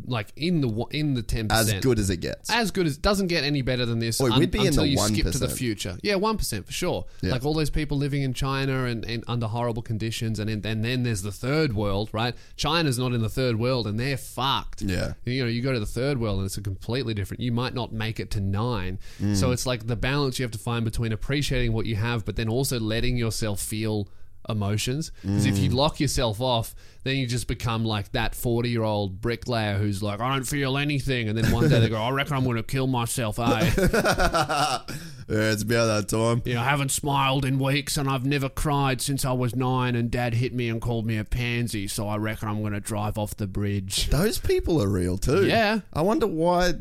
like in the in the ten percent As good as it gets. as good as doesn't get any better than this Oi, un- we'd be in until the you skip to the future. Yeah, one percent for sure. Yeah. Like all those people living in China and, and under horrible conditions, and, then and then there's the third world, right? China's not in the third world, and they're fucked. Yeah. you know, you go to the third world, and it's a completely different. You might not make it to nine, Mm. so it's like the balance you have to find between appreciating what you have, but then also letting yourself feel emotions. Because if Mm. you lock yourself off, then you just become like that 40 year old bricklayer who's like, I don't feel anything. And then one day they go, I reckon I'm going to kill myself, eh? yeah, it's about that time. know, I haven't smiled in weeks and I've never cried since I was nine and dad hit me and called me a pansy. So I reckon I'm going to drive off the bridge. Those people are real too. Yeah. I wonder why.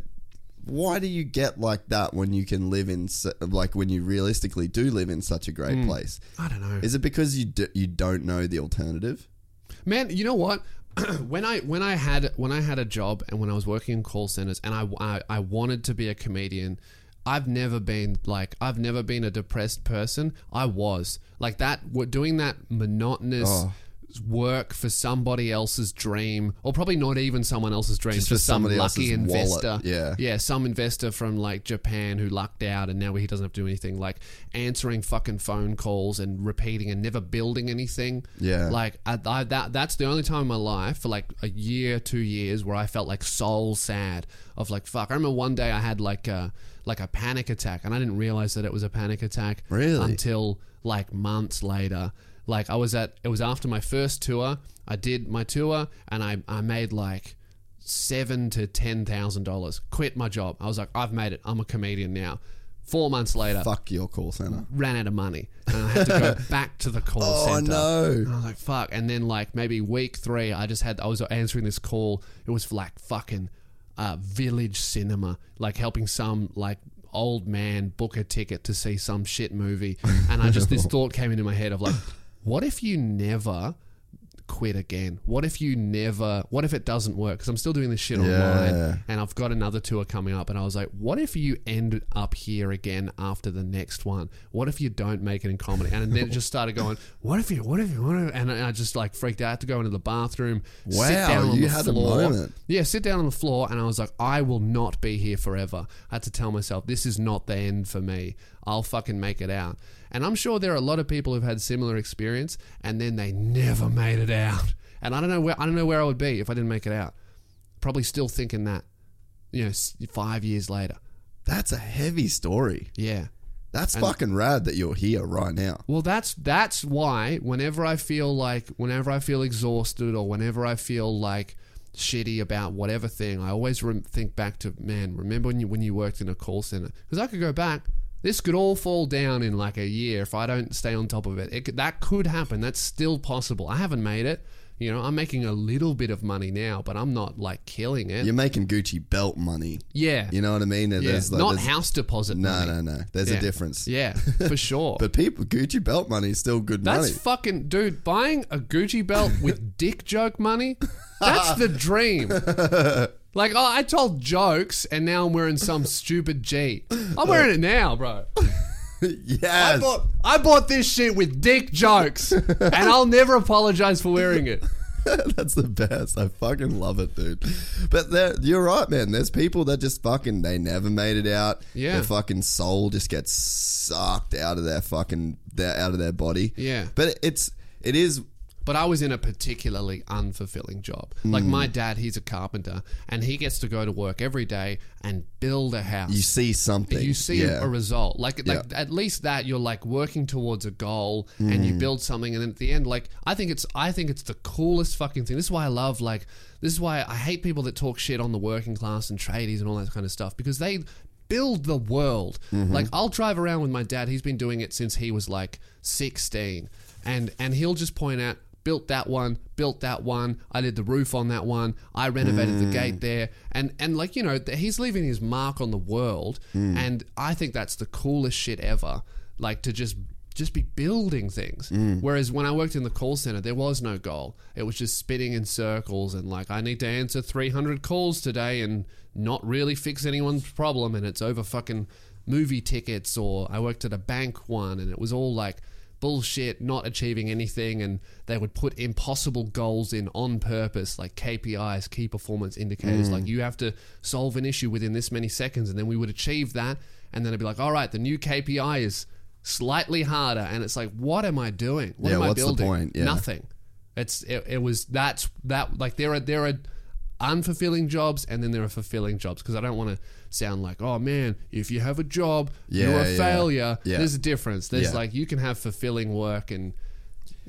Why do you get like that when you can live in like when you realistically do live in such a great Hmm. place? I don't know. Is it because you d- you don't know the alternative? Man, you know what? when I when I had when I had a job and when I was working in call centers and I, I I wanted to be a comedian, I've never been like I've never been a depressed person. I was like that. Doing that monotonous. Oh. Work for somebody else's dream, or probably not even someone else's dream, Just for some somebody lucky else's wallet, investor. yeah. yeah, some investor from like Japan who lucked out and now he doesn't have to do anything. Like answering fucking phone calls and repeating and never building anything. Yeah. Like I, I, that that's the only time in my life for like a year, two years where I felt like soul sad of like fuck. I remember one day I had like a like a panic attack and I didn't realize that it was a panic attack Really? until like months later. Like I was at it was after my first tour. I did my tour and I I made like seven to ten thousand dollars. Quit my job. I was like, I've made it. I'm a comedian now. Four months later, Fuck your call center. ran out of money and I had to go back to the call Oh, center. Oh no. And I was like, fuck. And then like maybe week three, I just had I was answering this call. It was for like fucking uh, village cinema, like helping some like old man book a ticket to see some shit movie. And I just this thought came into my head of like, what if you never quit again? What if you never? What if it doesn't work? Because I'm still doing this shit online, and I've got another tour coming up. And I was like, what if you end up here again after the next one? What if you don't make it in comedy? And then it just started going, what if you? What if you? What if? And I just like freaked out. I had to go into the bathroom. sit Wow, down on you the had a moment. Yeah, sit down on the floor, and I was like, I will not be here forever. I had to tell myself, this is not the end for me. I'll fucking make it out. And I'm sure there are a lot of people who've had similar experience, and then they never made it out. And I don't know where I don't know where I would be if I didn't make it out. Probably still thinking that, you know, five years later. That's a heavy story. Yeah. That's fucking rad that you're here right now. Well, that's that's why whenever I feel like whenever I feel exhausted or whenever I feel like shitty about whatever thing, I always rem- think back to man. Remember when you when you worked in a call center? Because I could go back. This could all fall down in like a year if I don't stay on top of it. it that could happen. That's still possible. I haven't made it. You know, I'm making a little bit of money now, but I'm not like killing it. You're making Gucci belt money. yeah, You know what I mean? yeah. There's like- not there's- house deposit. No, money. no, no. There's Yeah. a difference. Yeah, for sure. But people, Gucci belt money is still good That's money. That's fucking dude. Buying a Gucci belt with dick joke money. That's the dream. Like, oh, I told jokes, and now I'm wearing some stupid G. I'm wearing it now, bro. I yes. bought, I bought this shit with dick jokes, and I'll never apologize for wearing it. That's the best. I fucking love it, dude. But there, you're right, man. There's people that just fucking they never made it out. Yeah. Their fucking soul just gets sucked out of their fucking their out of their body. Yeah. But it's it is But I was in a particularly unfulfilling job. Like my dad, he's a carpenter, and he gets to go to work every day and build a house. you see something. you see a- yeah. a, result like like Yeah. at least that you're like working towards a goal and Mm. you build something and then at the end like i think it's i think it's the coolest fucking thing this is why i love like this is why i hate people that talk shit on the working class and tradies and all that kind of stuff because they build the world Mm-hmm. like i'll drive around with my dad he's been doing it since he was like 16 and and he'll just point out built that one, built that one. I did the roof on that one. I renovated the gate mm. there, and and like you know, he's leaving his mark on the world, mm. and I think that's the coolest shit ever. Like to just just be building things. Mm. Whereas when I worked in the call center, there was no goal. It was just spinning in circles, and like I need to answer three hundred calls today, and not really fix anyone's problem, and it's over fucking movie tickets. Or I worked at a bank one, and it was all like bullshit, not achieving anything, and they would put impossible goals in on purpose, like KPIs, key performance indicators. Like mm. you have to solve an issue within this many seconds, and then we would achieve that, and then it'd be like, all right, the new KPI is slightly harder, and it's like, what am I doing? What Yeah, am I what's the building? point? Yeah. Nothing. It's it, it was that's that like there are there are unfulfilling jobs and then there are fulfilling jobs because I don't want to sound like oh man if you have a job you're a yeah. failure Yeah. there's a difference there's Yeah. like you can have fulfilling work and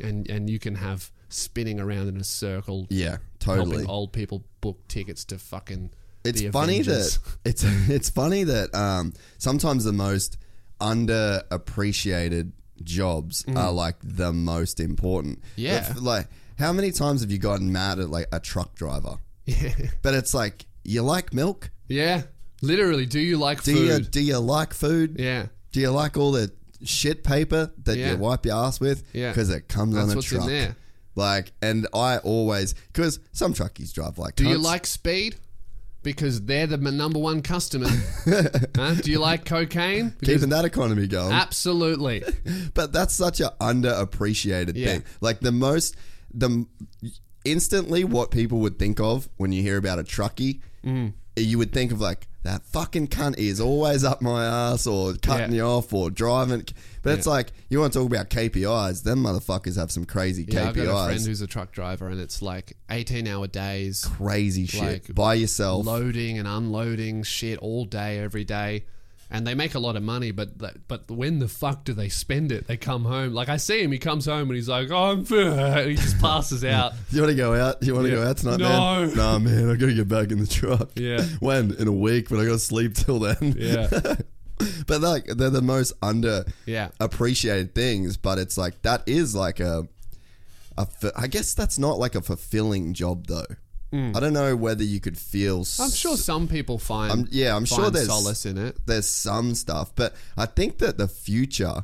and and you can have spinning around in a circle Yeah, totally. helping old people book tickets to fucking It's funny Avengers. that it's it's funny that um, sometimes the most underappreciated jobs are like the most important. Mm. Yeah. If- like how many times have you gotten mad at like a truck driver? Yeah But it's like you like milk. yeah literally do you like Do food you do you like food? yeah Do you like all the shit paper that Yeah. you wipe your ass with? Yeah. because it comes That's on a truck. Like, and I always because some truckies drive like. Do you like speed? Because they're the number one customer. Huh? Do you like cocaine? Because keeping that economy going? absolutely. But that's such an underappreciated Yeah. thing. Like the most, the instantly what people would think of when you hear about a truckie, Mm. you would think of like that fucking cunt is always up my ass or cutting Yeah. you off or driving. But it's like you want to talk about KPIs. Them motherfuckers have some crazy Yeah, I've got a friend who's a truck driver, and it's like eighteen-hour days, Crazy shit like, by yourself. loading and unloading shit all day, every day. And they make a lot of money, but that- but when the fuck do they spend it? They come home. Like I see him, he comes home and he's like, "Oh, I'm," and he just passes out. You want to go out? You want to Yeah. go out tonight, No. man? Nah, man. I gotta get back in the truck. Yeah. When in a week, but I gotta sleep till then. Yeah, but like they're the most under yeah, appreciated things. But it's like that is like a, a. I guess that's not like a fulfilling job though. Mm. I don't know whether you could feel. I'm sure some people find. I'm, yeah, I'm sure find there's solace in it. There's some stuff, but I think that the future.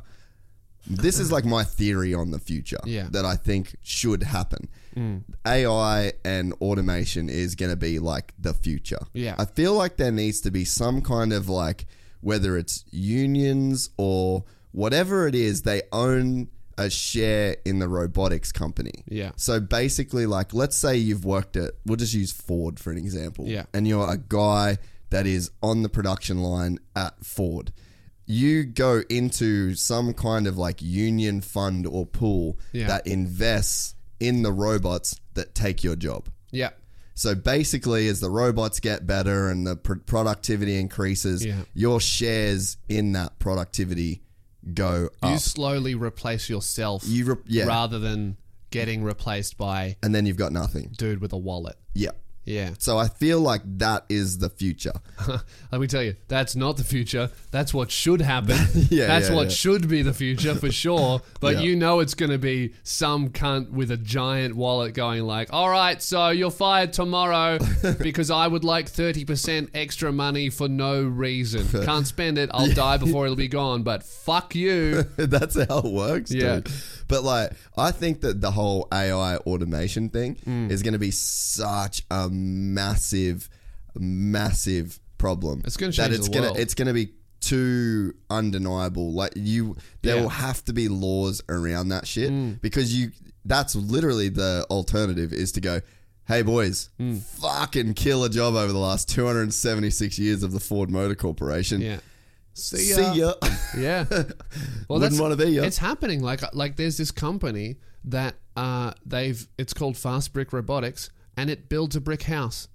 This is like my theory on the future Yeah. that I think should happen. Mm. AI and automation is going to be like the future. Yeah. I feel like there needs to be some kind of like whether it's unions or whatever it is, they own a share in the robotics company. Yeah. So basically, like, let's say you've worked at, we'll just use Ford for an example. Yeah. And you're a guy that is on the production line at Ford. You go into some kind of like union fund or pool Yeah. that invests in the robots that take your job. Yeah, So basically, as the robots get better and the pr- productivity increases, Yeah. your shares in that productivity go you slowly replace yourself. You re- yeah. rather than getting replaced by and then you've got nothing. dude with a wallet. Yeah. Yeah. So I feel like that is the future. Let me tell you, that's not the future. That's what should happen. Yeah, that's yeah, what yeah. should be the future for sure. But Yeah. you know it's going to be some cunt with a giant wallet going like, "All right, so you're fired tomorrow because I would like 30% extra money for no reason. Can't spend it. I'll die before it'll be gone, but fuck you." That's how it works, Yeah. dude. But like, I think that the whole AI automation thing Mm. is going to be such a massive, massive problem. It's gonna that change it's the gonna world. it's gonna be too undeniable. Like you, there Yeah. will have to be laws around that shit Mm. because you. That's literally the alternative is to go. Hey boys, Mm. fucking kill a job over the last 276 years of the Ford Motor Corporation. Yeah. See See ya. Yeah. Well, Wouldn't that's wanna be ya. It's happening. Like like there's this company that uh they've it's called Fastbrick Robotics and it builds a brick house.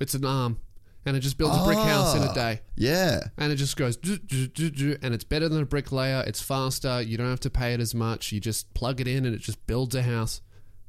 It's an arm. And it just builds a brick house in a Ah. day. yeah. And it just goes and it's better than a bricklayer. It's faster. You don't have to pay it as much. You just plug it in and it just builds a house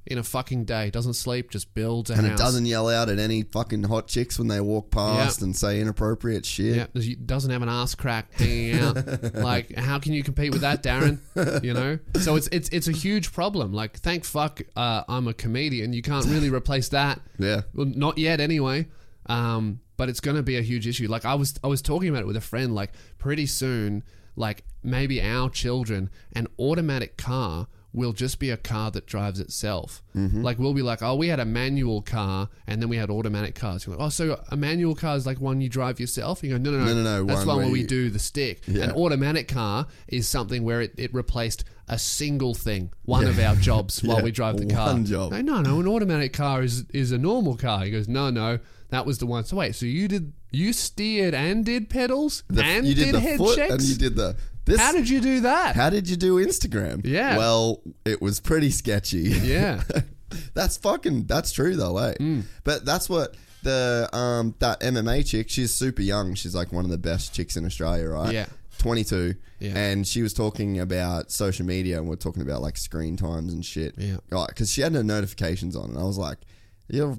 in a fucking day. Doesn't sleep, just builds a And house. it doesn't yell out at any fucking hot chicks when they walk past and say inappropriate shit. Yeah, it doesn't have an ass crack hanging out. like, how can you compete with that, Darren? You know, so it's it's it's a huge problem. Like, thank fuck, uh, I'm a comedian. You can't really replace that. Yeah. Well, not yet, anyway. Um, but it's going to be a huge issue. Like, I was I was talking about it with a friend. Like, pretty soon, like maybe our children, an automatic car will just be a car that drives itself. Mm-hmm. Like we'll be like, oh, we had a manual car and then we had automatic cars. You're like, oh, so a manual car is like one you drive yourself. You go, no, no, no, No, no, no, That's one one where where we you- do the stick. Yeah. An automatic car is something where it, it replaced a single thing, one of our jobs while Yeah, we drive the car. one job. No, no, no, an automatic car is is a normal car. He goes, no, no, that was the one. So wait, so you did you steered and did pedals The- and you did, did, the head foot checks? and you did the this. How did you do that? how did you do Instagram? Yeah. Well, it was pretty sketchy. yeah, that's fucking that's true though, eh? Mm. But that's what the um that MMA chick, she's super young. She's like one of the best chicks in Australia, right? Yeah. 22. Yeah. And she was talking about social media and we're talking about like screen times and shit. Yeah. Because she had no notifications on. And I was like, you're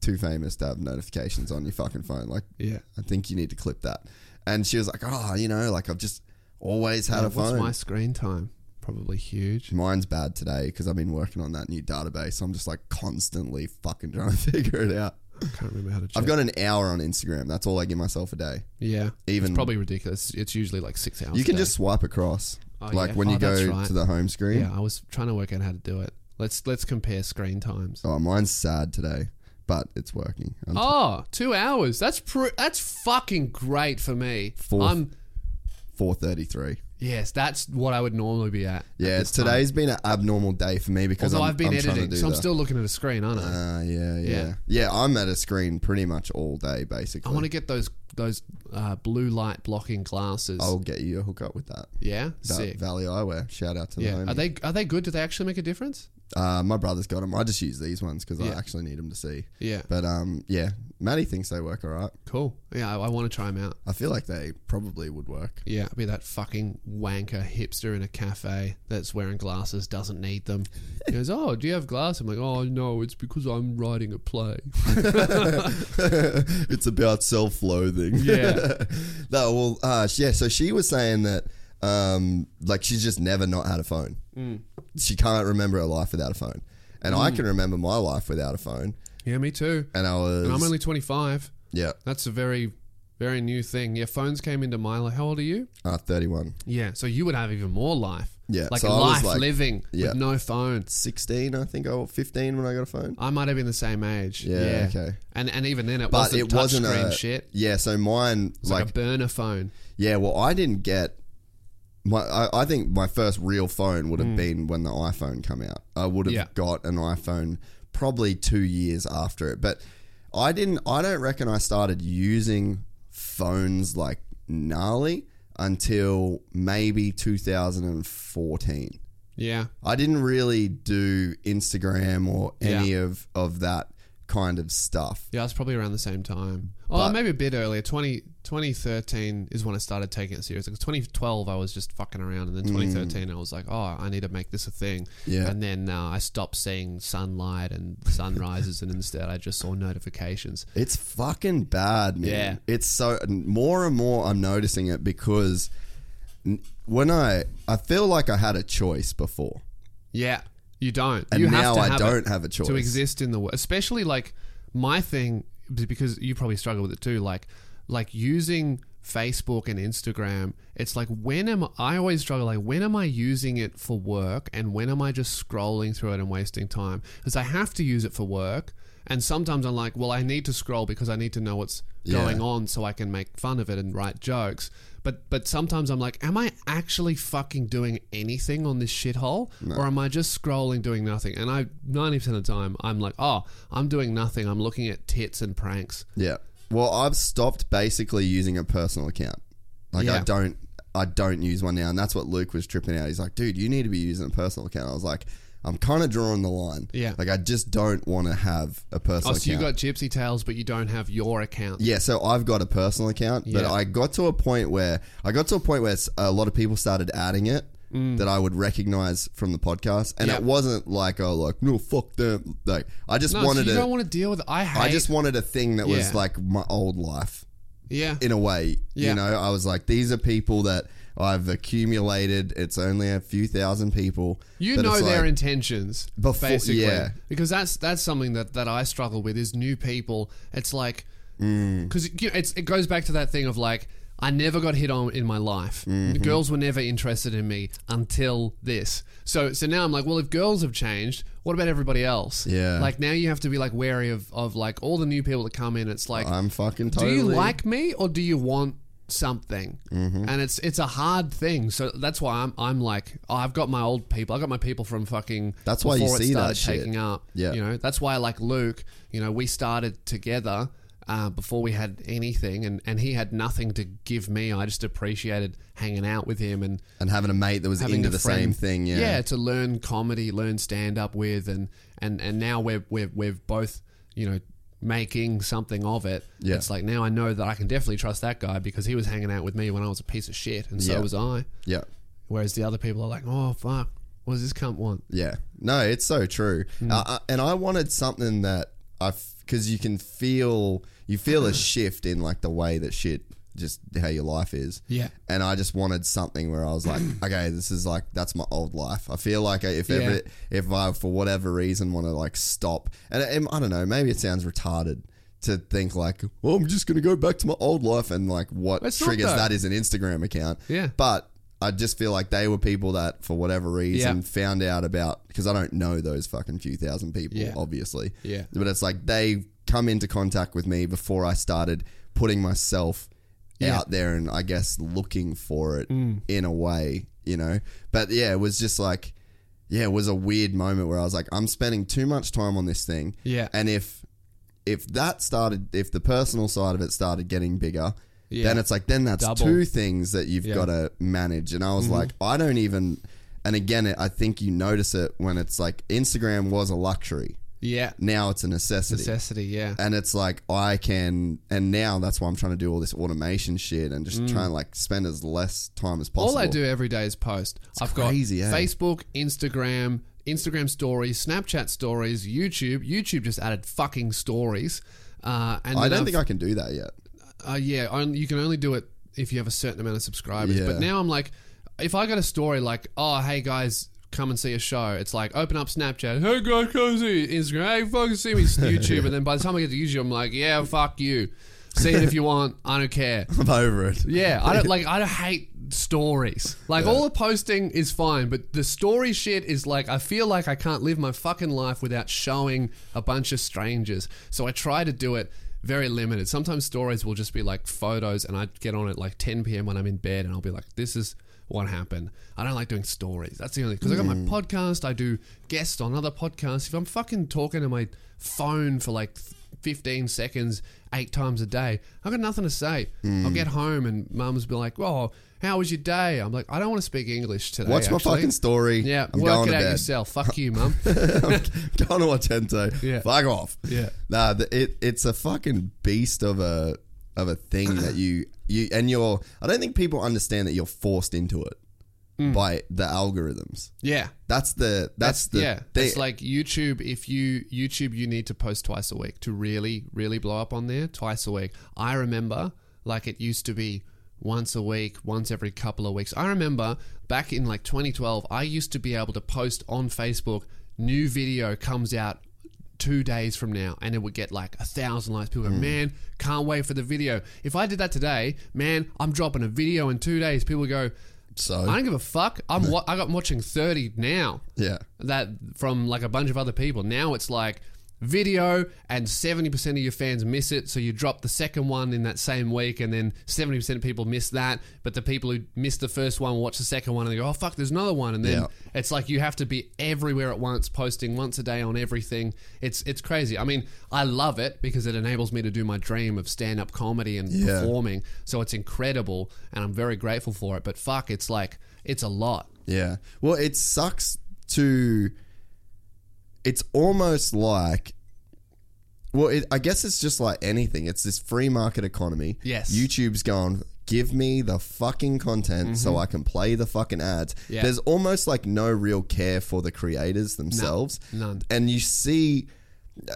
too famous to have notifications on your fucking phone. Like, yeah. I think you need to clip that. And she was like, oh, you know, like I've just always had Yeah, a What's my screen time? Probably huge. Mine's bad today because I've been working on that new database. So I'm just like constantly fucking trying to figure it out. I can't remember how to check. I've got an hour on Instagram. That's all I give myself a day. yeah, even- it's probably ridiculous. It's usually like six hours. You can just swipe across, Oh, like yeah. when Oh, you go right. to the home screen. Yeah, I was trying to work out how to do it. Let's let's compare screen times. Oh, mine's sad today, but it's working. I'm Oh, two hours. That's pr- that's fucking great for me. Four- I'm four thirty three. yes, that's what I would normally be at. at Yeah, time. today's been an abnormal day for me because Although i I've been I'm editing, so I'm the- still looking at a screen, aren't I? Ah, yeah, yeah, Yeah. yeah, I'm at a screen pretty much all day, basically. I want to get those those uh, blue light blocking glasses. I'll get you a hookup with that. yeah, Va- sick. Valley Eyewear. Shout out to yeah, them. are they are they good? Do they actually make a difference? Uh, my brother's got them. I just use these ones because Yeah. I actually need them to see. Yeah, But um, yeah, Maddie thinks they work all right. cool. Yeah, I, I want to try them out. I feel like they probably would work. Yeah, be that fucking wanker hipster in a cafe that's wearing glasses, doesn't need them. He goes, "Oh, do you have glasses?" I'm like, "Oh no, it's because I'm writing a play." it's about self-loathing. Yeah. no, well, uh, yeah. So she was saying that, um, like she's just never not had a phone. Mm. She can't remember her life without a phone, and I can remember my life without a phone. Yeah, me too. And I was, And I'm only 25. yeah, That's a very, very new thing. Yeah, phones came into my life. How old are you? uh, 31. Yeah, so you would have even more life. Yeah, like so I was life like- living yeah. with no phone. 16, I think. or 15 when I got a phone. I might have been the same age. Yeah, okay. And and even then, it But wasn't it wasn't touchscreen a shit. Yeah, so mine It's like, like a burner phone. Yeah, well, I didn't get my. I, I think my first real phone would have Mm. been when the iPhone come out. I would have Yeah. got an iPhone probably two years after it, but I didn't. I don't reckon I started using phones like gnarly until maybe 2014. Yeah. I didn't really do Instagram or any Yeah. of of that kind of stuff. Yeah, it's probably around the same time. Oh, But- maybe a bit earlier. 20, 2013 is when I started taking it serious. Because 2012, I was just fucking around. And then 2013, I was like, oh, I need to make this a thing. Yeah. And then uh, I stopped seeing sunlight and sunrises. and instead, I just saw notifications. It's fucking bad, man. Yeah. It's so more and more I'm noticing it because n- when I I feel like I had a choice before. Yeah. You don't. And you now have to I don't have a choice. to exist in the world. Especially like my thing, because you probably struggle with it too. Like, like using Facebook and Instagram. It's like when am I always struggle? Like when am I using it for work, and when am I just scrolling through it and wasting time? Because I have to use it for work. And sometimes I'm like, well, I need to scroll because I need to know what's Yeah. going on so I can make fun of it and write jokes. But but sometimes I'm like, am I actually fucking doing anything on this shithole, or am I just scrolling doing nothing? And I ninety percent of the time I'm like, oh, I'm doing nothing. I'm looking at tits and pranks. Yeah. Well, I've stopped basically using a personal account. Like I don't I don't use one now, and that's what Luke was tripping out. He's like, "Dude, you need to be using a personal account." I was like, "I'm kind of drawing the line. Yeah. Like I just don't want to have a personal. Oh, so you account." got Gypsy Tales, but you don't have your account. Yeah, so I've got a personal account, but Yeah. I got to a point where I got to a point where s- a lot of people started adding it that I would recognize from the podcast, and Mm. Yeah. it wasn't like oh like no fuck them. Like I just No, so wanted you don't want to deal with it. I hate. I just wanted a thing that was Yeah. like my old life yeah. in a way. Yeah. You know, I was like, these are people that I've accumulated. It's only a few thousand people. You know their like- intentions, Before- basically. yeah. Because that's that's something that, that I struggle with is new people. It's like Mm. because you know, it's it goes back to that thing of like I never got hit on in my life. Mm-hmm. The girls were never interested in me until this. So so now I'm like, well, if girls have changed, what about everybody else? Yeah. Like now you have to be like wary of of like all the new people that come in. It's like I'm fucking do you like me or do you want something Mm-hmm. and it's it's a hard thing so that's why i'm i'm like oh, i've got my old people i got my people from fucking That's why you see that shit. taking up Yeah. you know that's why i like luke you know we started together uh, before we had anything and, and he had nothing to give me i just appreciated hanging out with him and And having a mate that was into the friend- same thing. Yeah. yeah, to learn comedy, learn stand up with, and and and now we're we're we've both you know making something of it. Yeah. It's like now I know that I can definitely trust that guy because he was hanging out with me when I was a piece of shit, and so Yeah. was I. Yeah. Whereas the other people are like, oh fuck, what does this cunt want? Yeah. No, it's so true. Hmm. Uh, uh, and I wanted something that I, because you can feel, you feel a shift in like the way that shit, just how your life is. Yeah. And I just wanted something where I was like, okay, this is like, that's my old life. I feel like if Yeah. ever, if I, for whatever reason, want to like stop, and I, I don't know, maybe it sounds retarded. To think like, well, I'm just gonna go back to my old life, and like what triggers that is an Instagram account. Yeah. But I just feel like they were people that, for whatever reason, Yeah. found out about because I don't know those fucking few thousand people, Yeah. obviously. Yeah. But it's like they come into contact with me before I started putting myself Yeah. out there and I guess looking for it Mm. in a way, you know. But yeah, it was just like, yeah, it was a weird moment where I was like, I'm spending too much time on this thing. Yeah. And if if that started, if the personal side of it started getting bigger, Yeah. then it's like then that's Double. two things that you've Yeah. got to manage. And I Mm-hmm. was like, I don't even. And again, I think you notice it when it's like Instagram was a luxury. Yeah. Now it's a necessity. Necessity, yeah. and it's like I can, and now that's why I'm trying to do all this automation shit and just try and like spend as less time as possible. Mm. All I do every day is post. I've crazy, got eh? Facebook, Instagram, Instagram stories, Snapchat stories, YouTube. YouTube just added fucking stories. Uh, and I don't I've- think I can do that yet. uh, yeah, only, you can only do it if you have a certain amount of subscribers. Yeah. But now I'm like, if I got a story like, oh, hey guys, come and see a show, it's like, open up Snapchat, hey guys, come see Instagram, hey, fucking see me YouTube. and then by the time I get to YouTube, I'm like, yeah, fuck you. See it if you want. I don't care. I'm over it. Yeah, I don't like. I don't hate stories. Like all the posting is fine, but the story shit is like. I feel like I can't live my fucking life without showing a bunch of strangers. So I try to do it very limited. Sometimes stories will just be like photos, and I get on at like 10 p.m. when I'm in bed, and I'll be like, "This is what happened." I don't like doing stories. That's the only because I got my hmm. podcast. I do guests on other podcasts. If I'm fucking talking to my phone for like 15 seconds eight times a day. I've got nothing to say. Hmm. I'll get home and mum's be like, "Oh, how was your day?" I'm like, "I don't want to speak English today." Watch my actually." fucking story. Yeah, I'm work going it out bed. yourself. Fuck you, mum. I'm going to. Yeah. Fuck off. Yeah. Nah, the, it it's a fucking beast of a of a thing that you you and you're. I don't think people understand that you're forced into it Hmm. by the algorithms. yeah. That's the that's, the yeah. thing. It's like YouTube. If you YouTube, you need to post twice a week to really, really blow up on there. Twice a week. I remember, like it used to be once a week, once every couple of weeks. I remember back in like 2012, I used to be able to post on Facebook. New video comes out two days from now and it would get like a thousand likes. People go, mm. man, can't wait for the video. If I did that today, man, I'm dropping a video in two days. People go, so I don't give a fuck. I'm wa- I got watching 30 now yeah. that from like a bunch of other people. Now it's like video and 70% of your fans miss it. So you drop the second one in that same week and then 70% of people miss that. But the people who missed the first one watch the second one and they go, oh, fuck, there's another one. And then Yeah. it's like you have to be everywhere at once, posting once a day on everything. It's, it's crazy. I mean, I love it because it enables me to do my dream of stand up comedy and Yeah. performing. So it's incredible and I'm very grateful for it. But fuck, it's like, it's a lot. Yeah. Well, it sucks to. It's almost like. Well, it, I guess it's just like anything. It's this free market economy. Yes. YouTube's gone, give me the fucking content so I can play the fucking ads. Mm-hmm. Yeah. There's almost like no real care for the creators themselves. none. And you see.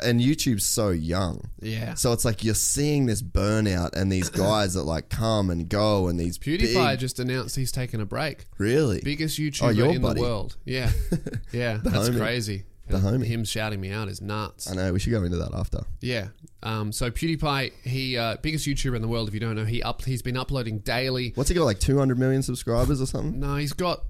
And YouTube's so young. Yeah. So it's like you're seeing this burnout and these guys that like come and go and these PewDiePie big, just announced he's taking a break. really Biggest Oh, YouTuber your in buddy. the world. Yeah. Yeah. that's homie. crazy. The homie. Him shouting me out is nuts. I know we should go into that after. Yeah. Um, so PewDiePie, he uh, biggest YouTuber in the world. If you don't know, he up he's been uploading daily. What's he got like 200 million subscribers or something? No, he's got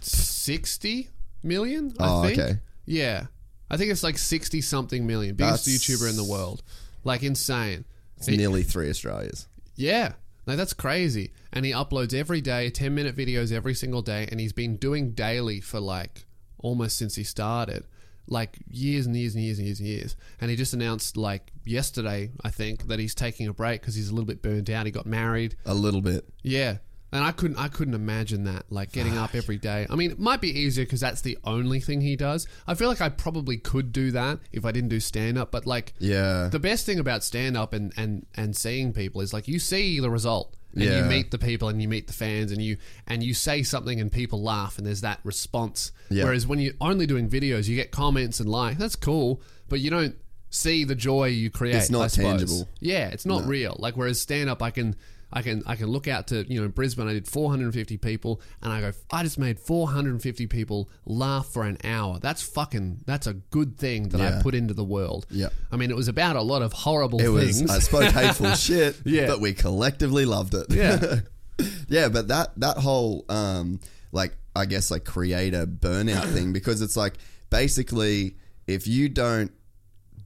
sixty million. I Oh, think. okay. Yeah, I think it's like sixty something million. Biggest That's- YouTuber in the world. Like insane. It's He- nearly three Australias. Yeah. No, that's crazy. And he uploads every day, 10 minute videos every single day. And he's been doing daily for like almost since he started. Like years and years and years and years and years. And he just announced like yesterday, I think, that he's taking a break because he's a little bit burnt out. He got married. A little bit. Yeah. And I couldn't I couldn't imagine that like getting up every day. I mean, it might be easier cuz that's the only thing he does. I feel like I probably could do that if I didn't do stand up, but like Yeah. the best thing about stand up and, and, and seeing people is like you see the result and Yeah. you meet the people and you meet the fans and you and you say something and people laugh and there's that response. Yeah. Whereas when you're only doing videos, you get comments and like that's cool, but you don't see the joy you create. It's not tangible. Yeah, it's not real. Like whereas stand up, I can. I can I can look out to you know Brisbane. I did 450 people, and I go. I just made 450 people laugh for an hour. That's fucking. That's a good thing that Yeah. I put into the world. Yeah. I mean, it was about a lot of horrible It things. was. I spoke hateful shit. Yeah. But we collectively loved it. Yeah. yeah. But that that whole um like I guess like creator burnout thing because it's like basically if you don't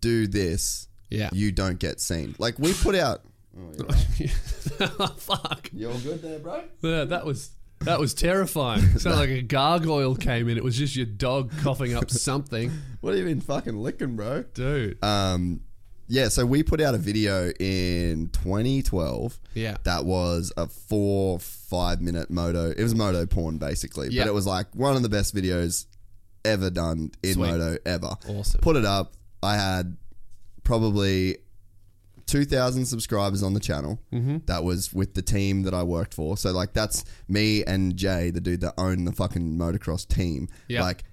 do this, Yeah. you don't get seen. Like we put out. Fuck. You all good there, bro? Yeah, that was that was terrifying. Sounded like a gargoyle came in. It was just your dog coughing up something, What have you been fucking licking, bro? dude. Um, yeah, so we put out a video in 2012. Yeah. That was a four, five minute moto. It was moto porn, basically. Yeah. But it was like one of the best videos ever done in Sweet. moto ever. Awesome. Put it up. I had probably 2,000 subscribers on the channel. Mm-hmm. That was with the team that I worked for. So, like, that's me and Jay, the dude that owned the fucking motocross team. Yeah. Like,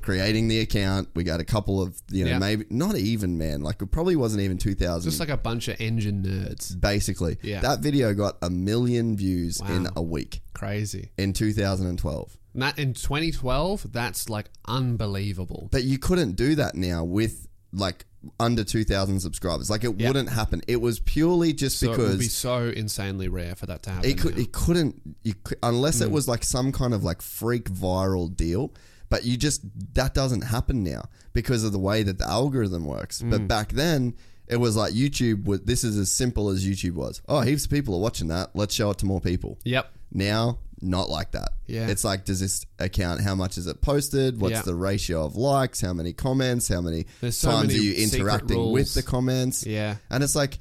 creating the account. We got a couple of, you know, maybe not even, man. Like, it probably wasn't even 2,000. Just like a bunch of engine nerds. basically. Yeah. That video got a million views in a week Crazy. in 2012. And that in 2012, that's like unbelievable. But you couldn't do that now with like under 2,000 subscribers. Like, it Yeah. wouldn't happen. It was purely just So it because. would be so insanely rare for that to happen. It could. now. It couldn't. You unless Hmm. it was like some kind of like freak viral deal. But you just that doesn't happen now because of the way that the algorithm works. Hmm. But back then, it was like YouTube. Was, this is as simple as YouTube was. Oh, heaps of people are watching that. Let's show it to more people. Yep. Now, not like that. Yeah. It's like, does this account? How much is it posted? What's Yeah. the ratio of likes? How many comments? How many There's so times many are you secret interacting with the comments? Yeah. And it's like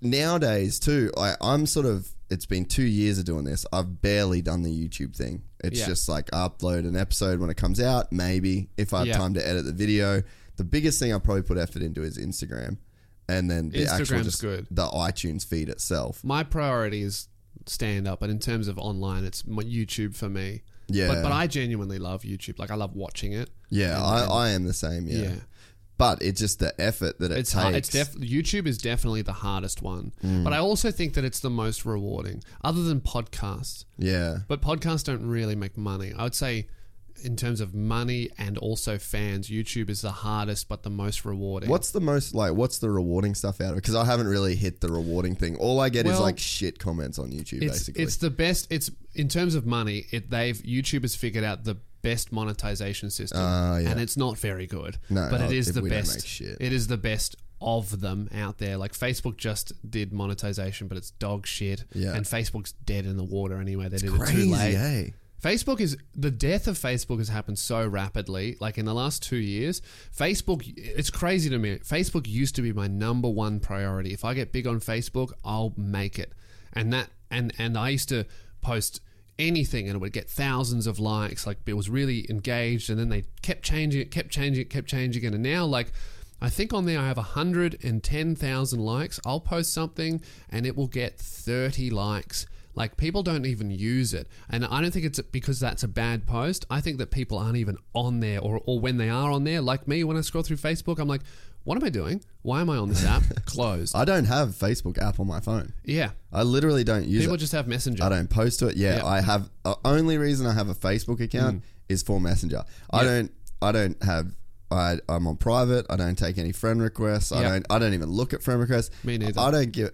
nowadays too. I, I'm sort of. It's been two years of doing this. I've barely done the YouTube thing. It's Yeah. just like I upload an episode when it comes out. Maybe if I have Yeah. time to edit the video. The biggest thing I probably put effort into is Instagram, and then the actual Instagram's just good. the iTunes feed itself. My priority is stand up, but in terms of online, it's my YouTube for me. Yeah. But, but I genuinely love YouTube. Like I love watching it. Yeah, I, I am the same. Yeah. Yeah. But it's just the effort that it It's takes. hard. It's def- YouTube is definitely the hardest one, Mm. but I also think that it's the most rewarding, other than podcasts. yeah. But podcasts don't really make money. I would say, in terms of money and also fans, YouTube is the hardest but the most rewarding. What's the most like? What's the rewarding stuff out of it? Because I haven't really hit the rewarding thing. All I get is like shit comments on YouTube. it's basically, it's the best. It's in terms of money. It they've YouTube has figured out the best monetization system, Ah, yeah. and it's not very good. No, but it oh, is the best. make shit. It is the best of them out there. Like Facebook just did monetization, but it's dog shit. Yeah. and Facebook's dead in the water anyway. They did it too late. eh? Facebook is the death of Facebook has happened so rapidly. Like in the last two years, Facebook, it's crazy to me. Facebook used to be my number one priority. If I get big on Facebook, I'll make it. And that, and and I used to post anything and it would get thousands of likes. Like it was really engaged, and then they kept changing it, kept changing it, kept changing it, and now like. I think on there I have 110,000 likes. I'll post something and it will get 30 likes. Like people don't even use it. And I don't think it's because that's a bad post. I think that people aren't even on there or, or when they are on there, like me, when I scroll through Facebook, I'm like, what am I doing? Why am I on this app? Closed. I don't have Facebook app on my phone. yeah. I literally don't use it. People it. just have Messenger. I don't post to it. Yeah, Yeah. I have. The only reason I have a Facebook account is for Messenger. I Mm. Yeah. don't. I don't have. I, I'm on private. I don't take any friend requests. I don't. I don't even look at friend requests. Me neither. I don't give.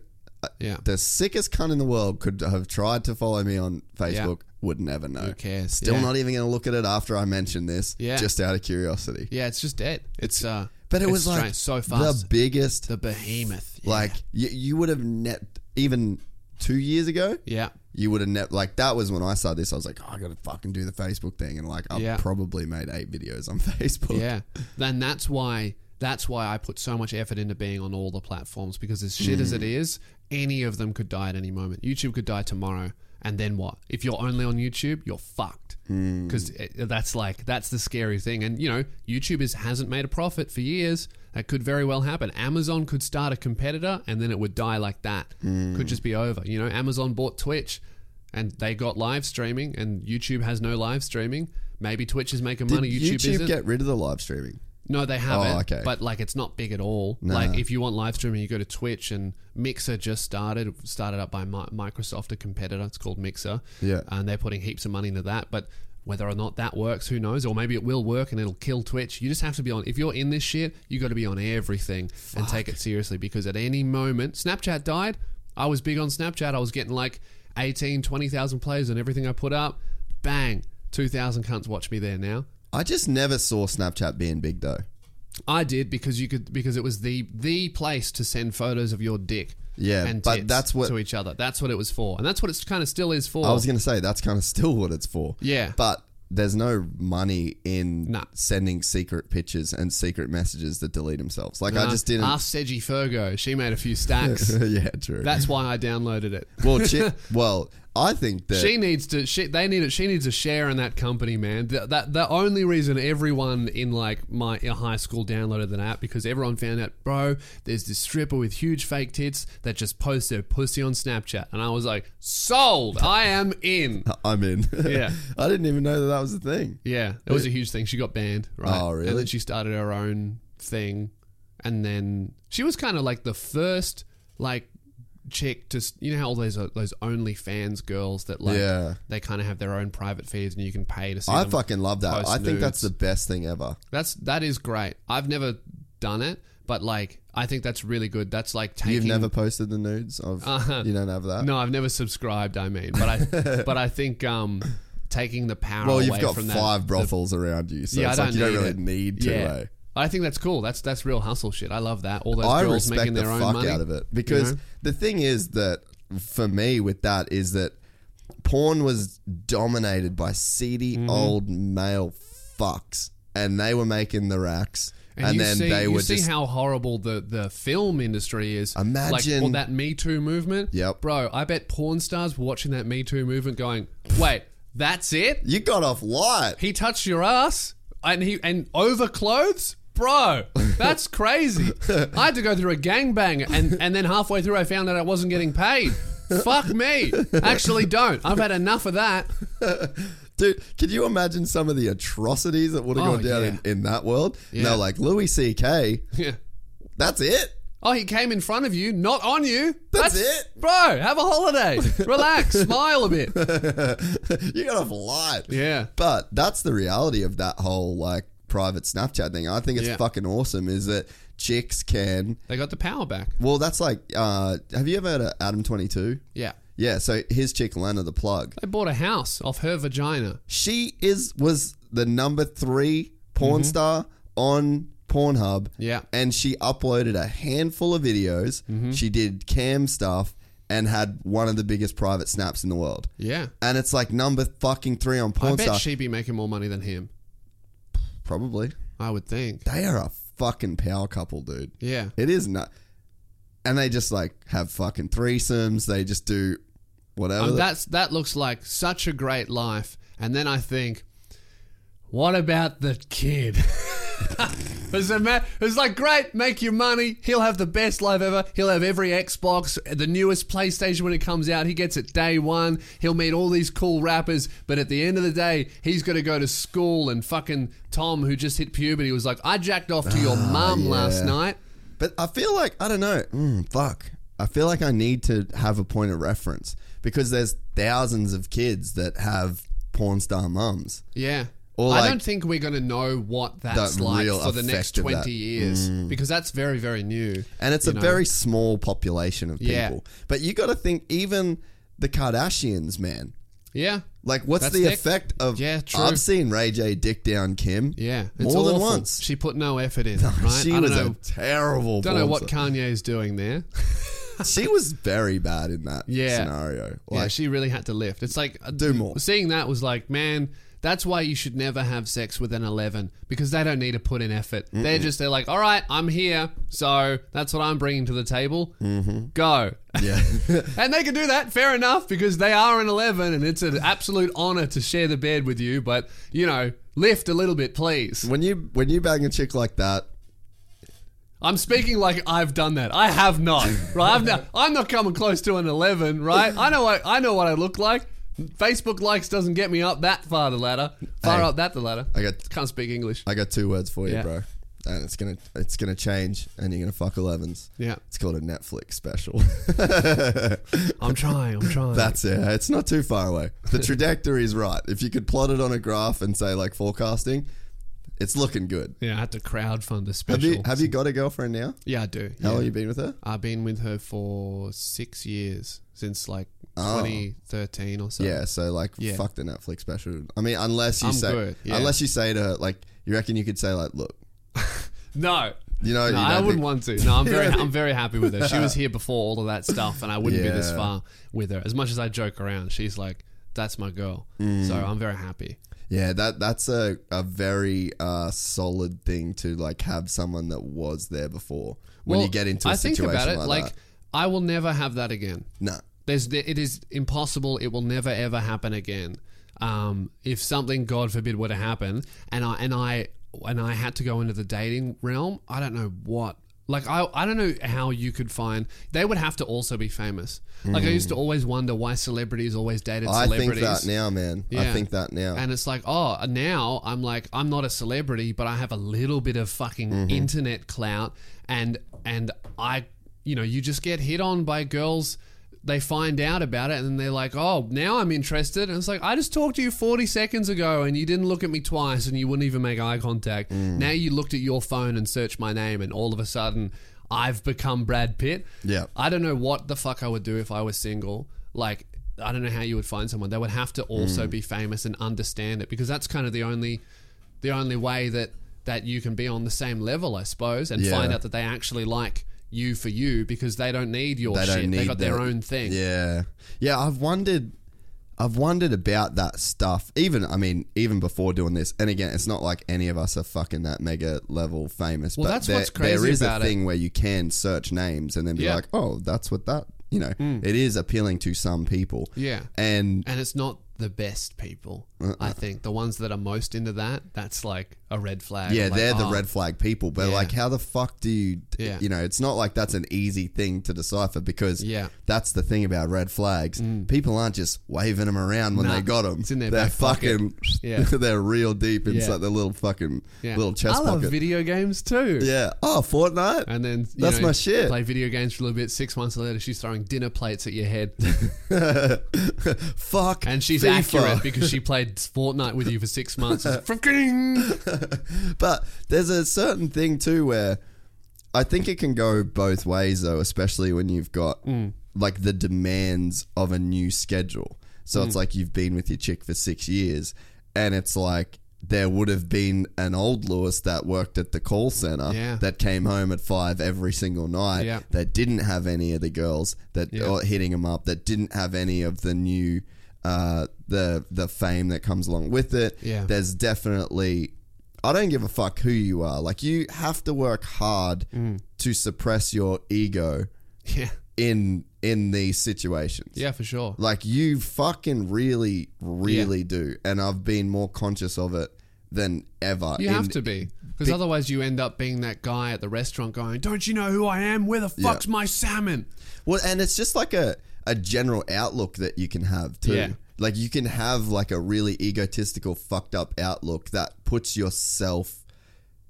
Yeah. The sickest cunt in the world could have tried to follow me on Facebook. Would never know. Who cares? Still Yeah. not even going to look at it after I mention this. Yeah. Just out of curiosity. Yeah, it's just dead. It's uh But it was like so the biggest. The, behemoth. Yeah. Like you, you would have net even two years ago. Yeah. You would have never like that was when I saw this. I was like, oh, I gotta fucking do the Facebook thing, and like I've Yeah. probably made eight videos on Facebook. Yeah. Then that's why that's why I put so much effort into being on all the platforms because as shit Mm. as it is, any of them could die at any moment. YouTube could die tomorrow, and then what? If you're only on YouTube, you're fucked. Mm. Because that's like that's the scary thing, and you know YouTube is hasn't made a profit for years. That could very well happen. Amazon could start a competitor, and then it would die like that. Mm. Could just be over. You know, Amazon bought Twitch, and they got live streaming, and YouTube has no live streaming. Maybe Twitch is making Did money. YouTube, YouTube, isn't. get rid of the live streaming? No, they oh, haven't. Oh, okay. But like, it's not big at all. Nah. Like, if you want live streaming, you go to Twitch, and Mixer just started. Started up by Mi- Microsoft, a competitor. It's called Mixer. Yeah. and they're putting heaps of money into that. But whether or not that works, who knows? Or maybe it will work and it'll kill Twitch. You just have to be on. If you're in this shit, you got to be on everything and take it seriously because at any moment, Snapchat died. I was big on Snapchat. I was getting like 18, 20,000 plays on everything I put up. Bang, 2,000 cunts watch me there now. I just never saw Snapchat being big though. I did because you could because it was the the place to send photos of your dick. Yeah, and but that's what- to each other. That's what it was for, and that's what it kind of still is for. I was gonna say that's kind of still what it's for. Yeah. but there's no money in Nah. sending secret pictures and secret messages that delete themselves. Like I just didn't. Ask Sedgy Fergo. She made a few stacks. yeah, true. That's why I downloaded it. well, chi- well, I think that She needs to. She, they need it. She needs a share in that company, man. The, that the only reason everyone in like my high school downloaded that app because everyone found out, bro. There's this stripper with huge fake tits that just posts their pussy on Snapchat, and I was like, sold. I am in. I'm in. Yeah. I didn't even know that that was a thing. Yeah, it was a huge thing. She got banned, right? Oh, really? And then she started her own thing, and then she was kind of like the first like chick to you know how all those those OnlyFans girls that like Yeah. they kind of have their own private feeds and you can pay to see. I them fucking love that. post I think that's the best thing ever. that's that is great. I've never done it, but like I think that's really good. That's like taking. You've never posted the nudes of. Uh-huh. You don't have that. No, I've never subscribed. I mean, but I but I think um taking the power. Well, you've away got from five brothels around you, so yeah, it's I like don't you don't need really it. need to. Yeah. eh? I think that's cool. That's that's real hustle shit. I love that. All those I girls respect making the their own fuck money out of it because you know? the thing is that for me with that is that porn was dominated by seedy Mm-hmm. old male fucks, and they were making the racks, and, you then see, they you were see just how horrible the, the film industry is. like Imagine- all that Me Too movement. Yep. bro. I bet porn stars were watching that Me Too movement, going, "Wait, that's it? you got off light. He touched your ass and he and over clothes." Bro, that's crazy. I had to go through a gangbang and, and then halfway through I found out I wasn't getting paid. Fuck me. Actually don't. I've had enough of that. Dude, can you imagine some of the atrocities that would have Oh, gone down yeah. in, in that world? Yeah. No, like Louis C.K., Yeah. that's it. Oh, he came in front of you, not on you. That's it. Bro, have a holiday. Relax, smile a bit. you got off light. Yeah. But that's the reality of that whole like private Snapchat thing. I think it's Yeah. fucking awesome is that chicks can They got the power back. well that's like uh have you ever heard of Adam 22? Yeah. Yeah, so his chick Lena the plug. They bought a house off her vagina. She is was the number 3 porn star on Pornhub. Mm-hmm. Yeah. And she uploaded a handful of videos. Mm-hmm. She did cam stuff and had one of the biggest private snaps in the world. Yeah. And it's like number fucking 3 on I bet she'd be making more money than him. Probably. I would think. They are a fucking power couple, dude. Yeah. It is not. And they just like have fucking threesomes. They just do whatever. Um, that's that looks like such a great life. And then I think, what about the kid? it's, a it's like great, make your money. He'll have the best life ever. He'll have every Xbox, the newest PlayStation when it comes out. He gets it day one. He'll meet all these cool rappers. But at the end of the day, he's got to go to school. And fucking Tom, who just hit puberty, was like, "I jacked off to your mum last Ah, night." but I feel like I don't know. Mm, fuck. I feel like I need to have a point of reference because there's thousands of kids that have porn star mums. Yeah. Or I don't think we're going to know what that's The like for the next 20 that. Mm. years because that's very, very new. And it's a know? very small population of people. Yeah. But you got to think even the Kardashians, man. Yeah. Like, what's That's the effect of? Yeah, true. I've seen Ray J dick down Kim. Yeah. It's more than once. She put no effort in, right? she I was know. a terrible. don't know what star. Kanye's doing there. she was very bad in that Yeah. scenario. yeah, Like, she really had to lift. It's like Do more. Seeing that was like, man, that's why you should never have sex with an 11 because they don't need to put in effort. They're just they're like, all right, I'm here, so that's what I'm bringing to the table. Mm-hmm. Go. yeah, And they can do that, fair enough, because they are an 11 and it's an absolute honor to share the bed with you. But, you know, lift a little bit, please. when you when you bang a chick like that, I'm speaking like I've done that. I have not, right? I've not, I'm not coming close to an 11, right? I know what, I know what I look like. Facebook likes doesn't get me up that far the ladder. Far Hey. up that the ladder. I got Can't speak English. I got two words for you, Yeah. bro. And it's gonna it's gonna change, and you're gonna fuck 11s. Yeah. It's called a Netflix special. I'm trying, I'm trying. That's it. It's not too far away. The trajectory is right. If you could plot it on a graph and say like forecasting, it's looking good. yeah, I had to crowdfund a Have special. you have you got a girlfriend now? Yeah, I do. How yeah. long you been with her? I've been with her for six years, since like Oh. 2013 or so. Yeah, so like Yeah. fuck the Netflix special. I mean, unless you I'm say good, yeah. unless you say to her like you reckon you could say like, look, No. you know, No, I wouldn't think- want to. No, I'm very, I'm very happy with her. She was here before all of that stuff, and I wouldn't be this Yeah. far with her. As much as I joke around, she's like, "That's my girl." Mm. So I'm very happy. Yeah, that that's a, a very uh, solid thing to like have someone that was there before. When Well, you get into a I think situation about it, like, like that. I will never have that again. No. There's it is impossible. It will never ever happen again. Um, if something, God forbid, were to happen, and I and I and I had to go into the dating realm, I don't know what. Like I, I don't know how you could find. They would have to also be famous. Like I used to always wonder why celebrities always dated celebrities. I think that now, man. I think that now. And it's like, oh, now I'm like, I'm not a celebrity, but I have a little bit of fucking Mm-hmm. internet clout, and and I, you know, you just get hit on by girls. They find out about it, and then they're like, oh, now I'm interested. And it's like, I just talked to you 40 seconds ago, and you didn't look at me twice, and you wouldn't even make eye contact. Mm. Now you looked at your phone and searched my name, and all of a sudden, I've become Brad Pitt. Yeah. I don't know what the fuck I would do if I was single. Like, I don't know how you would find someone. They would have to also Mm. be famous and understand it because that's kind of the only, the only way that that you can be on the same level, I suppose, and Yeah. find out that they actually like you for you because they don't need your they shit. don't need they got their own thing. Yeah, yeah. I've wondered, I've wondered about that stuff. Even, I mean, even before doing this. And again, it's not like any of us are fucking that mega level famous. Well, but that's there, what's crazy There is about a it. thing where you can search names and then be Yeah. Like, oh, that's what that. You know, hmm. it is appealing to some people. Yeah. and And it's not the best people. Uh-uh. I think the ones that are most into that, that's like a red flag. Yeah, Like, they're the oh, red flag people. But Yeah. like, how the fuck do you? Yeah. You know, it's not like that's an easy thing to decipher because Yeah. Mm. that's the thing about red flags. People aren't just waving them around when Nah, they got them. it's in their they're fucking. Yeah. they're real deep inside Yeah. their little fucking little chest I love pocket. video games too. yeah. Oh, Fortnite. And then you That's know, my shit. Play video games for a little bit. Six months later, she's throwing dinner plates at your head, Fuck. and she's FIFA. accurate because she played Fortnite with you for six months. From Fucking But there's a certain thing too where I think it can go both ways though, especially when you've got Mm. like the demands of a new schedule. So Mm. it's like you've been with your chick for six years, and it's like there would have been an old Lewis that worked at the call center Yeah. that came home at five every single night Yeah. that didn't have any of the girls that Yeah. or hitting him up that didn't have any of the new uh, the the fame that comes along with it. Yeah. There's definitely I don't give a fuck who you are. Like you have to work hard Mm. to suppress your ego yeah, in in these situations. yeah, for sure. Like you fucking really, really do. And I've been more conscious of it than ever. You in- have to be. Because otherwise, you end up being that guy at the restaurant going, Don't you know who I am? Where the fuck's my salmon? Well, and it's just like a, a general outlook that you can have too. Yeah. Like you can have like a really egotistical, fucked up outlook that puts yourself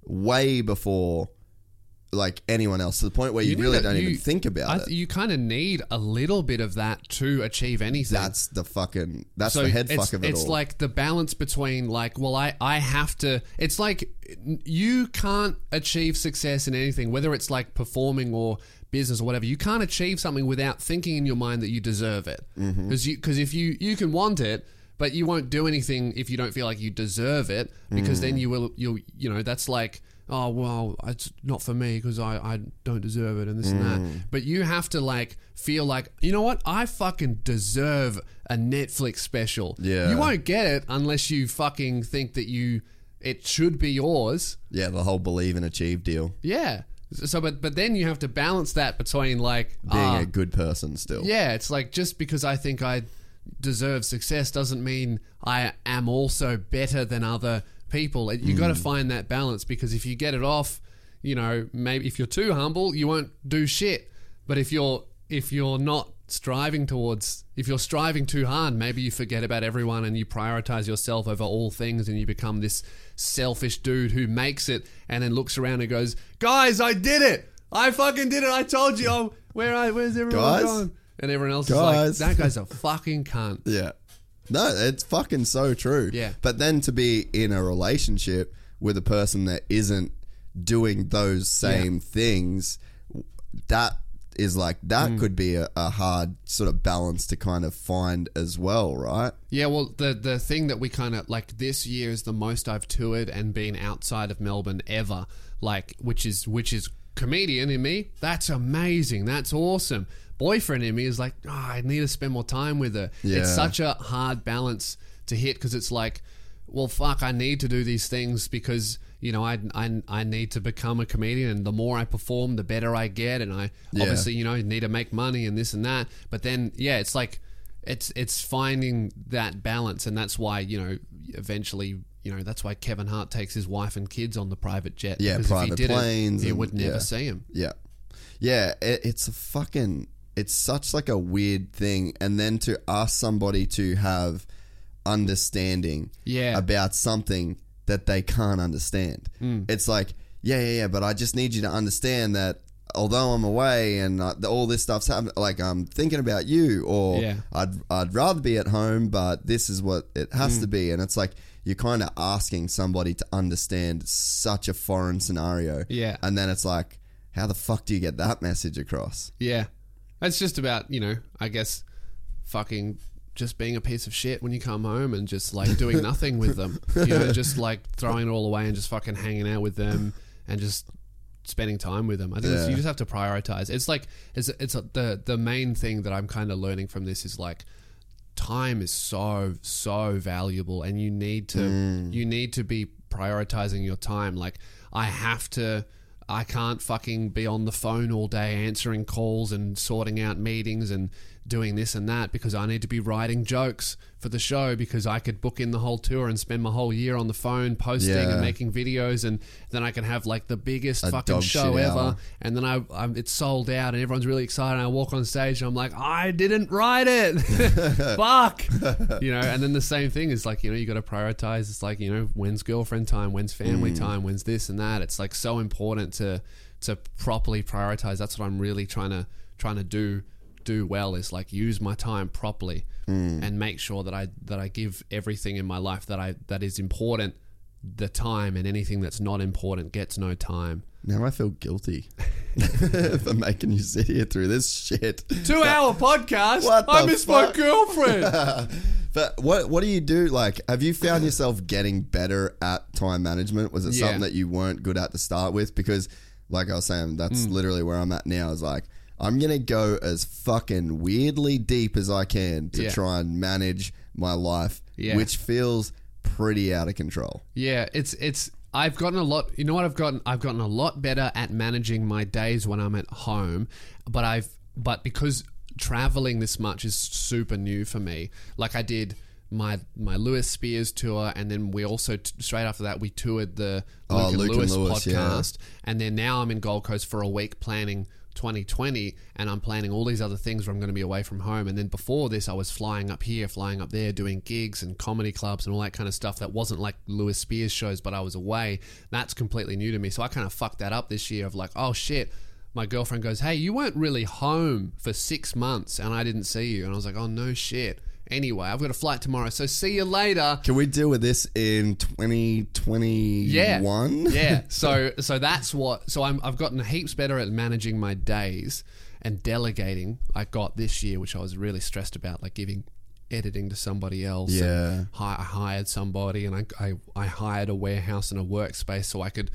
way before like anyone else to the point where you, need really don't you- even think about it. You kind of need a little bit of that to achieve anything. that's the fucking that's the head fuck of it it's all. like the balance between like well I, I have to it's like you can't achieve success in anything whether it's like performing or business or whatever you can't achieve something without thinking in your mind that you deserve it Mm-hmm. because you if you you can want it but you won't do anything if you don't feel like you deserve it because Mm. then you will you'll you know that's like oh well it's not for me because I, I don't deserve it and this and Mm. that but you have to like feel like you know what I fucking deserve a Netflix special Yeah. you won't get it unless you fucking think that you it should be yours yeah, the whole believe and achieve deal. yeah so but but then you have to balance that between like Being ah, a good person still. yeah, it's like just because I think I deserve success doesn't mean I am also better than other people. You got to find that balance because if you get it off, you know, maybe if you're too humble, you won't do shit. But if you're if you're not striving towards if you're striving too hard, maybe you forget about everyone and you prioritize yourself over all things and you become this selfish dude who makes it and then looks around and goes, "Guys, I did it. I fucking did it. I told you. Oh, where I where's everyone Guys? gone?" And everyone else Guys? is like, "That guy's a fucking cunt." Yeah. No, it's fucking so true. Yeah. But then to be in a relationship with a person that isn't doing those same things, that is like, that Mm. could be a, a hard sort of balance to kind of find as well, right? Yeah, well, the the thing that we kind of like this year is the most I've toured and been outside of Melbourne ever. Like, which is which is comedian in me. That's amazing. That's awesome. Boyfriend in me is like, oh, I need to spend more time with her. Yeah. It's such a hard balance to hit because it's like. well, fuck, I need to do these things because you know I I, I need to become a comedian, and the more I perform, the better I get, and I Yeah. obviously you know need to make money and this and that. But then yeah, it's like it's it's finding that balance, and that's why you know eventually. You know that's why Kevin Hart takes his wife and kids on the private jet. Yeah, because private he planes you and- would never yeah. see him. Yeah. Yeah, it, it's a fucking it's such like a weird thing and then to ask somebody to have understanding Yeah. about something that they can't understand. Hmm. It's like, yeah, yeah, yeah, but I just need you to understand that although I'm away and uh, all this stuff's happening, like I'm thinking about you, or Yeah. I'd I'd rather be at home, but this is what it has Hmm. to be, and it's like you're kind of asking somebody to understand such a foreign scenario, Yeah. and then it's like, how the fuck do you get that message across? Yeah. It's just about, you know, I guess fucking just being a piece of shit when you come home and just like doing nothing with them. You know, just like throwing it all away and just fucking hanging out with them and just spending time with them. I think Yeah. you just have to prioritize. It's like it's it's a, the the main thing that I'm kind of learning from this is like time is so so valuable and you need to mm. you need to be prioritizing your time like i have to i can't fucking be on the phone all day answering calls and sorting out meetings and doing this and that because i need to be writing jokes for the show because i could book in the whole tour and spend my whole year on the phone posting Yeah. and making videos and then i can have like the biggest A fucking show ever hour. and then I, I'm, it's sold out and everyone's really excited and I walk on stage and I'm like I didn't write it fuck you know and then the same thing is like you know you got to prioritize it's like you know when's girlfriend time when's Mm. family time when's this and that it's like so important to to properly prioritize that's what I'm really trying to trying to do do well is like use my time properly Mm. and make sure that I that I give everything in my life that I that is important the time and anything that's not important gets no time Now I feel guilty for making you sit here through this shit. Two hour podcast. What I miss my girlfriend. But what what do you do? Like, have you found yourself getting better at time management? Was it Yeah. something that you weren't good at to start with? Because, like I was saying, that's Mm. literally where I'm at now. Is like I'm gonna go as fucking weirdly deep as I can to Yeah. try and manage my life, Yeah. which feels pretty out of control. yeah, it's it's. I've gotten a lot. You know what I've gotten? I've gotten a lot better at managing my days when I'm at home. But I've but because traveling this much is super new for me. Like I did. My my Lewis Spears tour, and then we also t- straight after that we toured the oh, Luke, Oh, and, Luke and Lewis Lewis, yeah. podcast, and then now I'm in Gold Coast for a week planning 2020 and I'm planning all these other things where I'm going to be away from home. And then before this I was flying up here flying up there doing gigs and comedy clubs and all that kind of stuff that wasn't like Lewis Spears shows but I was away. That's completely new to me. So I kind of fucked that up this year of like oh shit. My girlfriend goes hey you weren't really home for 6 months and I didn't see you. And I was like oh no shit anyway I've got a flight tomorrow so see you later Can we deal with this in 2021? yeah. Yeah. So so that's what so I'm I've gotten heaps better at managing my days and delegating. I got this year, which I was really stressed about, like giving editing to somebody else. and Yeah. hi- I hired somebody and I, I I hired a warehouse and a workspace so I could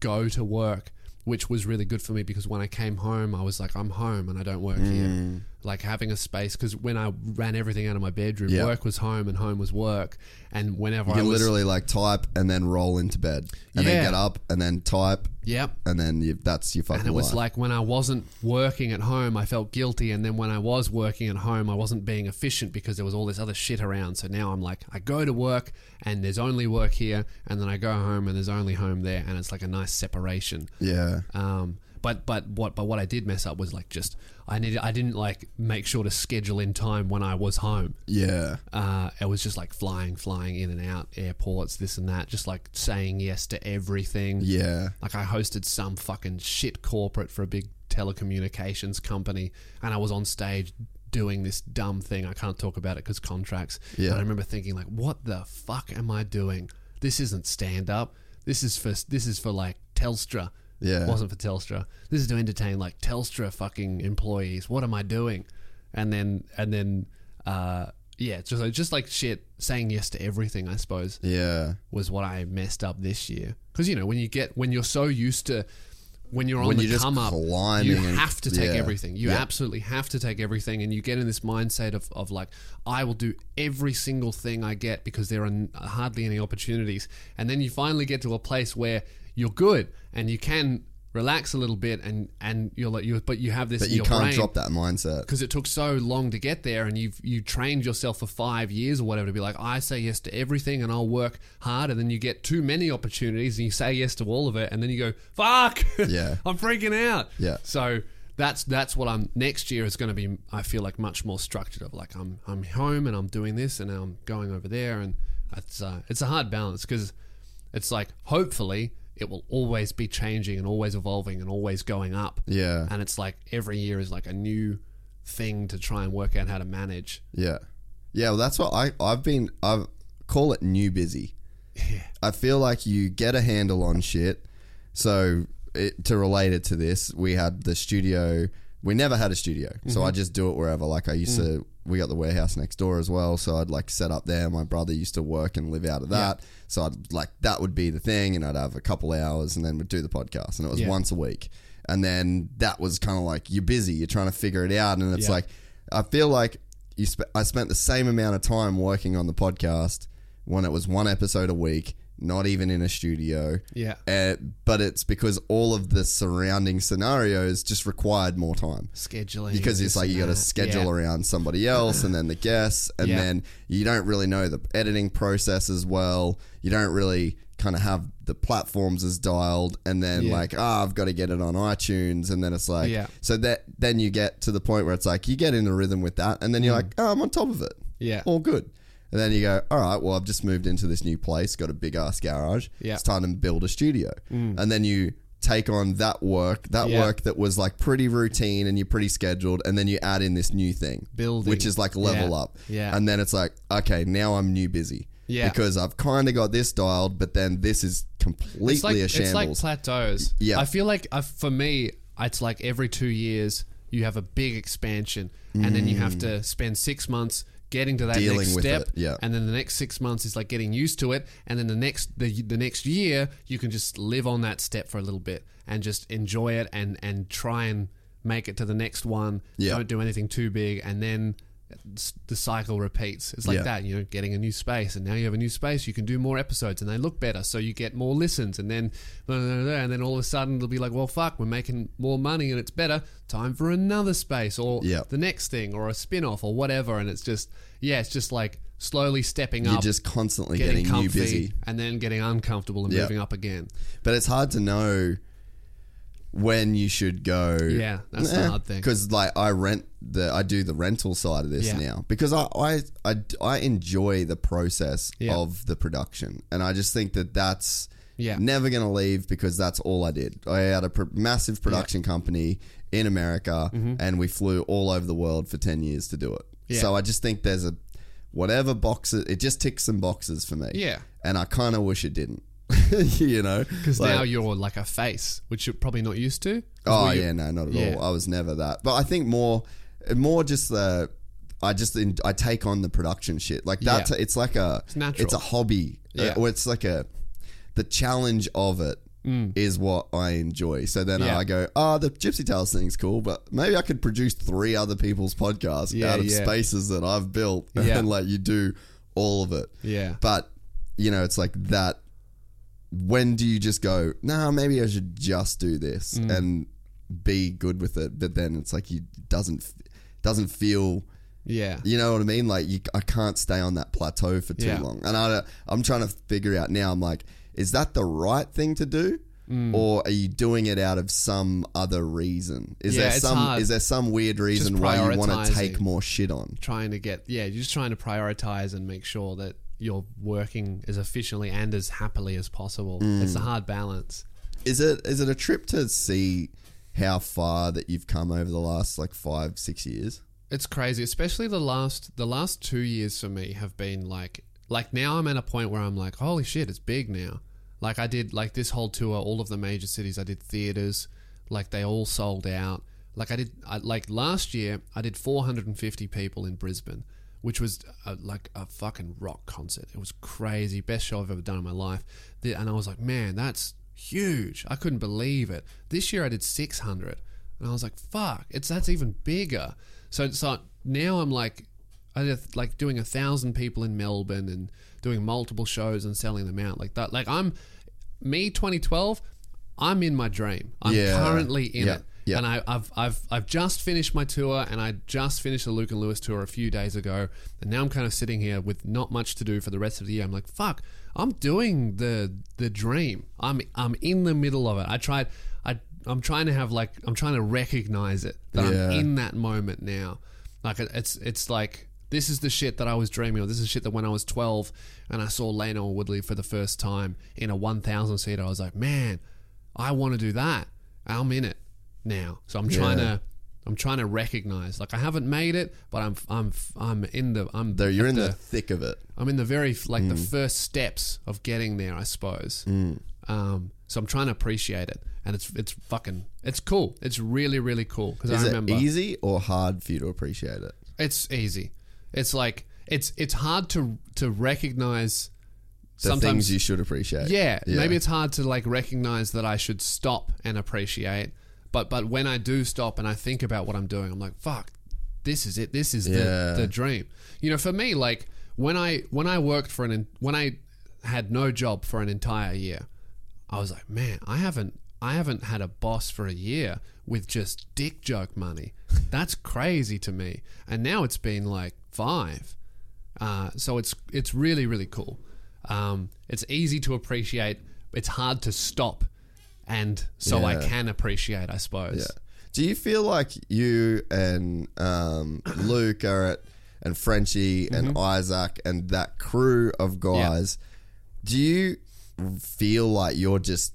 go to work. Which was really good for me because when I came home, I was like, I'm home and I don't work Mm. here. Like having a space because when I ran everything out of my bedroom, Yeah. work was home and home was work. And whenever You I can was, literally like type and then roll into bed, and Yeah. then get up and then type, yep, and then you, that's your fucking And it was life. like when I wasn't working at home, I felt guilty. And then when I was working at home, I wasn't being efficient because there was all this other shit around. So now I'm like, I go to work and there's only work here. And then I go home and there's only home there. And it's like a nice separation. yeah. Um, but but what but what I did mess up was like just I needed I didn't like make sure to schedule in time when I was home. Yeah. Uh, it was just like flying, flying in and out airports, this and that, just like saying yes to everything. Yeah. Like I hosted some fucking shit corporate for a big telecommunications company, and I was on stage doing this dumb thing. I can't talk about it because contracts. Yeah. And I remember thinking like, what the fuck am I doing? This isn't stand up. This is for this is for like Telstra. Yeah. It wasn't for Telstra. This is to entertain like Telstra fucking employees. What am I doing? And then and then uh yeah, it's just just like shit saying yes to everything, I suppose Yeah. was what I messed up this year. Because you know when you get when you're so used to when you're on When the you're come up, you have to take yeah. everything. You Yeah. absolutely have to take everything, and you get in this mindset of, of like, I will do every single thing I get because there are hardly any opportunities. And then you finally get to a place where you're good and you can relax a little bit, and and you're like, you but you have this. But you can't drop that mindset. because it took so long to get there and you've you trained yourself for five years or whatever to be like i say yes to everything and i'll work hard and then you get too many opportunities and you say yes to all of it and then you go fuck Yeah. i'm freaking out Yeah. so that's that's what i'm next year is going to be i feel like much more structured of like i'm i'm home and i'm doing this and i'm going over there and it's uh, it's a hard balance because it's like hopefully it will always be changing and always evolving and always going up Yeah. and it's like every year is like a new thing to try and work out how to manage. Yeah. Yeah, well that's what I I've been I call it new busy. Yeah. I feel like you get a handle on shit. So it, to relate it to this, we had the studio. We never had a studio, so mm-hmm. I just do it wherever. Like I used mm. to, we got the warehouse next door as well, so I'd like set up there. My brother used to work and live out of that, so I'd like that would be the thing, and I'd have a couple hours, and then we'd do the podcast, and it was Yeah. once a week, and then that was kind of like you're busy, you're trying to figure it out, and it's Yeah. like I feel like you. Spe- I spent the same amount of time working on the podcast when it was one episode a week, not even in a studio. Yeah. Uh, but it's because all of the surrounding scenarios just required more time. Scheduling. Because it's like you got to schedule Yeah. around somebody else and then the guests, and Yeah. then you don't really know the editing process as well. You don't really kind of have the platforms as dialed, and then Yeah. like, ah, I've got to get it on iTunes, and then it's like, Yeah. so that then you get to the point where it's like you get in the rhythm with that, and then you're like, oh, I'm on top of it. Mm. Yeah. all good. And then you go, all right, well, I've just moved into this new place, got a big ass garage. Yeah. Mm. It's time to build a studio. And then you take on that work, that Yeah. work that was like pretty routine and you're pretty scheduled, and then you add in this new thing, Building. which is like level Yeah. up. Yeah. And then it's like, okay, now I'm new busy. Yeah. Because I've kind of got this dialed, but then this is completely it's like, a it's like plateaus. Yeah. I feel like uh, for me, it's like every two years you have a big expansion, and then you have to spend six months getting to that. Dealing next step. it, yeah. And then the next six months is like getting used to it, and then the next the the next year you can just live on that step for a little bit and just enjoy it and and try and make it to the next one. Yeah. Don't do anything too big, and then the cycle repeats. It's like Yeah. that, You're getting a new space, and now you have a new space. You can do more episodes, and they look better, so you get more listens, and then blah, blah, blah, and then all of a sudden it'll be like, well, fuck, we're making more money, and it's better. Time for another space, or Yeah. the next thing, or a spin off, or whatever. And it's just, yeah, it's just like slowly stepping up. you're just constantly getting, getting, new comfy, busy. and then getting uncomfortable and moving up again. But it's hard to know when you should go. Yeah, that's the hard thing. Because like I rent the, I do the rental side of this Yeah. now because I, I I I enjoy the process Yeah. of the production, and I just think that that's Yeah. never gonna leave because that's all I did. I had a pr- massive production company in America, and we flew all over the world for ten years to do it. Mm-hmm. Yeah. So I just think there's a whatever boxes, it just ticks some boxes for me. Yeah. and I kind of wish it didn't. you know, Because Like- now you're like a face, which you're probably not used to. Oh yeah, no, not at Yeah. all. I was never that. But I think more, more just the. I just in, I take on the production shit like that. Yeah. It's like a it's natural. It's a hobby. Yeah. Uh, or it's like a the challenge of it is what I enjoy. So then Mm. Yeah. I go, oh, the Gypsy Tales thing's cool, but maybe I could produce three other people's podcasts Yeah, out of yeah. spaces that I've built, Yeah. and like you do all of it. Yeah. But you know, it's like that. When do you just go? Nah, maybe I should just do this Mm. and be good with it. But then it's like you doesn't doesn't feel. Yeah. You know what I mean? Like you, I can't stay on that plateau for too Yeah. long. And I, I'm trying to figure out now. I'm like, is that the right thing to do, Mm. or are you doing it out of some other reason? Is Yeah, there some hard. is there some weird reason why you want to take more shit on? trying to get yeah you're just trying to prioritize and make sure that you're working as efficiently and as happily as possible. Mm. it's a hard balance. Is it is it a trip to see how far that you've come over the last like five six years? it's crazy especially the last the last two years for me have been like like now i'm at a point where i'm like holy shit it's big now. Like i did like this whole tour all of the major cities i did theaters like they all sold out. Like i did I, like last year i did 450 people in brisbane which was a, like a fucking rock concert it was crazy best show i've ever done in my life and i was like man that's huge. I couldn't believe it. This year I did 600, and I was like, "Fuck!" It's that's even bigger. So so now I'm like, I did like doing a thousand people in Melbourne and doing multiple shows and selling them out like that. Like I'm me 2012. I'm in my dream. I'm Yeah. currently in Yeah. it. Yeah. And I, I've I've I've just finished my tour, and I just finished the Luke and Lewis tour a few days ago, and now I'm kind of sitting here with not much to do for the rest of the year. I'm like, fuck, I'm doing the the dream. I'm I'm in the middle of it. I tried. I I'm trying to have like I'm trying to recognize it that I'm in that moment now. Like it's it's like this is the shit that I was dreaming of. This is shit that when I was 12 and I saw Lano and Woodley for the first time in a 1,000 seater, I was like, man, I want to do that. I'm in it now. So I'm trying Yeah. to I'm trying to recognize. Like I haven't made it, but I'm I'm I'm in the I'm There, you're in the, thick of it. I'm in the very like Mm. the first steps of getting there, I suppose. Um, so I'm trying to appreciate it, and it's it's fucking it's cool. It's really really cool because Is I it easy or hard for you to appreciate it? it's easy. It's like it's it's hard to to recognize. The sometimes things you should appreciate. yeah, maybe it's hard to like recognize that I should stop and appreciate. But but when I do stop and I think about what I'm doing, I'm like, fuck, this is it. This is Yeah. the, the dream. You know, for me, like when I when I worked for an when I had no job for an entire year, I was like, man, I haven't I haven't had a boss for a year with just dick joke money. That's crazy to me. And now it's been like five. Uh, so it's it's really really cool. Um, it's easy to appreciate. It's hard to stop, and so I can appreciate. I suppose. Yeah. Do you feel like you and um, Luke are at, and Frenchie Mm-hmm. and Isaac and that crew of guys? Do you feel like you're just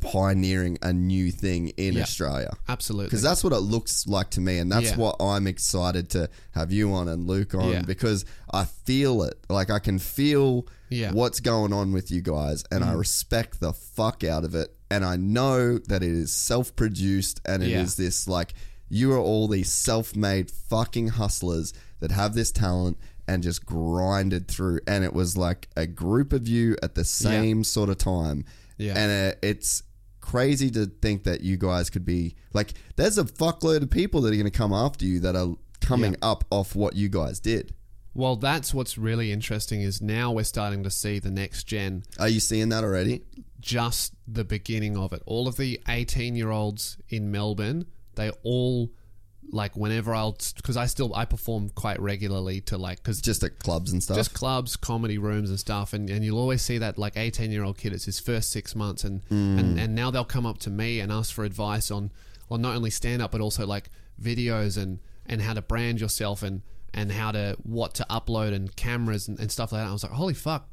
pioneering a new thing in Yeah. Australia? Absolutely. Because that's what it looks like to me, and that's Yeah. what I'm excited to have you on and Luke on Yeah. because I feel it. Like I can feel Yeah. Mm. what's going on with you guys, and I respect the fuck out of it. And I know that it is self produced, and it is Yeah. this like you are all these self made fucking hustlers that have this talent and just grinded through. And it was like a group of you at the same sort of time. Yeah. And uh, it's crazy to think that you guys could be like, there's a fuckload of people that are going to come after you that are coming up off what you guys did. well, that's what's really interesting is now we're starting to see the next gen Are you seeing that already? Just the beginning of it. All of the 18 year olds in Melbourne, they all like whenever I'll because I still I perform quite regularly to like because Just at clubs and stuff? just clubs, comedy rooms, and stuff. And, and you'll always see that like 18 year old kid, it's his first six months. And, and, hmm. and now they'll come up to me and ask for advice on, on not only stand up, but also like videos and, and how to brand yourself and, and how to, what to upload and cameras and, and stuff like that. I was like, holy fuck,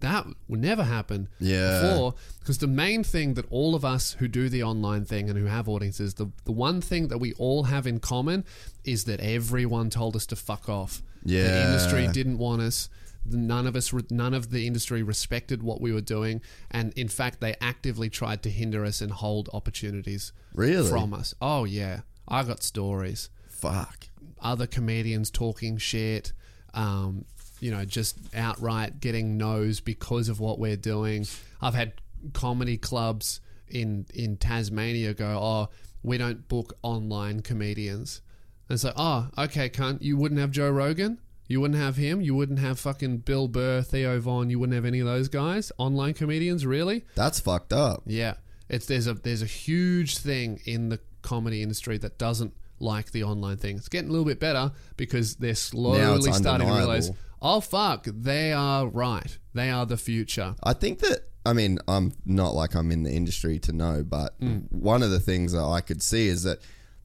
that would never happen Yeah. before. Because the main thing that all of us who do the online thing and who have audiences, the, the one thing that we all have in common is that everyone told us to fuck off. The Yeah. industry didn't want us. None of us, none of the industry respected what we were doing, and in fact, they actively tried to hinder us and hold opportunities Really? from us. Oh yeah, I got stories. Fuck. Other comedians talking shit, um, you know, just outright getting no's because of what we're doing. I've had comedy clubs in in Tasmania go, oh, we don't book online comedians. And it's like, oh, okay, cunt, you wouldn't have Joe Rogan? You wouldn't have him? You wouldn't have fucking Bill Burr, Theo Von, you wouldn't have any of those guys? Online comedians, really? That's fucked up. Yeah. It's there's a there's a huge thing in the comedy industry that doesn't like the online thing. It's getting a little bit better because they're slowly starting to realize, oh fuck, they are right. They are the future. I think that I mean I'm not like I'm in the industry to know, but Mm. one of the things that I could see is that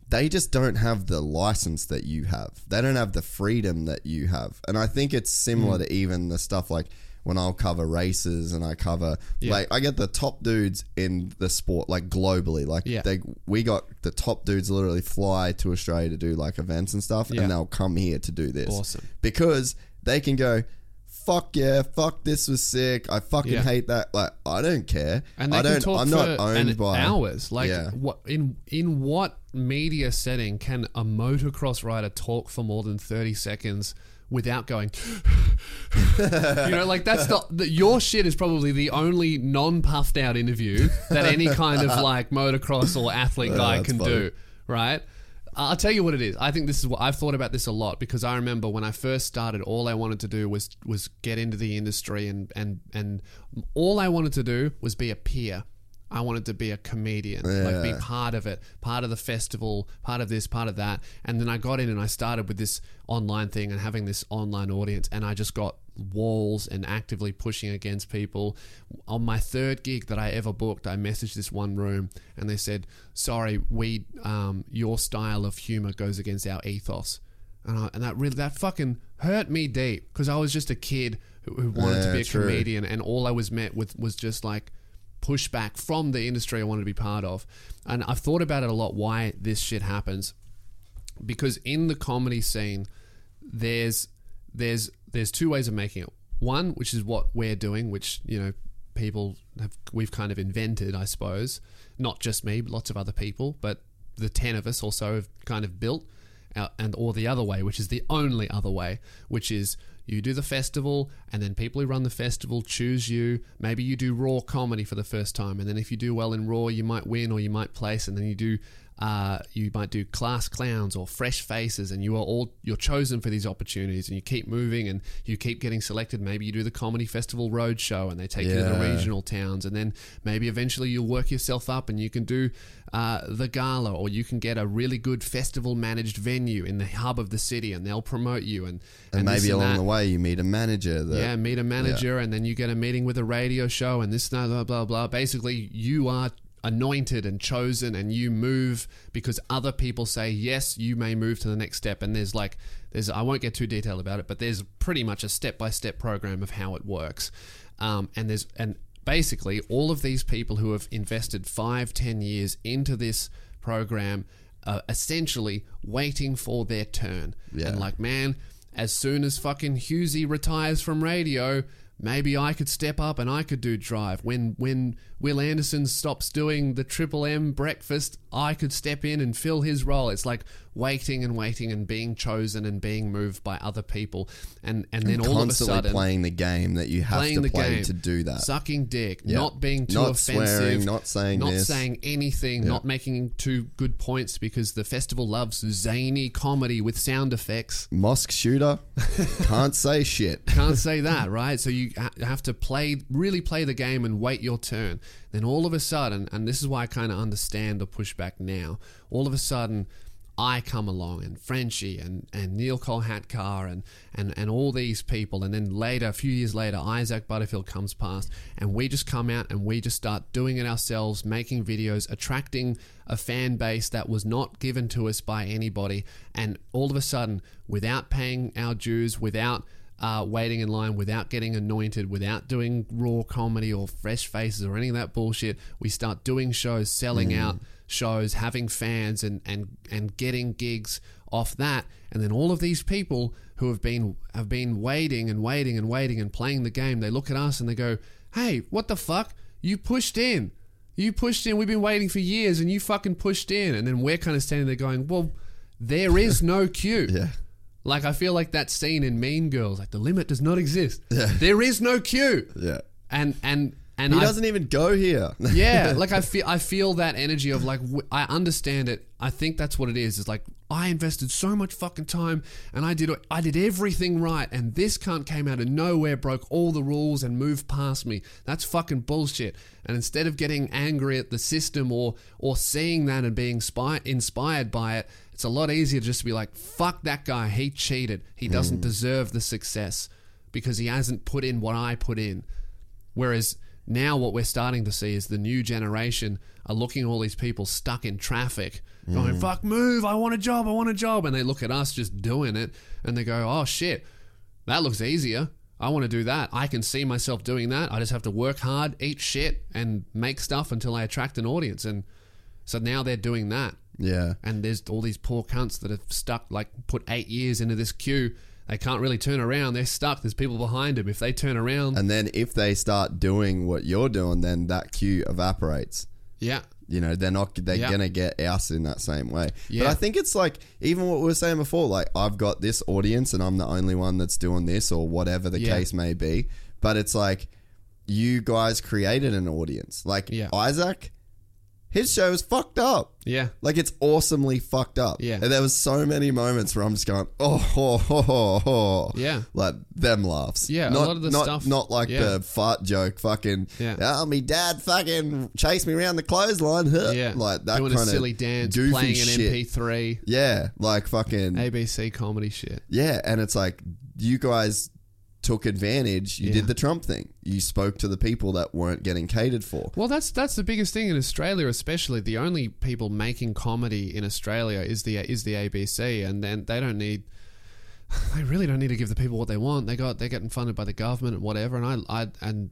they just don't have the license that you have. They don't have the freedom that you have, and I think it's similar Mm. to even the stuff like when I'll cover races and I cover Yeah. like I get the top dudes in the sport like globally. Like Yeah. they we got the top dudes literally fly to Australia to do like events and stuff, Yeah. and they'll come here to do this Awesome. because they can go. Fuck yeah! Fuck this was sick. I fucking Yeah. hate that. Like I don't care. And they I don't. I'm not owned by hours. Like Yeah. what in in what media setting can a motocross rider talk for more than thirty seconds without going. you know, like that's the, the your shit is probably the only non-puffed out interview that any kind of like motocross or athlete guy can funny. do, right? I'll tell you what it is. I think this is what I've thought about this a lot because I remember when I first started, all I wanted to do was was get into the industry and and and all I wanted to do was be a peer. I wanted to be a comedian, like be part of it, part of the festival, part of this, part of that. And then I got in and I started with this online thing and having this online audience, and I just got walls and actively pushing against people. On my third gig that I ever booked, I messaged this one room and they said, "Sorry, we um, your style of humor goes against our ethos." And, I, and that really that fucking hurt me deep because I was just a kid who, who wanted to be a true. comedian, and all I was met with was just like pushback from the industry I wanted to be part of. And I've thought about it a lot why this shit happens. Because in the comedy scene, there's there's there's two ways of making it. One, which is what we're doing, which, you know, people have we've kind of invented, I suppose. Not just me, but lots of other people, but the ten of us also have kind of built uh, and or the other way, which is the only other way, which is you do the festival, and then people who run the festival choose you. Maybe you do raw comedy for the first time, and then if you do well in raw, you might win or you might place, and then you do. Uh, you might do class clowns or fresh faces, and you are all you're chosen for these opportunities, and you keep moving, and you keep getting selected. Maybe you do the comedy festival roadshow, and they take you to the regional towns, and then maybe eventually you'll work yourself up, and you can do uh, the gala, or you can get a really good festival managed venue in the hub of the city, and they'll promote you, and And, this maybe along that. the way you meet a manager that Yeah, meet a manager, and then you get a meeting with a radio show, and this, blah, blah, blah, blah. Basically, you are anointed and chosen, and you move because other people say, yes, you may move to the next step. And there's like, there's, I won't get too detailed about it, but there's pretty much a step by step program of how it works. Um, and there's, and basically, all of these people who have invested five, ten years into this program are essentially waiting for their turn. Yeah. And like, man, as soon as fucking Hughesy retires from radio, maybe I could step up and I could do drive. When when Wil Anderson stops doing the Triple M breakfast, I could step in and fill his role. It's like waiting and waiting and being chosen and being moved by other people, and and then all of a sudden playing the game that you have playing to the play game to do that. sucking dick, Yeah. not being too Not offensive, swearing, not saying not this. saying anything, not making too good points because the festival loves zany comedy with sound effects. Mosque shooter can't say shit. Can't say that, right? So you ha- have to play, really play the game and wait your turn. Then all of a sudden, and this is why I kind of understand the pushback now. All of a sudden, I come along and Frenchie and, and Neel Kolhatkar and, and, and all these people. And then later, a few years later, Isaac Butterfield comes past and we just come out and we just start doing it ourselves, making videos, attracting a fan base that was not given to us by anybody. And all of a sudden, without paying our dues, without uh, waiting in line without getting anointed, without doing raw comedy or fresh faces or any of that bullshit. We start doing shows, selling out shows, having fans, and and and getting gigs off that. And then all of these people who have been have been waiting and waiting and waiting and playing the game, they look at us and they go, "Hey, what the fuck? You pushed in." You pushed in. We've been waiting for years, and you fucking pushed in. And then we're kind of standing there going, "Well, there is no queue." Yeah. Like I feel like that scene in Mean Girls, like the limit does not exist. There is no queue. Yeah. And and and He I- doesn't even go here. yeah, like I feel I feel that energy of like w- I understand it. I think that's what it is. It's like I invested so much fucking time and I did I did everything right and this cunt came out of nowhere, broke all the rules and moved past me. That's fucking bullshit. And instead of getting angry at the system or or seeing that and being spy- inspired by it, it's a lot easier just to be like fuck that guy. He cheated. He doesn't mm. deserve the success because he hasn't put in what I put in. Whereas now what we're starting to see is the new generation are looking at all these people stuck in traffic, going, mm. fuck, move, I want a job, I want a job. And they look at us just doing it and they go, oh shit, that looks easier. I want to do that. I can see myself doing that. I just have to work hard, eat shit, and make stuff until I attract an audience. And so now they're doing that. Yeah. And there's all these poor cunts that have stuck, like, put eight years into this queue. They can't really turn around. They're stuck. There's people behind them. If they turn around, And then if they start doing what you're doing, then that queue evaporates. Yeah. You know, they're not they're Yeah. gonna get us in that same way. But I think it's like even what we were saying before, like I've got this audience and I'm the only one that's doing this or whatever the Yeah. case may be. But it's like you guys created an audience. Like Yeah. Isaac, his show is fucked up. Yeah. Like it's awesomely fucked up. Yeah. And there was so many moments where I'm just going, oh, oh, oh, oh, oh. Yeah. Like them laughs. Yeah, a Not, lot of the not, stuff- Not like yeah. the fart joke. Fucking. Yeah. Oh, me dad fucking chased me around the clothesline. Yeah. Like that Doing kind a of silly dance, goofy playing an shit. MP3, Yeah. Like fucking. ABC comedy shit. Yeah. And it's like you guys took advantage. You Yeah. did the Trump thing. You spoke to the people that weren't getting catered for. Well, that's that's the biggest thing in Australia, especially. The only people making comedy in Australia is the is the ABC, and then they don't need. They really don't need to give the people what they want. They got they're getting funded by the government and whatever, and I I and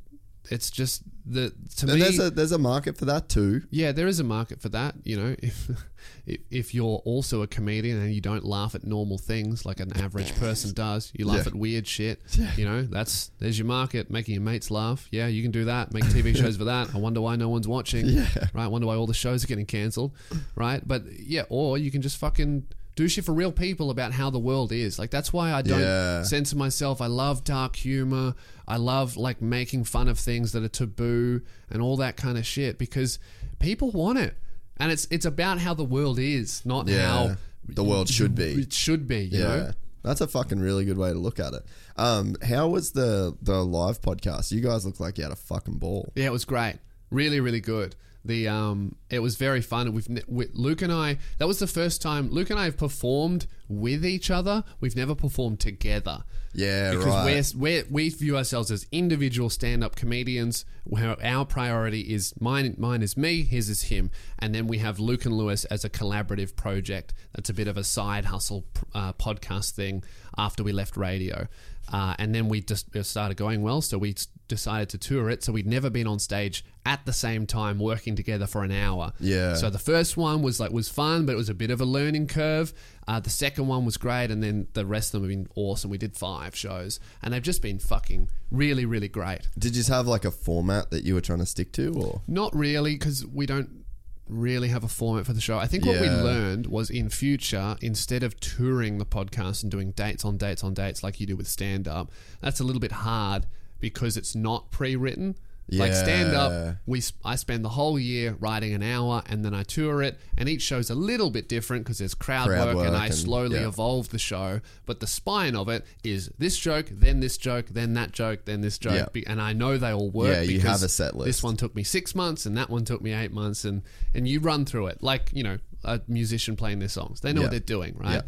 it's just the to And me. there's a there's a market for that too. yeah, there is a market for that. You know, if if, if you're also a comedian and you don't laugh at normal things like an average person does, you laugh Yeah. at weird shit. You know, that's there's your market, making your mates laugh. Yeah, you can do that. Make TV shows for that. I wonder why no one's watching. Yeah. Right. I wonder why all the shows are getting cancelled. Right. But yeah, or you can just fucking do shit for real people about how the world is. Like that's why I don't Yeah. censor myself. I love dark humor. I love like making fun of things that are taboo and all that kind of shit because people want it. And it's it's about how the world is, not Yeah. how The world should be. It should be, you Yeah. know. That's a fucking really good way to look at it. Um, how was the the live podcast? You guys look like you had a fucking ball. Yeah, it was great. Really, really good. The um, it was very fun. We've we, Luke and I. That was the first time Luke and I have performed with each other. We've never performed together. Yeah, because right. we're, we're, we view ourselves as individual stand-up comedians. Where our priority is mine. Mine is me. His is him. And then we have Luke and Lewis as a collaborative project. That's a bit of a side hustle uh, podcast thing. After we left radio, uh, and then we just it started going well, so we decided to tour it. So we'd never been on stage at the same time working together for an hour. Yeah. So the first one was like was fun, but it was a bit of a learning curve. Uh, the second one was great, and then the rest of them have been awesome. We did five shows, and they've just been fucking really, really great. Did you have like a format that you were trying to stick to, or Not really, because we don't really have a format for the show. I think what we Yeah. learned was in future, instead of touring the podcast and doing dates on dates on dates like you do with stand up, that's a little bit hard because it's not pre-written. Like stand up, we I spend the whole year writing an hour and then I tour it, and each show's a little bit different because there's crowd, Crowd work, and I and- slowly yeah. evolve the show. But the spine of it is this joke, then this joke, then that joke, then this joke, Yeah. Be- and I know they all work. Yeah, you because have a set list. This one took me six months, and that one took me eight months, and and you run through it like you know a musician playing their songs. They know Yeah. what they're doing, right?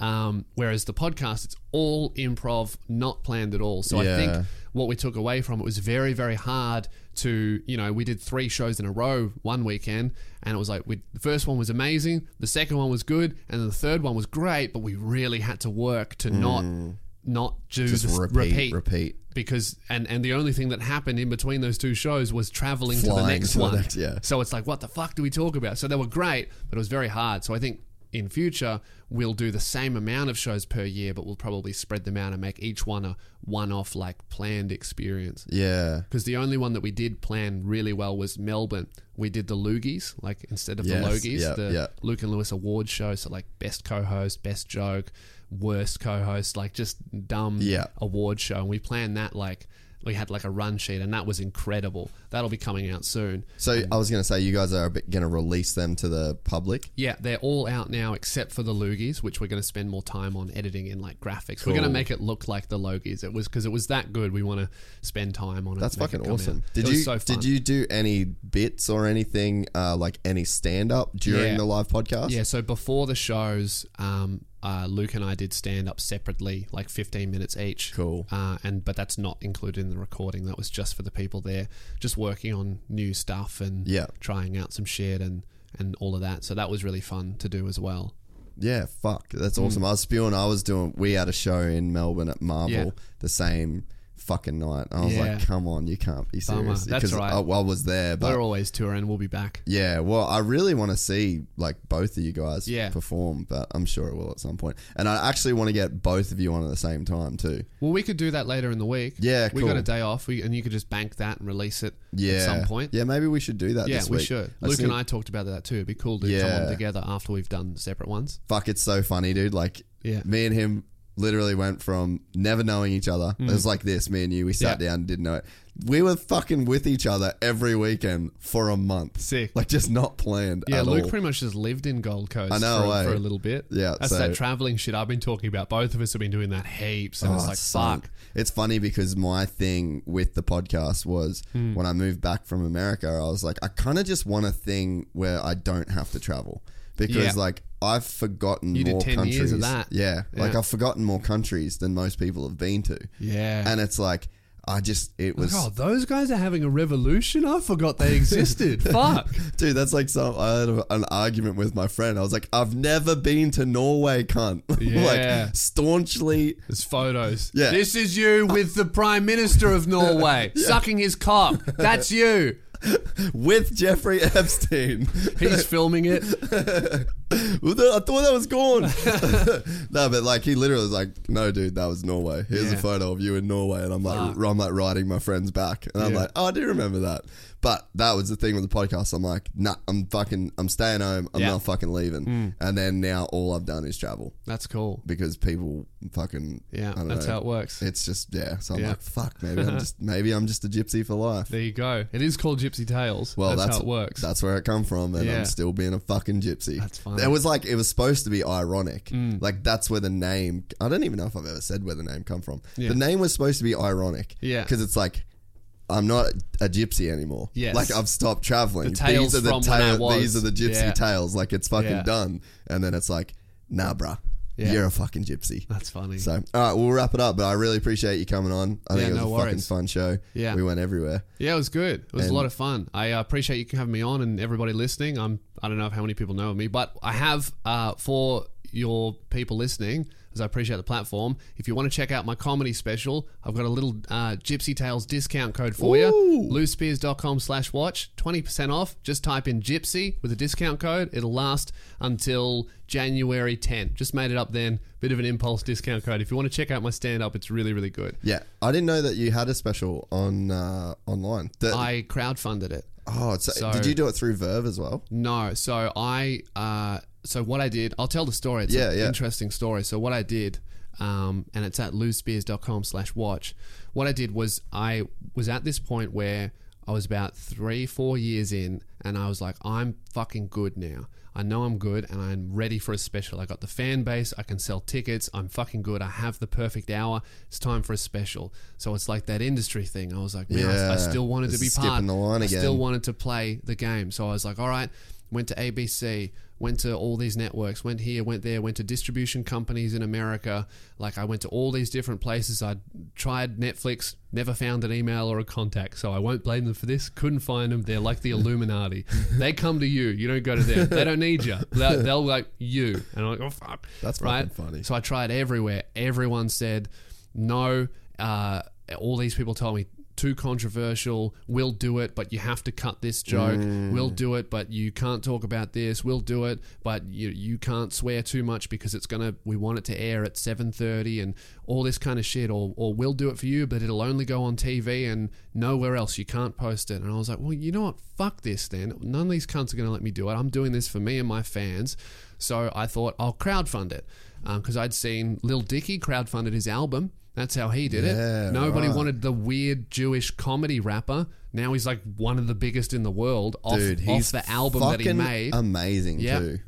Um, whereas the podcast, it's all improv, not planned at all. So I think what we took away from it was very, very hard to, you know, we did three shows in a row one weekend, and it was like we, the first one was amazing, the second one was good, and the third one was great, but we really had to work to not not do Mm. just repeat, repeat, repeat, because and and the only thing that happened in between those two shows was traveling to the next to the one. next- yeah. So it's like, what the fuck do we talk about? So they were great, but it was very hard. So I think in future we'll do the same amount of shows per year, but we'll probably spread them out and make each one a one-off, like planned experience. yeah, Because the only one that we did plan really well was Melbourne. We did the Loogies, like instead of Yes, the Logies, yeah, the yeah. Luke and Lewis award show. So like best co-host, best joke, worst co-host, like just dumb Yeah. award show. And we planned that like we had like a run sheet, and that was incredible. That'll be coming out soon. So I was going to say, you guys are going to release them to the public. Yeah, they're all out now except for the Loogies, which we're going to spend more time on editing in like graphics. We're going to make it look like the Logies. It was because it was that good. We want to spend time on it. That's make it fucking awesome. out. Did It you so did you do any bits or anything uh, like any stand up during Yeah. the live podcast? Yeah, so before the shows, um, uh, Luke and I did stand up separately, like 15 minutes each. Cool. Uh, and but that's not included in the recording. That was just for the people there, just working on new stuff and Yeah. trying out some shit and and all of that. So that was really fun to do as well. Yeah, fuck, that's Mm. awesome. I was spewing. I was doing. We had a show in Melbourne at Marvel, Yeah. the same fucking night. I was Yeah. like, come on, you can't be Bummer. serious. That's Because right. I, I was there, but We're always touring. We'll be back. yeah, well, I really want to see like both of you guys Yeah. perform, but I'm sure it will at some point. And I actually want to get both of you on at the same time too. Well, we could do that later in the week. Yeah, we got a day off, we, and you could just bank that and release it Yeah, at some point. Yeah, maybe we should do that. Yeah, this we week. should. Luke and I talked about that too. It'd be cool to come Yeah. on together after we've done separate ones. Fuck, it's so funny, dude. Like, Yeah. me and him literally went from never knowing each other. It was like this, me and you. We sat Mm. Yeah. down didn't know it. We were fucking with each other every weekend for a month. Sick. Like, just not planned. Yeah, Luke all. pretty much just lived in Gold Coast I know, for, eh? for a little bit. Yeah, That's so- that traveling shit I've been talking about. Both of us have been doing that heaps. And Oh, it's like, so- fuck. It's funny because my thing with the podcast was Hmm. when I moved back from America, I was like, I kind of just want a thing where I don't have to travel because, Yeah. like, I've forgotten You did more 10 countries. years of that. Yeah, like Yeah. I've forgotten more countries than most people have been to. Yeah. and it's like I just it was. Oh, those guys are having a revolution? I forgot they existed. fuck. Dude, that's like some. I had a, an argument with my friend. I was like, "I've never been to Norway, cunt." Yeah. like staunchly There's photos. Yeah. This is you with the Prime Minister of Norway sucking his cock. That's you. with Jeffrey Epstein. He's filming it. I thought that was gone. no, but like he literally was like, "No, dude, that was Norway. Here's a photo of you in Norway," and I'm like, Fuck. I'm like riding my friends back, and I'm Yeah. like, "Oh, I do remember that." But that was the thing with the podcast. I'm like, "Nah, I'm fucking, I'm staying home. I'm Yeah. Not fucking leaving." And then now all I've done is travel That's cool. because people fucking, Yeah, I don't that's know. how it works. It's just yeah. So I'm Yeah. like, "Fuck, maybe I'm just, maybe I'm just a gypsy for life." There you go. It is called Gypsy Tales. Well, that's, how it works. That's where it come from, and Yeah. I'm still being a fucking gypsy. That's funny. Mm. It was like it was supposed to be ironic. Like that's where the name. I don't even know if I've ever said where the name come from. Yeah. The name was supposed to be ironic. Yeah. because it's like. I'm not a gypsy anymore. Yes. Like I've stopped traveling. The tales these are the from when I was. These are the gypsy Yeah. tales. Like it's fucking Yeah. done. And then it's like, nah, bruh, Yeah. you're a fucking gypsy. That's funny. So, all right, we'll wrap it up. But I really appreciate you coming on. I think Yeah, it was no a fucking fun show. Yeah. we went everywhere. Yeah, it was good. It was a lot of fun. I uh, appreciate you having me on and everybody listening. I'm I don't know how many people know of me, but I have uh, for your people listening, as I appreciate the platform. If you want to check out my comedy special, I've got a little uh, Gypsy Tales discount code for you. Lewisspears.com slash watch. 20% off. Just type in Gypsy with a discount code. It'll last until January 10. Just made it up then. Bit of an impulse discount code. If you want to check out my stand up, it's really, really good. Yeah, I didn't know that you had a special on uh, online. The- I crowdfunded it. oh, so, so- did you do it through Verve as well? No, so I uh, so what I did, I'll tell the story. It's Yeah, an yeah. interesting story. So what I did, um, and it's at lewisspears.com slash watch. What I did was I was at this point where I was about three, four years in, and I was like, I'm fucking good now. I know I'm good and I'm ready for a special. I got the fan base, I can sell tickets, I'm fucking good. I have the perfect hour. It's time for a special. So it's like that industry thing. I was like, man, I- I, still wanted to be part. the line I again. still wanted to play the game. So I was like, all right, went to ABC, went to all these networks, went here, went there, went to distribution companies in America. Like I went to all these different places. I tried Netflix, never found an email or a contact. So I won't blame them for this. Couldn't find them. They're like the Illuminati. they come to you. You don't go to them. They don't need you. They'll, they'll like you. And I'm like, oh fuck. That's right. fucking funny. So I tried everywhere. Everyone said no. Uh, all these people told me too controversial. We'll do it, but you have to cut this joke. We'll do it, but you can't talk about this. We'll do it, but you you can't swear too much because it's gonna. We want it to air at seven thirty and all this kind of shit. Or or we'll do it for you, but it'll only go on TV and nowhere else. You can't post it. And I was like, well, you know what? Fuck this. Then none of these cunts are gonna let me do it. I'm doing this for me and my fans. So I thought I'll crowdfund it um, because I'd seen Lil Dicky crowdfunded his album. That's how he did Yeah, it. Nobody right. wanted the weird Jewish comedy rapper. Now he's like one of the biggest in the world off, Dude, off he's the album that he fucking made. Amazing Yeah. too.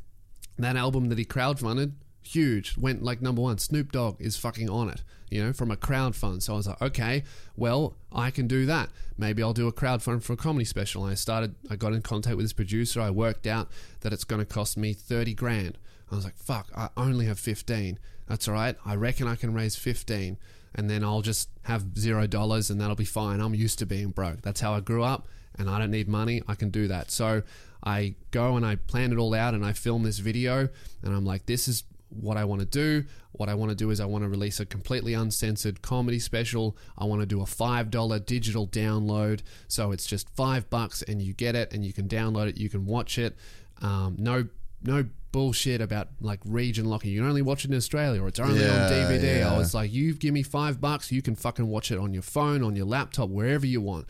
that album that he crowdfunded, huge, went like number one. Snoop Dogg is fucking on it, you know, from a crowdfund. So I was like, okay, well, I can do that. Maybe I'll do a crowdfund for a comedy special. And I started, I got in contact with this producer. I worked out that it's going to cost me 30 grand. I was like, fuck, I only have 15. That's all right. I reckon I can raise 15 and then I'll just have zero dollars and that'll be fine. I'm used to being broke. That's how I grew up and I don't need money. I can do that. So I go and I plan it all out and I film this video and I'm like, this is what I want to do. What I want to do is I want to release a completely uncensored comedy special. I want to do a $5 digital download. So it's just 5 bucks and you get it and you can download it, you can watch it. Um, no no bullshit about like region locking. You can only watch it in Australia or it's only Yeah, on DVD. I was like, you give me 5 bucks, you can fucking watch it on your phone, on your laptop, wherever you want.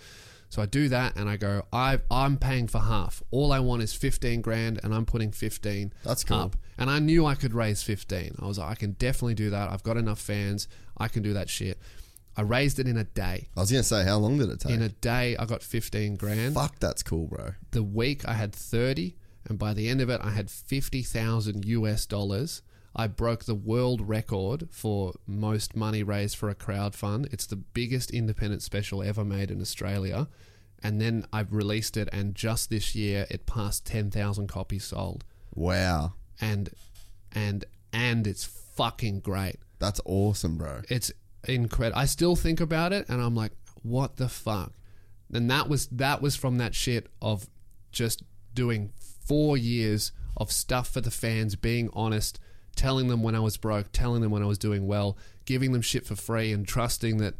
So I do that and I go, I I'm paying for half. All I want is 15 grand and I'm putting 15 That's cool. up. And I knew I could raise 15. I was like, I can definitely do that. I've got enough fans. I can do that shit. I raised it in a day. I was gonna say, how long did it take? In a day, I got 15 grand. Fuck, that's cool, bro. The week, I had 30. And by the end of it, I had 50,000 US dollars. I broke the world record for most money raised for a crowd fund. It's the biggest independent special ever made in Australia. And then I've released it, and just this year, it passed 10,000 copies sold. Wow, And, and, and it's fucking great. that's awesome, bro. It's incredible. I still think about it and I'm like, what the fuck? And that was that was from that shit of just doing four years of stuff for the fans, being honest, telling them when I was broke, telling them when I was doing well, giving them shit for free, and trusting that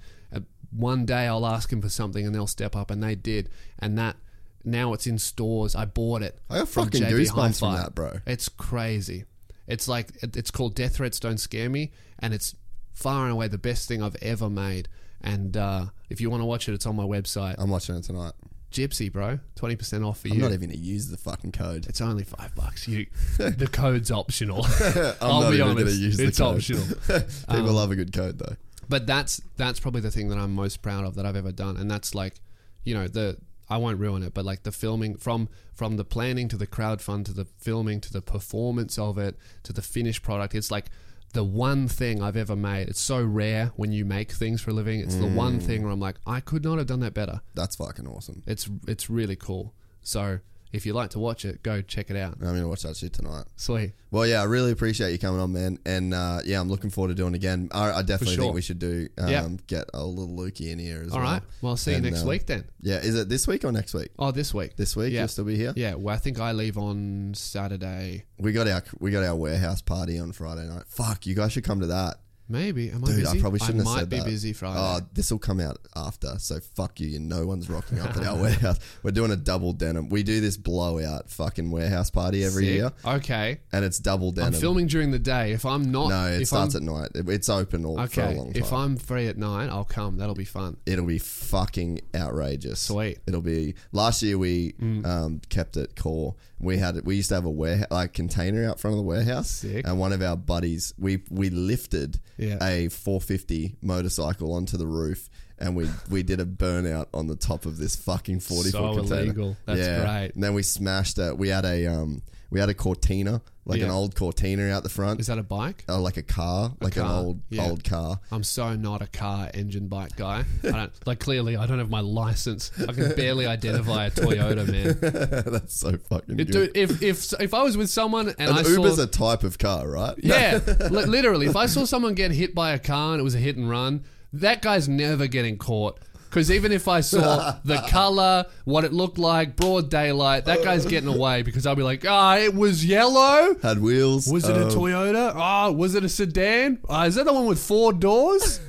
one day I'll ask them for something and they'll step up, and they did. And that now it's in stores. I bought it. I got from fucking JB goosebumps from Hi-Fi. that, bro. It's crazy. It's like it's called Death Threats Don't Scare Me, and it's far and away the best thing I've ever made. And uh, if you want to watch it, it's on my website. I'm watching it tonight. Gypsy, bro, twenty percent off for you. I'm you. not even gonna use the fucking code. it's only five bucks. You, the code's optional. I'm I'll not be even honest, use the it's code. optional. People Um, love a good code though. But that's that's probably the thing that I'm most proud of that I've ever done, and that's like, you know, the I won't ruin it, but like the filming from from the planning to the crowdfund to the filming to the performance of it to the finished product. It's like the one thing I've ever made. It's so rare when you make things for a living. It's the one mm. thing where I'm like, I could not have done that better. That's fucking awesome. It's it's really cool. So if you like to watch it, go check it out. I'm gonna watch that shit tonight. Sweet. Well, yeah, I really appreciate you coming on, man, and uh, yeah, I'm looking forward to doing it again. I, I definitely sure. think we should do um, Yeah. get a little Lukey in here as All well. right. Well, I'll see you And, next uh, week then. Yeah, is it this week or next week? Oh, this week. This week, Yeah. you'll still be here. Yeah. Well, I think I leave on Saturday. We got our we got our warehouse party on Friday night. Fuck, you guys should come to that. Maybe. Am I Dude, busy? I probably shouldn't have might said be that. busy Friday. Oh, this will come out after, so fuck you. No one's rocking up at our warehouse. We're doing a double denim. We do this blowout fucking warehouse party every Sick. year, Okay. and it's double denim. I'm denim. filming during the day. If I'm not, no, it if starts I'm, at night. It- It's open all, for a okay. long time. If I'm free at night, I'll come. That'll be fun. It'll be fucking outrageous. Sweet. It'll be. Last year we Mm. um, kept it core. We had we used to have a warehouse like container out front of the warehouse, Sick. and one of our buddies we we lifted Yeah. a 450 motorcycle onto the roof. And we we did a burnout on the top of this fucking forty So foot container. illegal. That's great. And then we smashed it. We had a um we had a Cortina, like an old Cortina out the front, Is that a bike? uh, like a car, like an old yeah. old car. I'm so not a car engine bike guy. I don't like clearly I don't have my license. I can barely identify a Toyota, man. That's so fucking good. dude, if if if I was with someone and, An I Uber's saw a type of car, right? Yeah, li- literally. If I saw someone get hit by a car and it was a hit and run, that guy's never getting caught. Because even if I saw the color, what it looked like, broad daylight, that guy's getting away because I'll be like, ah, it was yellow. Had wheels. Was it a um, Toyota? Oh, was it a sedan? Oh, is that the one with four doors?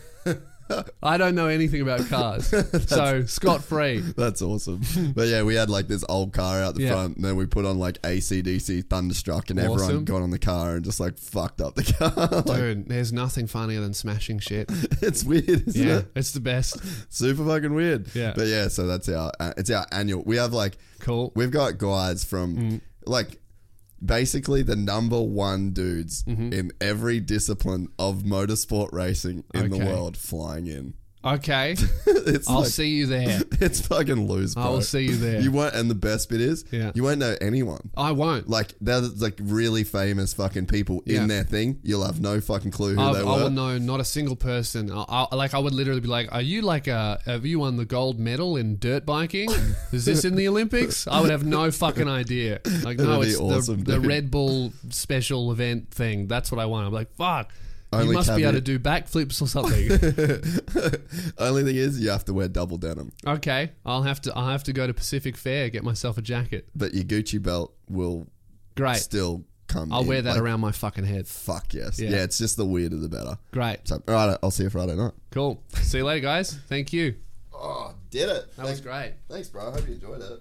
I don't know anything about cars. so, scot free. That's awesome. but yeah, we had like this old car out the Yeah. front, and then we put on like ACDC Thunderstruck, and everyone got on the car and just like fucked up the car. like, Dude, there's nothing funnier than smashing shit. it's weird, isn't Yeah, it? it's the best. Super fucking weird. Yeah. But yeah, so that's our uh, it's our annual. We have like Cool. we've got guys from Mm. like basically the number one dudes Mm-hmm. in every discipline of motorsport racing in the world flying in. Okay. it's I'll like, see you there. It's fucking loose, bro. I will see you there. You won't, and the best bit is, Yeah. you won't know anyone. I won't. Like there's like really famous fucking people Yeah. in their thing. You'll have no fucking clue who I, they I were. will know not a single person. I, I, like I would literally be like, "Are you like a? Have you won the gold medal in dirt biking? Is this in the Olympics?" I would have no fucking idea. Like, no, That'd be it's awesome, the, the dude. Red Bull special event thing. That's what I want. I'm like, fuck. You Only must be able to caveat- do backflips or something. Only thing is, you have to wear double denim, okay, I'll have to. I'll have to go to Pacific Fair get myself a jacket. but your Gucci belt will Great. still come. I'll in. wear that Like, around my fucking head. Fuck yes. Yeah. Yeah. it's just the weirder the better. Great. So, all right, I'll see you Friday night. Cool. See you later, guys. Thank you. Oh, did it. That was great. Thanks, bro. I hope you enjoyed it.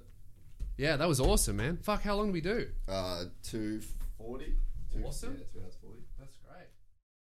Yeah, that was awesome, man. Fuck, how long did we do? Uh, 240. Awesome. Yeah,